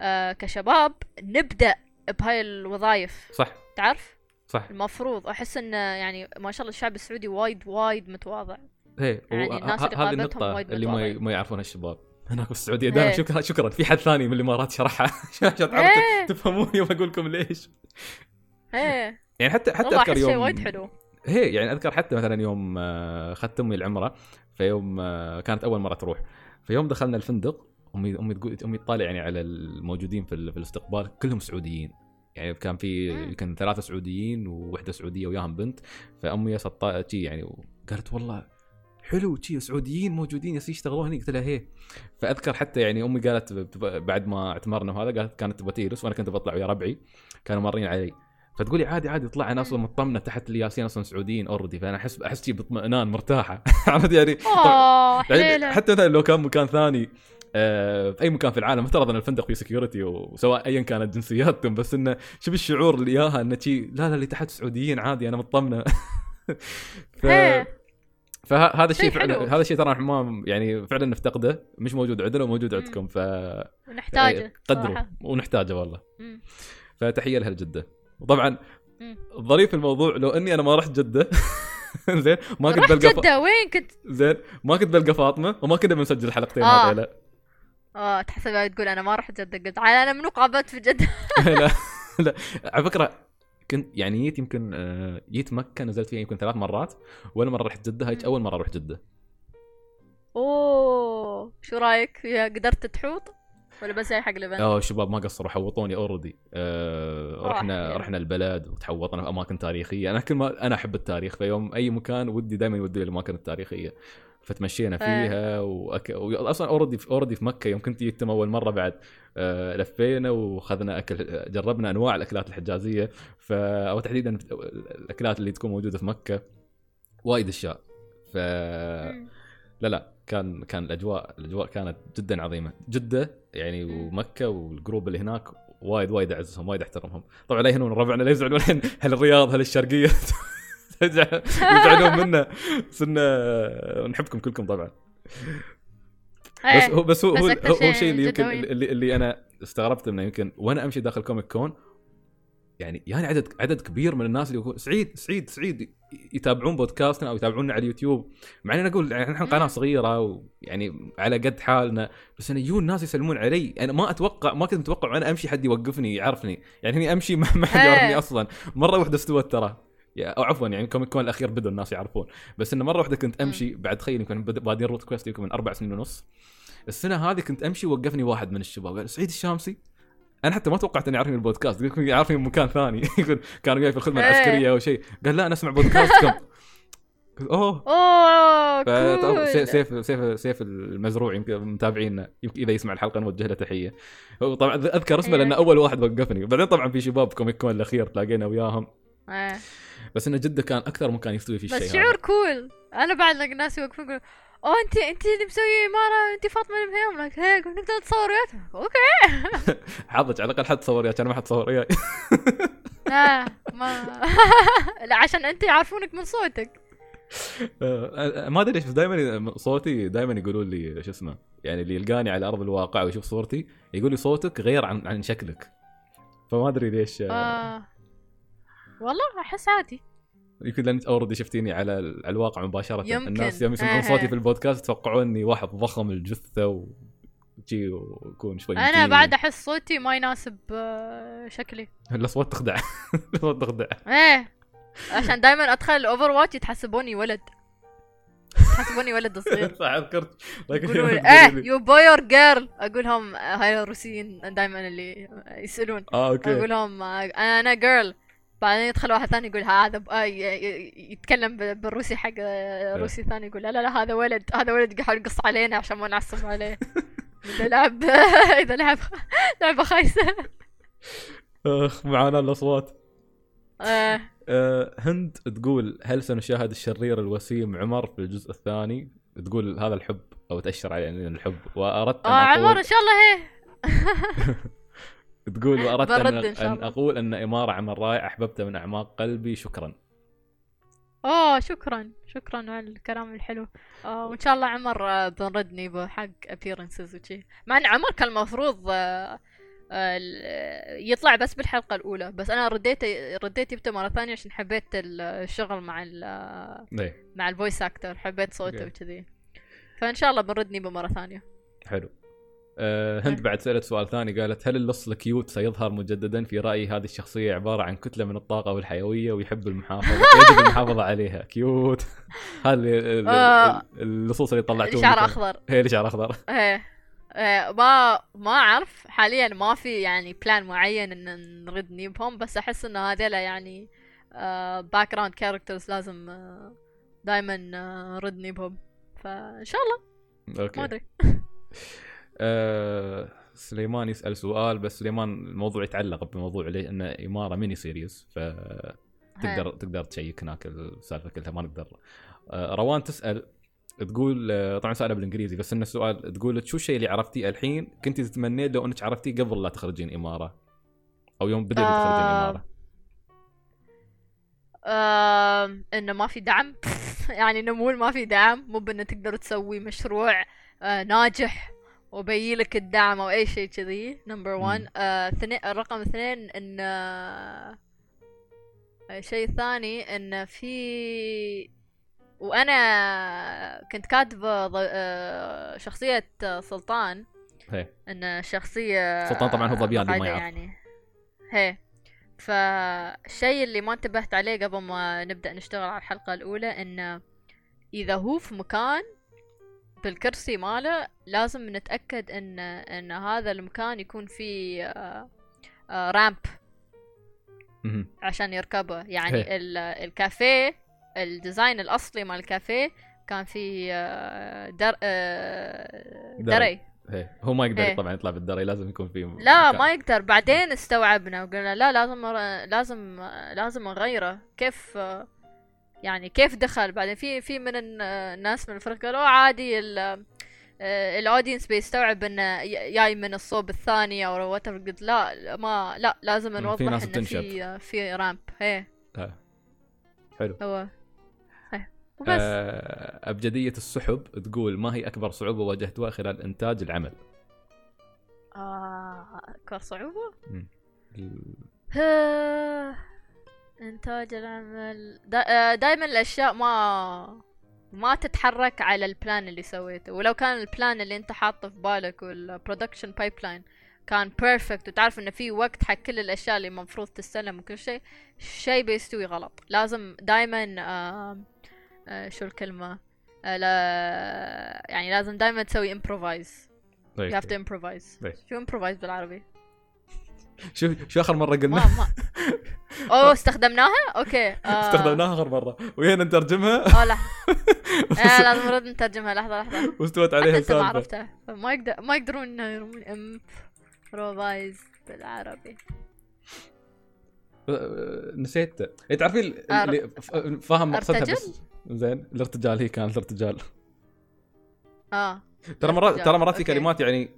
آه كشباب نبدأ بهاي الوظائف صح تعرف صح المفروض أحس انه يعني ما شاء الله الشعب السعودي وايد وايد متواضع هي يعني الناس اللي هذه النقطة اللي. ما يعرفونها الشباب هناك في السعودية. دائما إيه. شكرا شكرا. في حد ثاني من الإمارات شرحها. [laughs] عشان تعرفوا إيه. تفهموني يوم أقول لكم ليش. إيه. يعني حتى حتى أذكر يوم وايد حلو. هي يعني أذكر حتى مثلا يوم آه، أخذت أمي العمرة. فيوم آه، كانت أول مرة تروح. فيوم دخلنا الفندق أمي أمي تقول أمي تطالع يعني على الموجودين في, ال- في الاستقبال. كلهم سعوديين. يعني كان في مم. يمكن ثلاثة سعوديين ووحدة سعودية وياهم بنت. فأمي سطا يعني وقالت والله حلو شي سعوديين موجودين يشتغلون هني؟ قلت لها هي. فأذكر حتى يعني أمي قالت بعد ما اعتمرنا وهذا قالت كانت تبغى تجلس وأنا كنت بطلع ويا ربعي كانوا مارين علي. فتقولي عادي عادي طلع أنا أصلا مطمنة تحت اللي جالسين أصلا سعوديين already فأنا أحس أحس شي باطمئنان مرتاحة. [laughs] عرفت يعني؟ اوه يعني حتى مثلا لو كان مكان ثاني آه، في أي مكان في العالم افترض إن الفندق فيه سكيورتي وسواء ايا كانت جنسياتهم بس إنه شوف الشعور اللي إياها إنه شي لا لا اللي تحت سعوديين عادي أنا مطمنة. [laughs] ف إيه. فهذا الشيء شيء فعلا. هذا الشيء ترى ما يعني فعلا نفتقده مش موجود عندنا وموجود. عندكم ف نحتاجه قدروا صراحة. ونحتاجه والله مم. فتحية لها الجده وطبعا في الموضوع لو إني أنا ما رحت جدة [laughs] زين ما كنت بلقى ف... جدة وين كنت؟ زين ما كنت بلقى فاطمة وما كنا بنسجل الحلقتين آه. هذيلا آه تحسبها تقول أنا ما رحت جدة قلت أنا منو قابلت في جدة [laughs] لا [laughs] لا على فكرة كنت يعني جيت يمكن آه، جيت مكه نزلت فيها يمكن ثلاث مرات ولا مرة رحت جدة هيك. أول مرة أروح جدة أوه شو رأيك فيها قدرت تحوط؟ ولا بس حق ال event؟ آه الشباب ما قصروا حوطوني already آه آه، رحنا. رحنا البلد وتحوطنا في أماكن تاريخية أنا كل ما أنا أحب التاريخ فيوم أي مكان ودي دائما يودي الاماكن التاريخية فتمشينا. فيها وأك... واصلا already already في مكة يوم كنت جيت أول مرة بعد آه لفينا وأخذنا أكل جربنا أنواع الأكلات الحجازية ف أو تحديدا الأكلات اللي تكون موجودة في مكة وايد أشياء ف. لا لا كان كان الأجواء الأجواء كانت جدا عظيمة جدة يعني. ومكة وال group اللي هناك وايد وايد أعزهم وايد أحترمهم طبعا لا يهنون ربعنا لا يزعلون الحين هل الرياض هل الشرقيه [laughs] يزعلون منا بس إنه نحبكم كلكم طبعا بس إيه. هو بس هو بس هو, هو شيء الشيء اللي يمكن. اللي, اللي أنا استغربت منه يمكن وأنا أمشي داخل كوميك كون يعني يعني عدد عدد كبير من الناس اللي يقول سعيد سعيد سعيد يتابعون بودكاستنا أو يتابعونا على اليوتيوب مع اني أقول يعني إحنا قناة. صغيرة ويعني على قد حالنا بس أنا يجون ناس يسلمون علي أنا ما أتوقع ما كنت متوقع وأنا أمشي حد يوقفني يعرفني يعني هني أمشي ما حد إيه. يعرفني أصلا مرة واحدة استوت ترى أو عفوا يعني Comic Con الأخير بدوا الناس يعرفون. بس إنه مرة واحدة كنت. أمشي بعد تخيل يمكن بادين OffQuest يمكن من أربع سنين ونص. السنة هذه كنت أمشي وقفني واحد من الشباب. قال سعيد الشامسي؟ أنا حتى ما توقعت انه يعرفني من البودكاست يمكن يعرفني من مكان ثاني. [laughs] يقول كان وياي في الخدمة إيه. العسكرية أو شيء. قال لا أنا أسمع بودكاستكم. [laughs] أوه. أوه سيف سيف سيف المزروع يمكن متابعينا يمكن إذا يسمع الحلقة نوجه له تحية. طبعا أذكر اسمه إيه. لأنه أول واحد وقفني. بعدين طبعا في شباب Comic Con الأخير تلاقينا وياهم. إيه. بس إنه جدة كان أكثر مكان يستوي فيه الشيء بس شعور cool. أنا بعد لقى ناس يوقفون يقولون أوه انت أنت اللي مسويه إمارة أنت فاطمة المهيري هيك نقدر نتصور وياك. okay. [laughs] حظك على الأقل حد تصور وياك أنا ما حد تصور وياي. [laughs] لا ما. [laughs] لا عشان أنت يعرفونك من صوتك. آه، ما أدري ليش بس دائما صوتي دائما يقولون لي شو اسمه يعني اللي يلقاني على أرض الواقع ويشوف صورتي يقول لي صوتك غير عن عن شكلك. فما أدري ليش آه، آه. والله أحس عادي. يمكن لأن already شفتيني على ال- على الواقع مباشرة. يمكن. الناس يوم يسمعون آه. صوتي في البودكاست يتوقعون إني واحد ضخم الجثة وجي ويكون شوي أنا. بعد أحس صوتي ما يناسب آه، شكلي. الأصوات تخدع. [laughs] الأصوات تخدع. إيه. عشان دائما أدخل ال Overwatch يتحسبوني ولد. يتحسبوني ولد صغير. [laughs] صح ذكرت لكن يقولون يوم are you boy or girl أقول لهم آه، هاي الروسيين دائما اللي يسألون. آه okay. أقول لهم آه، أنا girl بعدين يدخل واحد ثاني يقول هذا آه، يتكلم بالروسي حق آه، روسي ثاني يقول لا لا لا هذا ولد هذا ولد يحاول يقص علينا عشان ما نعصب عليه. [laughs] إذا لعب [laughs] إذا لعب [laughs] لعبه خايسه أخ معانا الأصوات. آه، آه، هند تقول هل سنشاهد الشرير الوسيم عمر في الجزء الثاني؟ تقول هذا الحب أو تأشر على يعني الحب. وأردت آه ان عمر إن شاء الله هي تقول واردت ان, أن الله. أقول أن إمارة عمل رائع احببته من أعماق قلبي. شكرا. أوه شكرا. شكرا على الكلام الحلو. وإن شاء الله عمر آه، بنردني بحق ابيرنسز وشي. مع إن عمر كان المفروض آه آه، يطلع بس بالحلقة الأولى. بس أنا رديت رديت جبته مرة ثانية عشان حبيت الشغل مع ال مع ال voice actor حبيت صوته. وكذي. فإن شاء الله بنردني بمرة ثانية. حلو. آه، هند إيه. بعد سألت سؤال ثاني قالت هل اللص ال cute سيظهر مجددا في رأيي؟ هذه الشخصية عبارة عن كتلة من الطاقة والحيوية ويحب المحافظة [laughs] يجب المحافظة عليها. cute. [laughs] ال- آه. ال- اللصوص اللي طلعتوه اللي شعره من- أخضر. هي اللي شعر أخضر. [laughs] إيه. إيه ما ما أعرف. حاليا ما في يعني plan معين إن نرد نجيبهم بس أحس انه هذيلا يعني background characters لازم دائما نرد نجيبهم فإن شاء الله. ما okay أدري. آه سليمان يسأل سؤال بس سليمان الموضوع يتعلق بموضوع ليه؟ إنه إمارة mini series فتقدر تقدر check هناك السالفة كلها ما نقدر. آه روان تسأل تقول آه، طبعا سؤالها بالإنجليزي بس ان السؤال تقول شو الشيء اللي عرفتيه الحين كنت تتمنين لو إنك عرفتيه قبل لا تخرجين إمارة؟ أو يوم بديتي تخرجين آه. إمارة؟ آم، إنه ما في دعم. [laughs] يعني نمول ما في دعم مو بإنه تقدر تسوي مشروع آه، ناجح. وبيجي لك الدعم أو أي شيء كذي. نمبر 1 اثنين رقم اثنين إن آه، الشيء الثاني إن في وأنا كنت كاتبة ض- آه، شخصية آه، سلطان. هي. إن شخصية سلطان طبعاً هو ظبيان اللي ما يعرف. يعني. هي. فالشيء اللي ما انتبهت عليه قبل ما نبدأ نشتغل على الحلقة الأولى إنه إذا هو في مكان بالكرسي ماله لازم نتأكد إن إن هذا المكان يكون فيه آه، آه، ramp. عشان يركبه يعني. ال- الكافيه ال design الأصلي مال الكافيه كان فيه آه، در آه، دري. هي هو ما يقدر إيه. طبعا يطلع بالدري لازم يكون في لا مكان. ما يقدر بعدين استوعبنا وقلنا لا لازم لازم لازم أغيره كيف يعني كيف دخل؟ بعدين في في من الن- الناس من الفرق قالوا عادي ال ال audience بيستوعب انه جاي من الصوب الثاني or what قلت لا ما لا لازم في نوضح ناس انه. في في ramp هي آه. حلو. هو. هي وبس. آه، أبجدية السحب تقول ما هي أكبر صعوبة واجهتوها خلال إنتاج العمل؟ آه أكبر. آه، انتاج العمل دا دائما الأشياء ما ما تتحرك على ال plan اللي سويته. ولو كان ال plan اللي انت حاطه في بالك وال production pipeline كان perfect وتعرف انه في وقت حق كل الأشياء اللي المفروض تستلم وكل شيء شيء بيستوي غلط. لازم دائما آه آه شو الكلمة؟ آه لا يعني لازم دائما تسوي improvise. You have to improvise. شو improvise بالعربي؟ شو شو آخر مرة ما قلنا؟ ما [laughs] أوه استخدمناها؟ okay آه. استخدمناها آخر مرة. وهنا نترجمها؟ أوه [laughs] لا آه لازم نرد نترجمها. لحظة لحظة. واستوت عليها انت ما عرفتها. ما يقدر ما يقدرون يرمون improvise بالعربي. آه، نسيت. إيه، تعرفين اللي فاهم مقصدها بس. زين الارتجال هي كانت الارتجال. آه. ترى مرات ترى مرات في. كلمات يعني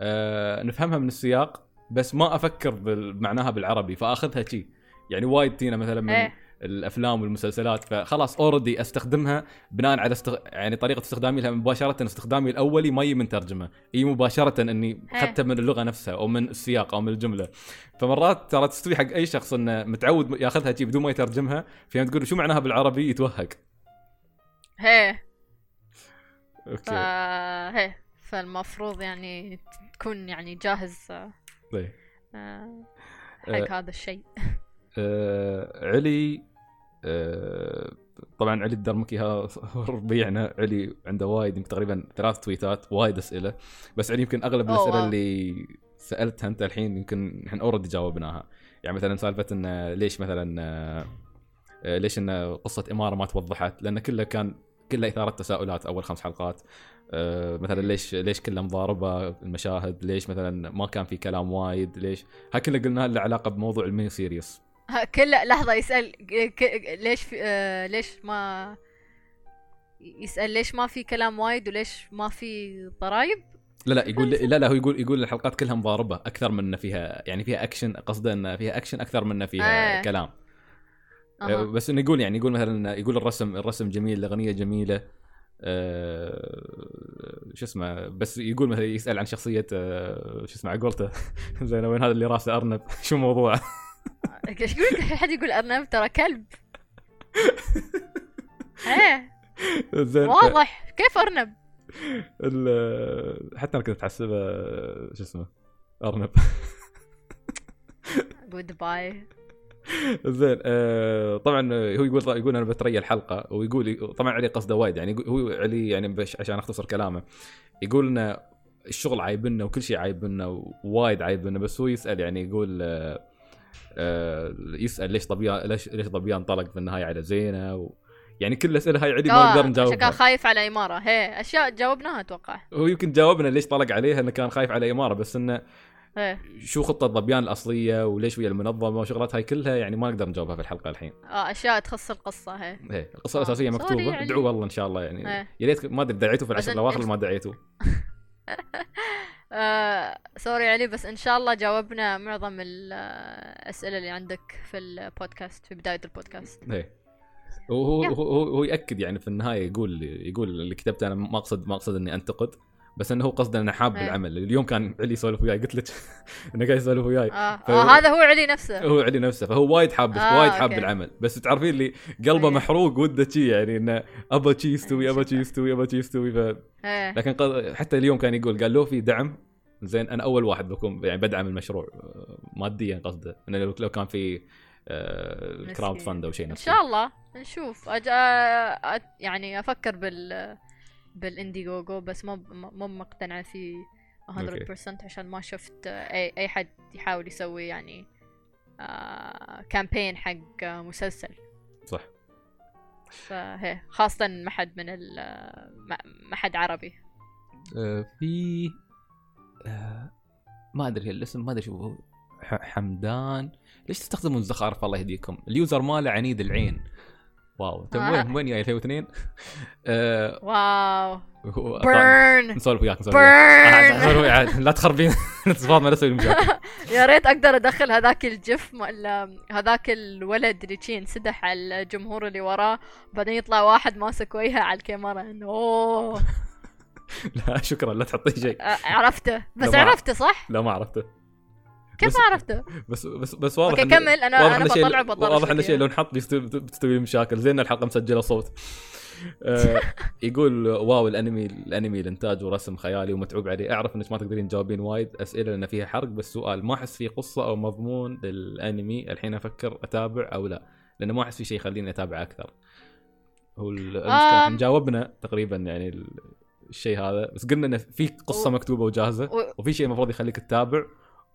آه نفهمها من السياق. بس ما أفكر بمعناها بالعربي فأخذها شي. يعني وايد تينا مثلا من إيه. الأفلام والمسلسلات فخلاص already أستخدمها بناء على استغ... يعني طريقة استخدامي لها مباشرة استخدامي الأولي ما يجي من ترجمة. يجي مباشرة إني إيه. اخذتها من اللغة نفسها أو من السياق أو من الجملة. فمرات ترى تستوي حق أي شخص إنه متعود ياخذها شي بدون ما يترجمها فيوم تقول شو معناها بالعربي؟ يتوهق. هي فا okay هي فالمفروض يعني تكون يعني جاهز طيب. آه، آه. حق هذا الشيء. آه علي طبعا علي الدرمكي ها ربيعنا. علي عنده وايد يمكن تقريبا ثلاث تويتات وايد أسئلة. بس علي يمكن أغلب الأسئلة. اللي سألتها أنت الحين يمكن إحنا أوريدي جاوبناها. يعني مثلا سالفة انه ليش مثلا ليش إن قصة إمارة ما توضحت؟ لأن كله كان كله إثارة تساؤلات أول خمس حلقات. مثلا ليش ليش كلها مضاربة المشاهد ليش مثلا ما كان في كلام وايد ليش هاي كلها قلنا له علاقة بموضوع ال mini series ها، كل ك- ك- ليش في آه ليش ما يسأل ليش ما في كلام وايد وليش ما في ضرايب لا لا يقول لا لا هو يقول يقول الحلقات كلها مضاربة أكثر من إن فيها يعني فيها أكشن قصده ان فيها أكشن أكثر من فيها آه. كلام آه. أها. بس إنه يقول يعني يقول مثلا يقول الرسم الرسم جميل الأغنية جميلة آه شو اسمه بس يقول مثلا يسأل عن شخصية آه شو اسمه عقورته [laughs] زين وين هذا اللي راسه أرنب؟ [laughs] شو موضوعه إيش يقول؟ [laughs] حد يقول أرنب؟ ترى كلب. إيه. زين واضح. كيف أرنب؟ حتى أنا كنت أحسبه شو اسمه أرنب. goodbye [laughs] زين آه طبعا هو يقول يقول أنا بتريا الحلقة ويقول طبعا علي قصده وايد يعني هو علي يعني عشان أختصر كلامه يقول ان الشغل عايبنا وكل شيء عايبنا ووايد عايبنا بس هو يسأل يعني يقول آه آه يسأل ليش ظبيان ليش ليش ظبيان طلق في النهاية على زينة؟ و يعني كل الأسئلة هاي عدي ما نقدر عشان كان نجاوبها خايف على إمارة. هي أشياء جاوبناها أتوقع. هو يمكن جاوبنا ليش طلق عليها إنه كان خايف على إمارة بس إنه إيه. شو خطة ظبيان الأصلية وليش ويا المنظمة وشغلات هاي كلها يعني ما نقدر نجاوبها في الحلقة الحين. آه أشياء تخص القصة هي. إيه القصة آه، الاساسيه sorry مكتوبه يعني. ادعوا والله إن شاء الله يعني. إيه. يا ريت ما أدري دعيتوا في العشر الأواخر ولا ما دعيتوا؟ [laughs] آه sorry علي بس إن شاء الله جاوبنا معظم الاسئله اللي عندك في البودكاست في بداية البودكاست. إيه. هو هو, يا. هو, هو, هو يأكد يعني في النهاية يقول يقول اللي كتبته أنا ما اقصد ما أقصد إني أنتقد. بس إنه هو قصده إنه حاب إيه. بالعمل اليوم كان علي يسولف وياي قلت لك [laughs] إنه قاعد يسولف وياي. آه, ف- آه هذا هو علي نفسه. هو علي نفسه. فهو وايد حاب آه، وايد حاب okay. بالعمل بس تعرفين اللي قلبه إيه. محروق وده شي يعني إنه ابى شي يستوي ابى شي. [laughs] يستوي ابى شي يستوي. ف... إيه. لكن قد... حتى اليوم كان يقول قال لو في دعم. زين أنا أول واحد بكون يعني بدعم المشروع آه، ماديا قصده. إنه لو كان في crowd مسكين. fund أو شيء إن نفسه شاء الله. نشوف. أج... أ... يعني أفكر بال بال Indiegogo بس مو مو مقتنعه فيه 100% عشان ما شفت اي أي حد يحاول يسوي يعني campaign حق آه، مسلسل. صح. فهي خاصة ما حد من ال ما- حد عربي. آه، في آه، ما أدري الاسم ما أدري شو حمدان. ليش تستخدمون الزخارف الله يهديكم؟ ال user ماله عنيد العين. wow. طيب آه. وين وين يا 2002 [laughs] آه، واو. بيرن نسولف وياك نسولف وياك. آه، نسولف بيرن وياك. لا تخربين. [laughs] اتصال ما نسوي المشاكل [laughs] يا ريت أقدر أدخل هذاك ال GIF هذاك الولد اللي شي انسدح على الجمهور اللي وراه بعدين يطلع واحد ماسك وجهه على الكاميرا. إنه أوه. لا شكرا لا تحطي شيء. آه، عرفته. بس لا، عرفته صح؟ لا ما عرفته. كيف عرفته؟ بس بس بس واضح okay كمل أنا واضح أنا بطلع وبطلع واضح إنه شيء لو نحط بتستوي مشاكل زين الحلقة مسجلة صوت. [laughs] آه، يقول wow الانمي الأنمي الانتاج ورسم خيالي ومتعوب عليه. أعرف انك ما تقدرين تجاوبين وايد أسئلة لأن فيها حرق بس سؤال ما أحس في قصة أو مضمون للأنمي الحين أفكر أتابع أو لا؟ لأنه ما أحس في شيء يخليني أتابع أكثر. هو ال- المشكلة جاوبنا تقريبا يعني ال- الشيء هذا بس قلنا إنه في قصة مكتوبة وجاهزة وفي شيء المفروض يخليك تتابع.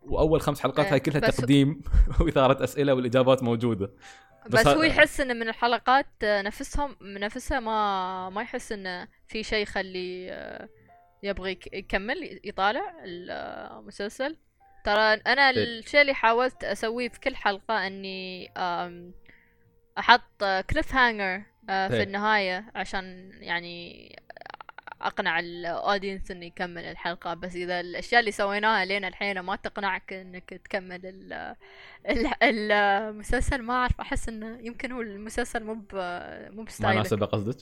وأول خمس حلقات إيه، هاي كلها تقديم [laughs] واثاره أسئلة والإجابات موجودة بس بس هو يحس إنه من الحلقات آه، نفسهم من نفسها ما ما يحس إنه في شيء يخليه آه، يبغى يك- يكمل يطالع المسلسل ترى أنا إيه. الشيء اللي حاولت أسويه في كل حلقة إني أحط cliffhanger في إيه. النهاية عشان يعني أقنع ال audience إنه يكمل الحلقة بس إذا الأشياء اللي سويناها لين الحين ما تقنعك إنك تكمل ال- [laughs] ال- [laughs] المسلسل ما أعرف أحس إنه يمكن هو المسلسل مو مو ما ب style ك ناسبه قصدك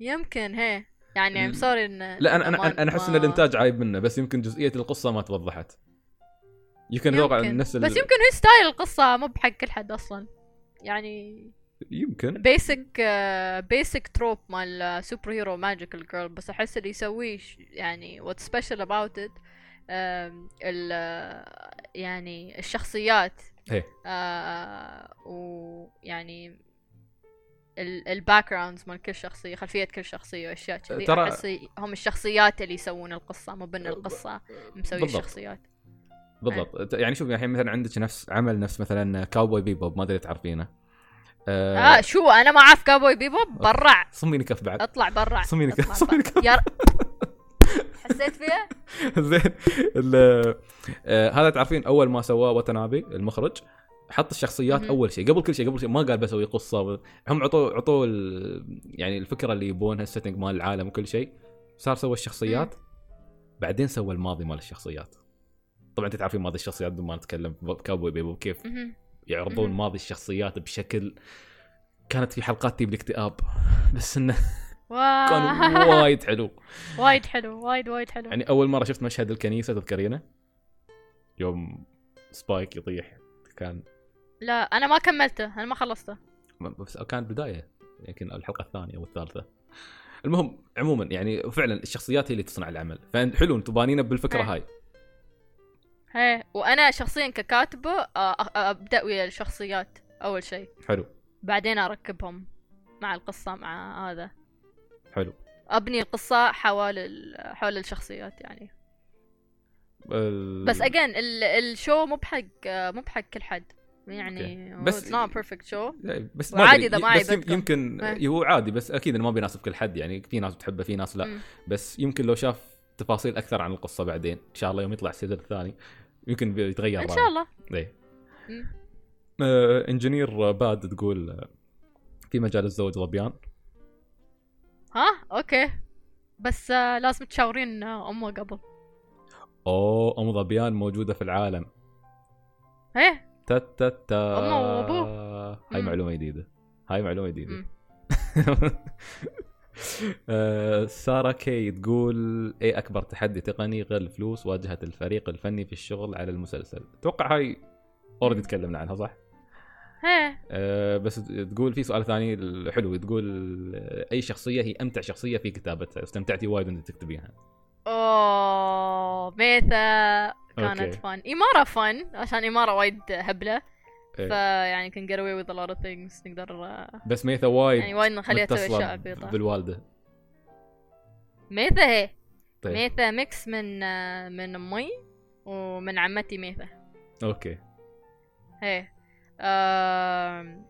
يمكن هي يعني I'm sorry إن لا أنا أنا أنا أحس إن الإنتاج عايب منه بس يمكن جزئية القصة ما توضحت يمكن أتوقع يمكن. نفس. بس يمكن هي style القصة مو بحق كل حد أصلا يعني يمكن. basic basic trope مال superhero magical girl بس أحس اللي يسويه يعني what's special about it ال يعني الشخصيات. إيه. آه ويعني ال backgrounds مال كل شخصية خلفية كل شخصية وأشياء كذي. ترى- أحس هم الشخصيات اللي يسوون القصة مو بأن القصة مسوي بالضبط. الشخصيات. بالضبط. يعني شوف الحين مثلا عندك نفس عمل نفس مثلا Cowboy Bebop ما أدري تعرفينه. آه آه شو أنا ما أعرف Cowboy Bebop برع صميني كف بعد. اطلع برع صميني كف صميني. كف يا [laughs] حسيت فيها؟ زين. آه هذا تعرفين أول ما سواه واتانابي المخرج حط الشخصيات مهم. أول شيء قبل كل شيء قبل شيء ما قال بسوي قصة. هم عطوه عطوه يعني الفكرة اللي يبونها ال setting مال العالم وكل شيء صار سوى الشخصيات. بعدين سوى الماضي مال الشخصيات. طبعا أنت تعرفين ماضي الشخصيات بدون ما نتكلم. Cowboy Bebop كيف. يعرضون. ماضي الشخصيات بشكل كانت في حلقات تجيب الاكتئاب. بس إنه كان وا- وايد حلو. [laughs] وايد حلو وايد وايد حلو. يعني أول مرة شفت مشهد الكنيسة تذكرينه؟ يوم سبايك يطيح كان لا أنا ما كملته أنا ما خلصته. بس كان بداية يمكن الحلقة الثانية أو الثالثة. المهم عموما يعني فعلا الشخصيات هي اللي تصنع العمل. فحلو أنتم بانينا بالفكرة. هاي. هي وأنا شخصيا ككاتبة آه، آه، أبدأ ويا الشخصيات أول شيء. حلو. بعدين أركبهم مع القصة مع هذا. حلو. أبني القصة حول ال- حول الشخصيات يعني. ال- بس again ال show مو بحق مو بحق كل حد. يعني. بس- not perfect show بس أدري، إذا ما بس. يمكن. هو عادي بس أكيد إنه ما بيناسب كل حد. يعني في ناس بتحبه في ناس لا. مم. بس يمكن لو شاف تفاصيل أكثر عن القصة بعدين إن شاء الله يوم يطلع ال season الثاني. يمكن بيتغير إن. شاء الله. إيه. مم. آه Engineer Bad تقول آه، في مجال أتزوج ظبيان. ها؟ okay. بس آه لازم تشاورين آه، أمه قبل. أوه ام ظبيان موجودة في العالم. إيه. تا تا تا. أمه وأبوه. هاي. معلومة جديدة. هاي معلومة جديدة. [laughs] سارة كي تقول إيه أكبر تحدي تقني؟ غير الفلوس واجهت الفريق الفني في الشغل على المسلسل. أتوقع هاي already تكلمنا عنها صح؟ أه بس تقول في سؤال ثاني حلو تقول آه، أي شخصية هي أمتع شخصية في كتابتها؟ استمتعتي وايد وأنت تكتبينها أوه ميثا. كانت okay. fun إمارة fun عشان إمارة وايد هبلة. إيه. فيعني can get away with a lot of things نقدر آه، بس ميثا وايد يعني وايد نخليها تسوي متصلة أشياء عبيطة بالوالدة. ميثا هي. طيب. ميثا mix من آه، من أمي ومن عمتي ميثا. okay. هي. آم،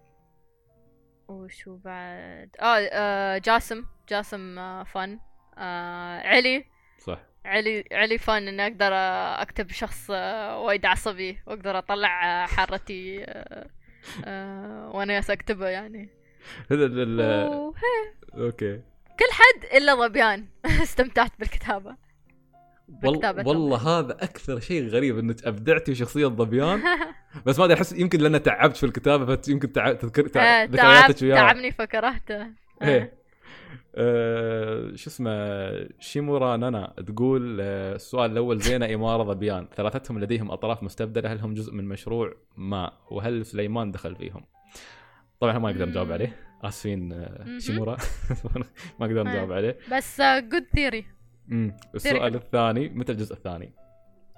وشو بعد؟ آه, آه جاسم. جاسم آه fun آه علي. صح. علي علي fun إني أقدر أكتب شخص آه، وايد عصبي وأقدر أطلع آه، حارتي آه، وأنا أكتبه يعني. أوكي. كل حد إلا ظبيان. [laughs] استمتعت بالكتابة. والله والله هذا أكثر شيء غريب إنك أبدعتي شخصيه ظبيان. [laughs] بس ما أدري أحس يمكن لأن تعبت في الكتابة فيمكن تعب تذكر تع... تعب ذكرياتك وياه. تعبني فكرهته. إيه. آه، شو اسمه شيمورا نانا تقول آه، السؤال الأول زينه اماره ظبيان ثلاثتهم لديهم أطراف مستبدلة هل هم جزء من مشروع؟ ما. وهل سليمان دخل فيهم؟ طبعا ما نقدر نجاوب. عليه. آسفين آه،. شيمورا. [laughs] ما نقدر نجاوب عليه. بس good theory السؤال الثاني متى الجزء الثاني؟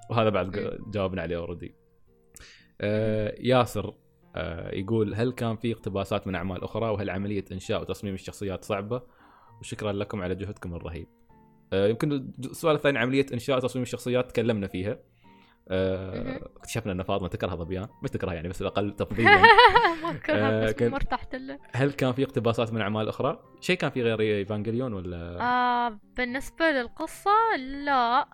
وهذا بعد. جاوبنا عليه already ياسر يقول هل كان في اقتباسات من أعمال أخرى؟ وهل عملية إنشاء وتصميم الشخصيات صعبة؟ وشكرا لكم على جهدكم الرهيب. آه يمكن السؤال الثاني عملية انشاء وتصميم الشخصيات تكلمنا فيها. آه. اكتشفنا أن فاطمة تكره ظبيان، مش تكره يعني بس الأقل تفضيلا. ما [laughs] آه، كرهت بس ارتحت له هل كان في اقتباسات من أعمال أخرى؟ شيء كان في غير إيفانجليون ولا؟ آه بالنسبة للقصة لا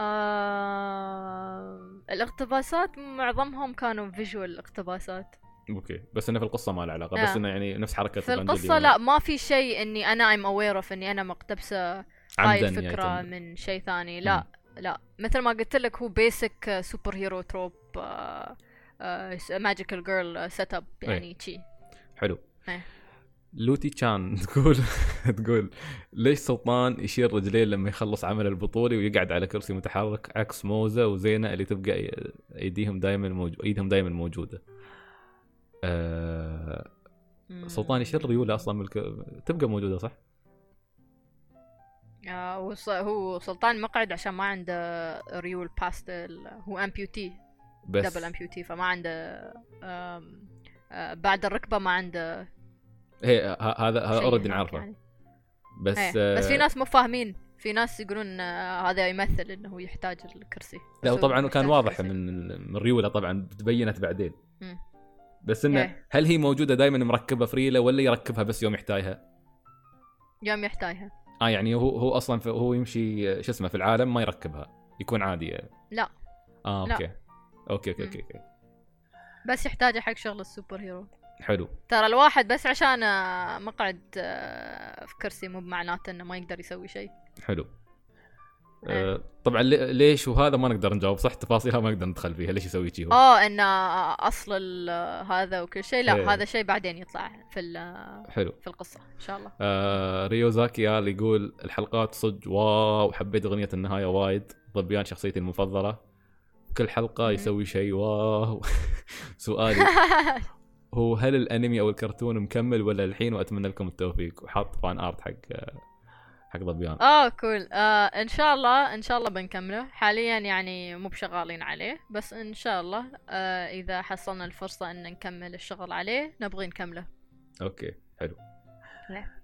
آه الاقتباسات معظمهم كانوا visual اقتباسات okay بس إنه في القصة ما له علاقة بس آه. إنه يعني نفس حركة في إيفانجيليون. لا ما في شيء إني أنا am aware of إني أنا مقتبسة هاي عمداً الفكرة يعني. من شيء ثاني لا لا مثل ما قلت لك هو basic superhero trope magical girl setup. يعني شي حلو إيه. لوتي تشان [laughs] تقول تقول ليش سلطان يشيل رجلين لما يخلص عمل البطولي ويقعد على كرسي متحرك عكس موزة وزينة اللي تبقى ايديهم دائما موجو... ايدهم دائما موجودة. آه... سلطان يشيل ريوله أصلا من الك... تبقى موجودة صح؟ آه هو سلطان مقعد عشان ما عنده ريول past هو amputee بس double amputee فما عنده آم، آه بعد الركبة ما عنده هي هذا هذا already نعرفه يعني. بس إيه. بس في آه، ناس مو فاهمين في ناس يقولون آه هذا يمثل إنه يحتاج الكرسي لا بس هو طبعا محتاج كان واضح. من من ريوله طبعا تبينت بعدين. بس إنه إيه. هل هي موجودة دائما مركبة في ريله ولا يركبها بس يوم يحتاجها؟ يوم يحتاجها آه يعني هو هو أصلا هو يمشي شو اسمه في العالم ما يركبها. يكون عادي لا. آه لا. okay. okay okay okay, okay. بس يحتاجها حق شغل ال superhero. حلو. ترى الواحد بس عشان آه، مقعد آه، في كرسي مو بمعناته إنه ما يقدر يسوي شيء. حلو. إيه. آه طبعا لي- ليش وهذا ما نقدر نجاوب صح؟ تفاصيلها ما نقدر ندخل فيها ليش يسوي شيء آه إن آه، اصل هذا وكل شيء لا إيه. هذا شيء بعدين يطلع في حلو. في القصة إن شاء الله. آه ريو زاكي يال يقول الحلقات صج wow حبيت أغنية النهاية وايد ضبيان شخصيتي المفضلة. كل حلقة. يسوي شيء wow. [laughs] سؤالي [laughs] هو هل الأنمي أو الكرتون مكمل ولا الحين وأتمنى لكم التوفيق. وحاط fan art حق حق ضبيان. آه cool آه إن شاء الله إن شاء الله بنكمله. حاليا يعني مو بشغالين عليه بس إن شاء الله آه إذا حصلنا الفرصة إن نكمل الشغل عليه نبغي نكمله. okay حلو.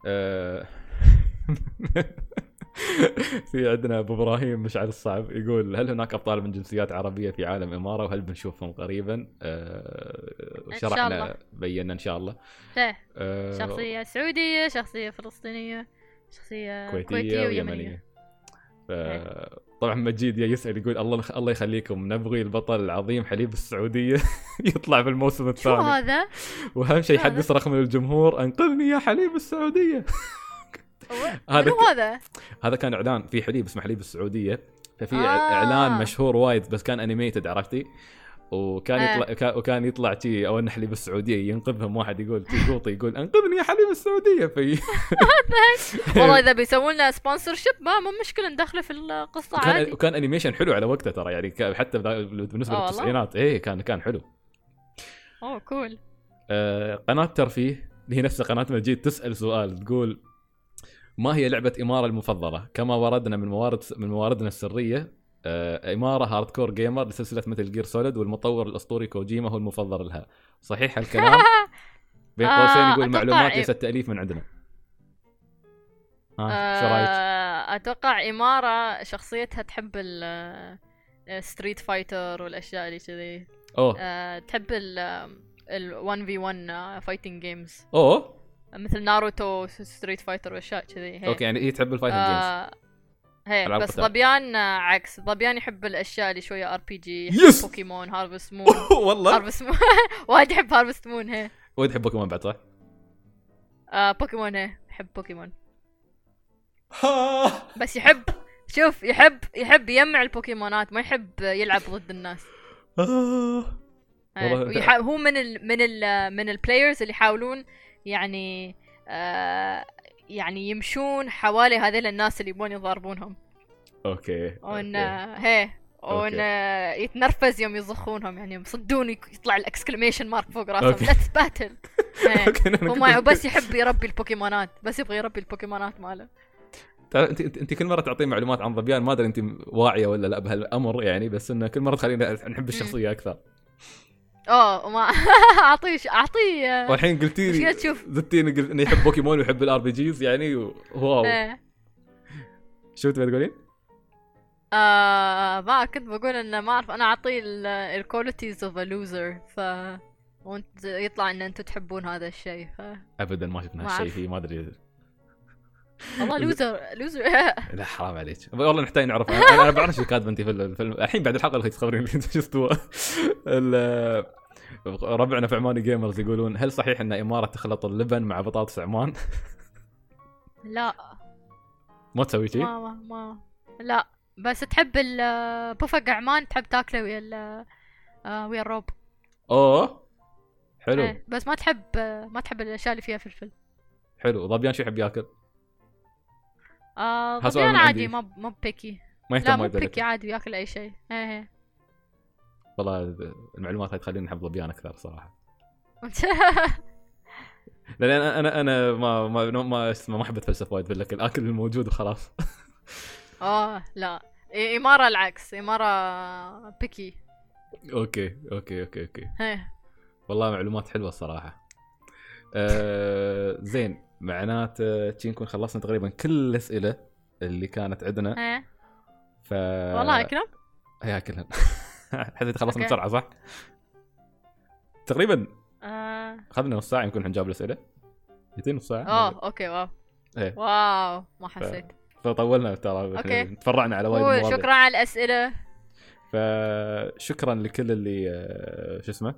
آه، [laughs] في عندنا أبو إبراهيم مشعل الصعب يقول هل هناك أبطال من جنسيات عربية في عالم إمارة؟ وهل بنشوفهم قريبا؟ آه إن شاء شرحنا الله. بينا إن شاء الله. إيه، آه شخصية سعودية شخصية فلسطينية. شخصية كويتية, كويتية ويمنية. ويمنية. ف- طبعا مجيد يسال يقول الله الله يخليكم نبغي البطل العظيم حليب السعودية. [laughs] يطلع في الموسم شو الثاني. هذا؟ وأهم شيء؟ يحد يصرخ من الجمهور أنقذني يا حليب السعودية. هذا هذا؟ هذا كان إعلان في حليب اسمه حليب السعودية. ففي آه. إعلان مشهور وايد بس كان animated عرفتي؟ وكان آه. يطلع كا- وكان يطلع شي أو ان حليب السعوديه ينقذهم واحد يقول شي قوطي يقول أنقذني يا حليب السعودية في [laughs] والله إذا بيسوون لنا sponsorship ما مو مشكلة ندخله في القصة وكان عادي وكان animation حلو على وقته ترى يعني حتى بالنسبة آه؟ للتسعينات إيه كان كان حلو أوه cool آه قناة ترفيه اللي هي نفس قناة مجيد تسأل سؤال تقول ما هي لعبة إمارة المفضلة كما وردنا من موارد من مواردنا السرية آه إمارة hardcore gamer لسلسلة Metal Gear Solid والمطور الأسطوري كوجيما هو المفضل لها. صحيح الكلام [laughs] بين آه، قوسين يقول أتوقع معلومات. ليست تأليف من عندنا. ها شو رأيك؟ آه، أتوقع إمارة شخصيتها تحب ال Street Fighter والأشياء اللي كذي. أوه. آه، تحب ال ال 1 في 1 fighting games أوه. مثل ناروتو Street Fighter وأشياء كذي. okay يعني هي تحب ال fighting games آه هي بس. ظبيان آه، عكس. ظبيان يحب الأشياء اللي شوية RPG yes! بوكيمون Harvest Moon والله؟ Harvest Moon [laughs] وايد يحب Harvest Moon هي. وايد تحب بوكيمون بعد صح؟ آه بوكيمون هي. يحب بوكيمون بس يحب. شوف يحب يحب يجمع البوكيمونات ما يحب يلعب ضد الناس. آه. هو من ال من ال من ال players اللي يحاولون يعني آه يعني يمشون حوالي هذيل الناس اللي يبون يضاربونهم. okay وان okay. هي. وان okay. يتنرفز يوم يصخونهم يعني يصدون يطلع ال exclamation mark فوق راسهم. let's battle okay [laughs] هو بس يحب يربي البوكيمونات بس يبغى يربي البوكيمونات ماله. أنت أنت أنت كل مرة تعطيني معلومات عن ظبيان ما أدري أنت واعية ولا لا بهالأمر يعني بس إنه كل مرة تخلينا نحب الشخصية أكثر. أوه وما [laughs] أعطيه أعطيه والحين قلتي لي؟ زدتيني قلت انه يحب بوكيمون ويحب ال RPGs يعني wow إيه. شو تبي تقولين؟ آه ما كنت بقول انه ما أعرف أنا اعطيه ال qualities of a loser ف وأنت يطلع إن أنتم تحبون هذا الشيء ف ابدا ما شفنا ما هالشيء. فيه ما أدري والله loser loser [laughs] لا حرام عليك والله نحتاج نعرف أنا بعرف شو كاتبه أنت في ال file الحين بعد الحلقة اللي تخبرين شو استوى ربعنا في Omani Gamers يقولون هل صحيح إن إمارة تخلط اللبن مع بطاطس عمان؟ [laughs] لا. ما تسوي شيء؟ ما ما, لا. بس تحب ال بوفك عمان تحب تاكله ويا ال آه، ويا الروب. أوه. حلو. إيه، بس ما تحب ما تحب الأشياء اللي فيها فلفل. حلو. ظبيان شو يحب ياكل؟ آه ظبيان عادي. ما ما picky ما لا يهتم مو وايد picky. عادي ياكل أي شيء. إيه إيه. والله المعلومات هاي تخليني نحب ظبيان أكثر صراحة. [laughs] لأن أنا أنا أنا ما ما ما اسمه ما أحب أتفلسف وايد بالأكل. اكل الموجود وخلاص. [laughs] آه لا. إمارة العكس. إمارة picky okay okay okay okay. إيه. والله معلومات حلوة الصراحة. آه زين. معناته شي نكون خلصنا تقريبا كل الأسئلة اللي كانت عندنا. إيه. ف والله أكرم. هي كلها [laughs] [laughs] حسيت خلصنا. بسرعة صح؟ تقريبا آه. أخذنا نص ساعة يمكن نجاوب الأسئلة 200 نص ساعة آه okay wow إيه. واو ما حسيت فطولنا ترى okay. تفرعنا على وايد شكرا على الأسئلة فشكرا لكل اللي آه، شو اسمه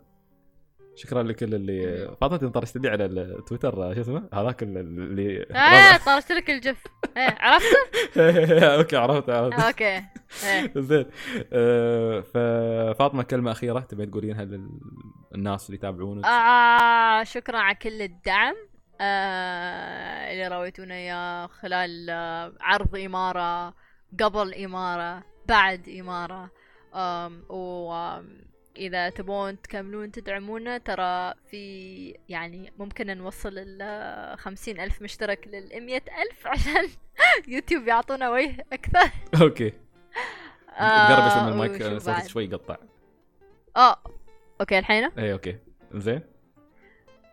شكرا لكل اللي فاطمة انت طرشت لي على التويتر آه، شو اسمه؟ هذاك اللي إيه طرشت لك ال GIF. إيه عرفته؟ [laughs] أوكي عرفت عرفت. أوكي. إيه. زين. آه، ففاطمه كلمة أخيرة تبي تقولينها للناس اللي يتابعونك؟ آه شكرا على كل الدعم. آه اللي رويتونا اياه خلال آه عرض إمارة قبل إمارة بعد إمارة. آم و إذا تبون تكملون تدعمونا ترى في يعني ممكن نوصل ال خمسين ألف مشترك للمية ألف عشان [laughs] يوتيوب يعطونا وجه أكثر. okay. قرب شوي من المايك آه، صوتك؟ شوي يقطع. آه okay الحين؟ اي okay. زين.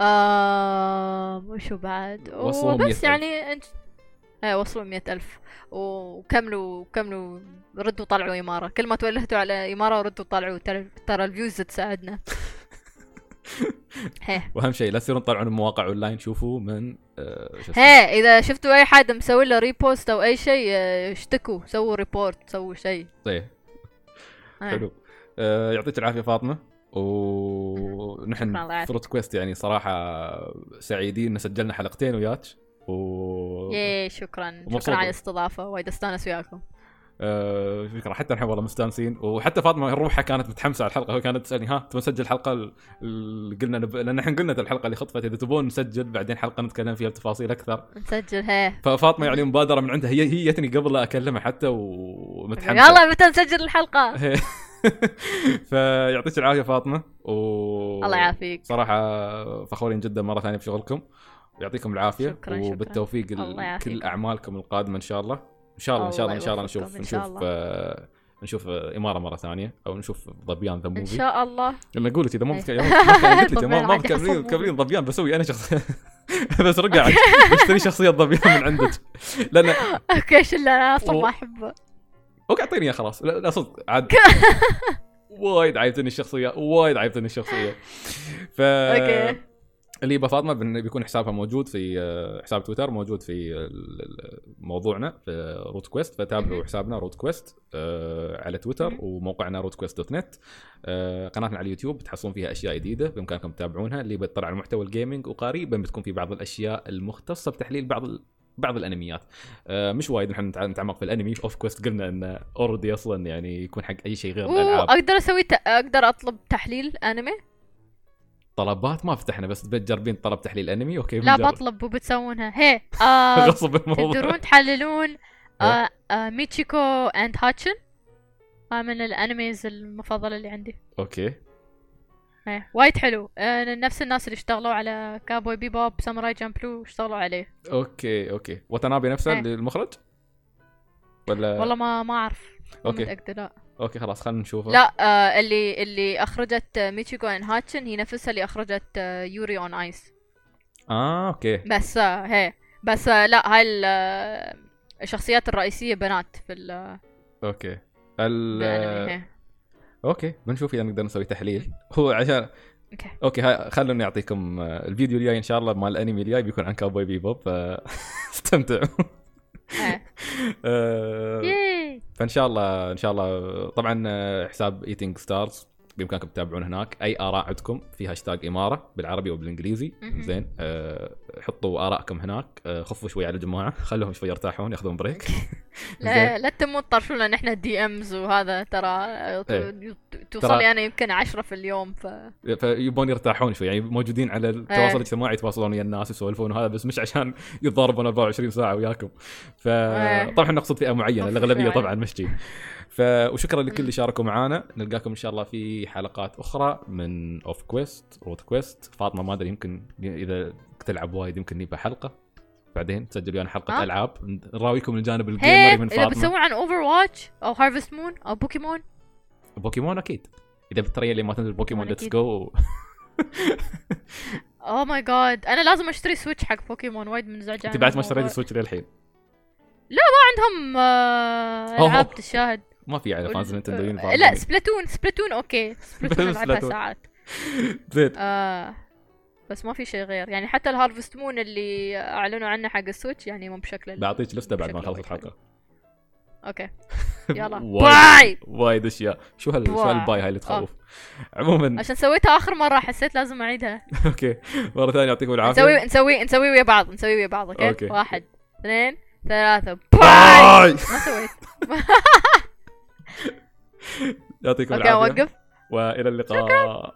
آه وشو بعد؟ وبس. يعني أنت إيه وصلوا مئة ألف. وكملوا كملوا ردوا طلعوا إمارة. كل ما تولهتوا على إمارة ردوا طلعوا ترى ترى ال views تساعدنا. [laughs] وأهم شيء لا تصيرون تطلعون مواقع أونلاين. شوفوا من آه، شو إذا شفتوا أي حد مسوي له repost أو أي شيء آه، اشتكوا. سووا report سووا شيء. طيب. هيه. حلو. آه، يعطيك العافية فاطمة. ونحن. ف Root Quest يعني صراحة سعيدين. ان سجلنا حلقتين وياك. و ياي شكرا. شكرا على الاستضافة. وايد أستانس وياكم. آه، شكرا. حتى نحن والله مستانسين. وحتى فاطمة روحها كانت متحمسة على الحلقة. وكانت تسألني ها تبون نسجل الحلقة ال- اللي قلنا نب... لأن إحنا قلنا الحلقة اللي خطفت. إذا تبون نسجل بعدين حلقة نتكلم فيها بتفاصيل أكثر. نسجل هيه ففاطمة يعني مبادرة من عندها. هي هي جتني قبل لا أكلمها حتى ومتحمسة. يلا متى نسجل الحلقة؟ [laughs] فيعطيك العافية فاطمة. و الله يعافيك. صراحة فخورين جدا مرة ثانية بشغلكم. يعطيكم العافية شكراً،. وبالتوفيق ال- الله يعافيك. كل أعمالكم القادمة إن شاء الله. إن شاء الله إن شاء الله إن شاء الله نشوف شاء نشوف. آه، نشوف آه، إمارة مرة ثانية أو نشوف ضبيان ذا إن موفي. شاء الله. لما لك إذا مو إيه. ما قلت [laughs] ما ما مكملين مكملين ضبيان بسوي أنا شخص [laughs] بس رجع بشتري شخصية ضبيان من عندك. لأن أوكي شو اللي أنا أصلا ما أحبه. أوكي أعطيني إياه خلاص. لا, لا صدق عاد. [laughs] وايد عيبتني الشخصية وايد عيبتني الشخصية. ف okay. اللي فاطمة بيكون حسابها موجود في آه، حساب تويتر موجود في موضوعنا في Root Quest فتابعوا. حسابنا Root Quest آه، على تويتر. وموقعنا Root Quest dot net آه، قناتنا على اليوتيوب بتحصلون فيها أشياء جديدة بإمكانكم تتابعونها اللي بيطلع على محتوى ال gaming وقريبا بتكون في بعض الأشياء المختصة بتحليل بعض بعض الأنميات آه، مش وايد نحن نتع- نتعمق في الأنمي OffQuest قلنا انه already أصلا يعني يكون حق أي شيء غير الألعاب أقدر أسوي ت... أقدر أطلب تحليل أنمي طلبات ما فتحنا بس بتجربين طلب تحليل أنمي. okay لا بنجرب. بطلب وبتسوونها. هي آه [laughs] غصب الموضوع. تقدرون تحللون آه آه Michiko and Hatchin آه من ال animes المفضلة اللي عندي. okay. إيه وايد حلو. آه نفس الناس اللي اشتغلوا على Cowboy Bebop Samurai Champloo اشتغلوا عليه. okay okay. Watanabe نفسه إيه. المخرج؟ ولا؟ والله ما ما أعرف. مو okay. متأكدة لا. أوكي خلاص خلينا نشوفه. لا آه اللي اللي أخرجت آه، Michiko and Hatchin هي نفسها اللي أخرجت آه Yuri on Ice آه okay. بس آه هي. بس آه لا هاي آه، الشخصيات الرئيسية بنات في ال- أوكي. ال... هي. okay بنشوف إذا نقدر نسوي تحليل. هو عشان okay. okay هاي خلوني أعطيكم آه، الفيديو الجاي إن شاء الله مال الأنمي الجاي بيكون عن Cowboy Bebop فاستمتعوا. آه، [laughs] [laughs] فإن شاء الله إن شاء الله طبعا آه، حساب ايتينج ستارز بإمكانكم تتابعون هناك أي آراء عندكم في هاشتاج إمارة بالعربي وبالإنجليزي. زين أه حطوا آرائكم هناك أه خفوا شوي على الجماعة [laughs] خلوهم شوي يرتاحون ياخذون break [laughs] لا لا تموت طرشوا لنا إحنا DMs وهذا ترى إيه. توصل لي أنا يمكن عشرة في اليوم ف فيبون يرتاحون شوي يعني موجودين على التواصل إيه. الاجتماعي يتواصلون ويا الناس يسولفون وهذا بس مش عشان [laughs] يتضاربون 24 ساعة وياكم إيه. فطبعا نقصد فئة معينة الأغلبية طبعا عليهم. ف وشكرا لكل. اللي شاركوا معانا. نلقاكم إن شاء الله في حلقات أخرى من OffQuest Root Quest فاطمة ما أدري يمكن إذا تلعب وايد يمكن نجيب حلقة. بعدين تسجل ويانا حلقة آه. ألعاب. نراويكم الجانب هي الجيمري من إذا فاطمة. بتسوون عن اوفر واتش أو هارفست مون أو بوكيمون بوكيمون أكيد. إذا بتريا لي ما تنزل بوكيمون. ليتس جو اوه ماي جاد أنا لازم أشتري سويتش حق بوكيمون وايد منزعجه أنت بعد ما اشتريت السويتش للحين؟ عندهم آه،. ألعاب تشاهد. ما في على فانز نينتندو ينفع لا سبلاتون سبلاتون أوكي. [laughs] سبلاتون سبلاتون. ساعات. [laughs] زين. آه. بس ما في شيء غير. يعني حتى الهارفست مون اللي أعلنوا عنه حق السويتش يعني مو بشكل بعطيك لسته بعد ما نخلص الحلقة. أوكي. [laughs] يلا. باي! وايد أشياء. شو هال شو bye. هال bye هاي اللي تخوف؟ عموما عشان سويتها آخر مرة حسيت لازم أعيدها. أوكي. مرة ثانية يعطيكم العافية. نسوي نسوي نسوي ويا بعض نسوي ويا بعض okay, okay. واحد اثنين ثلاثة. bye bye! ما سويت. يعطيكم العافية. أوقف. وإلى اللقاء.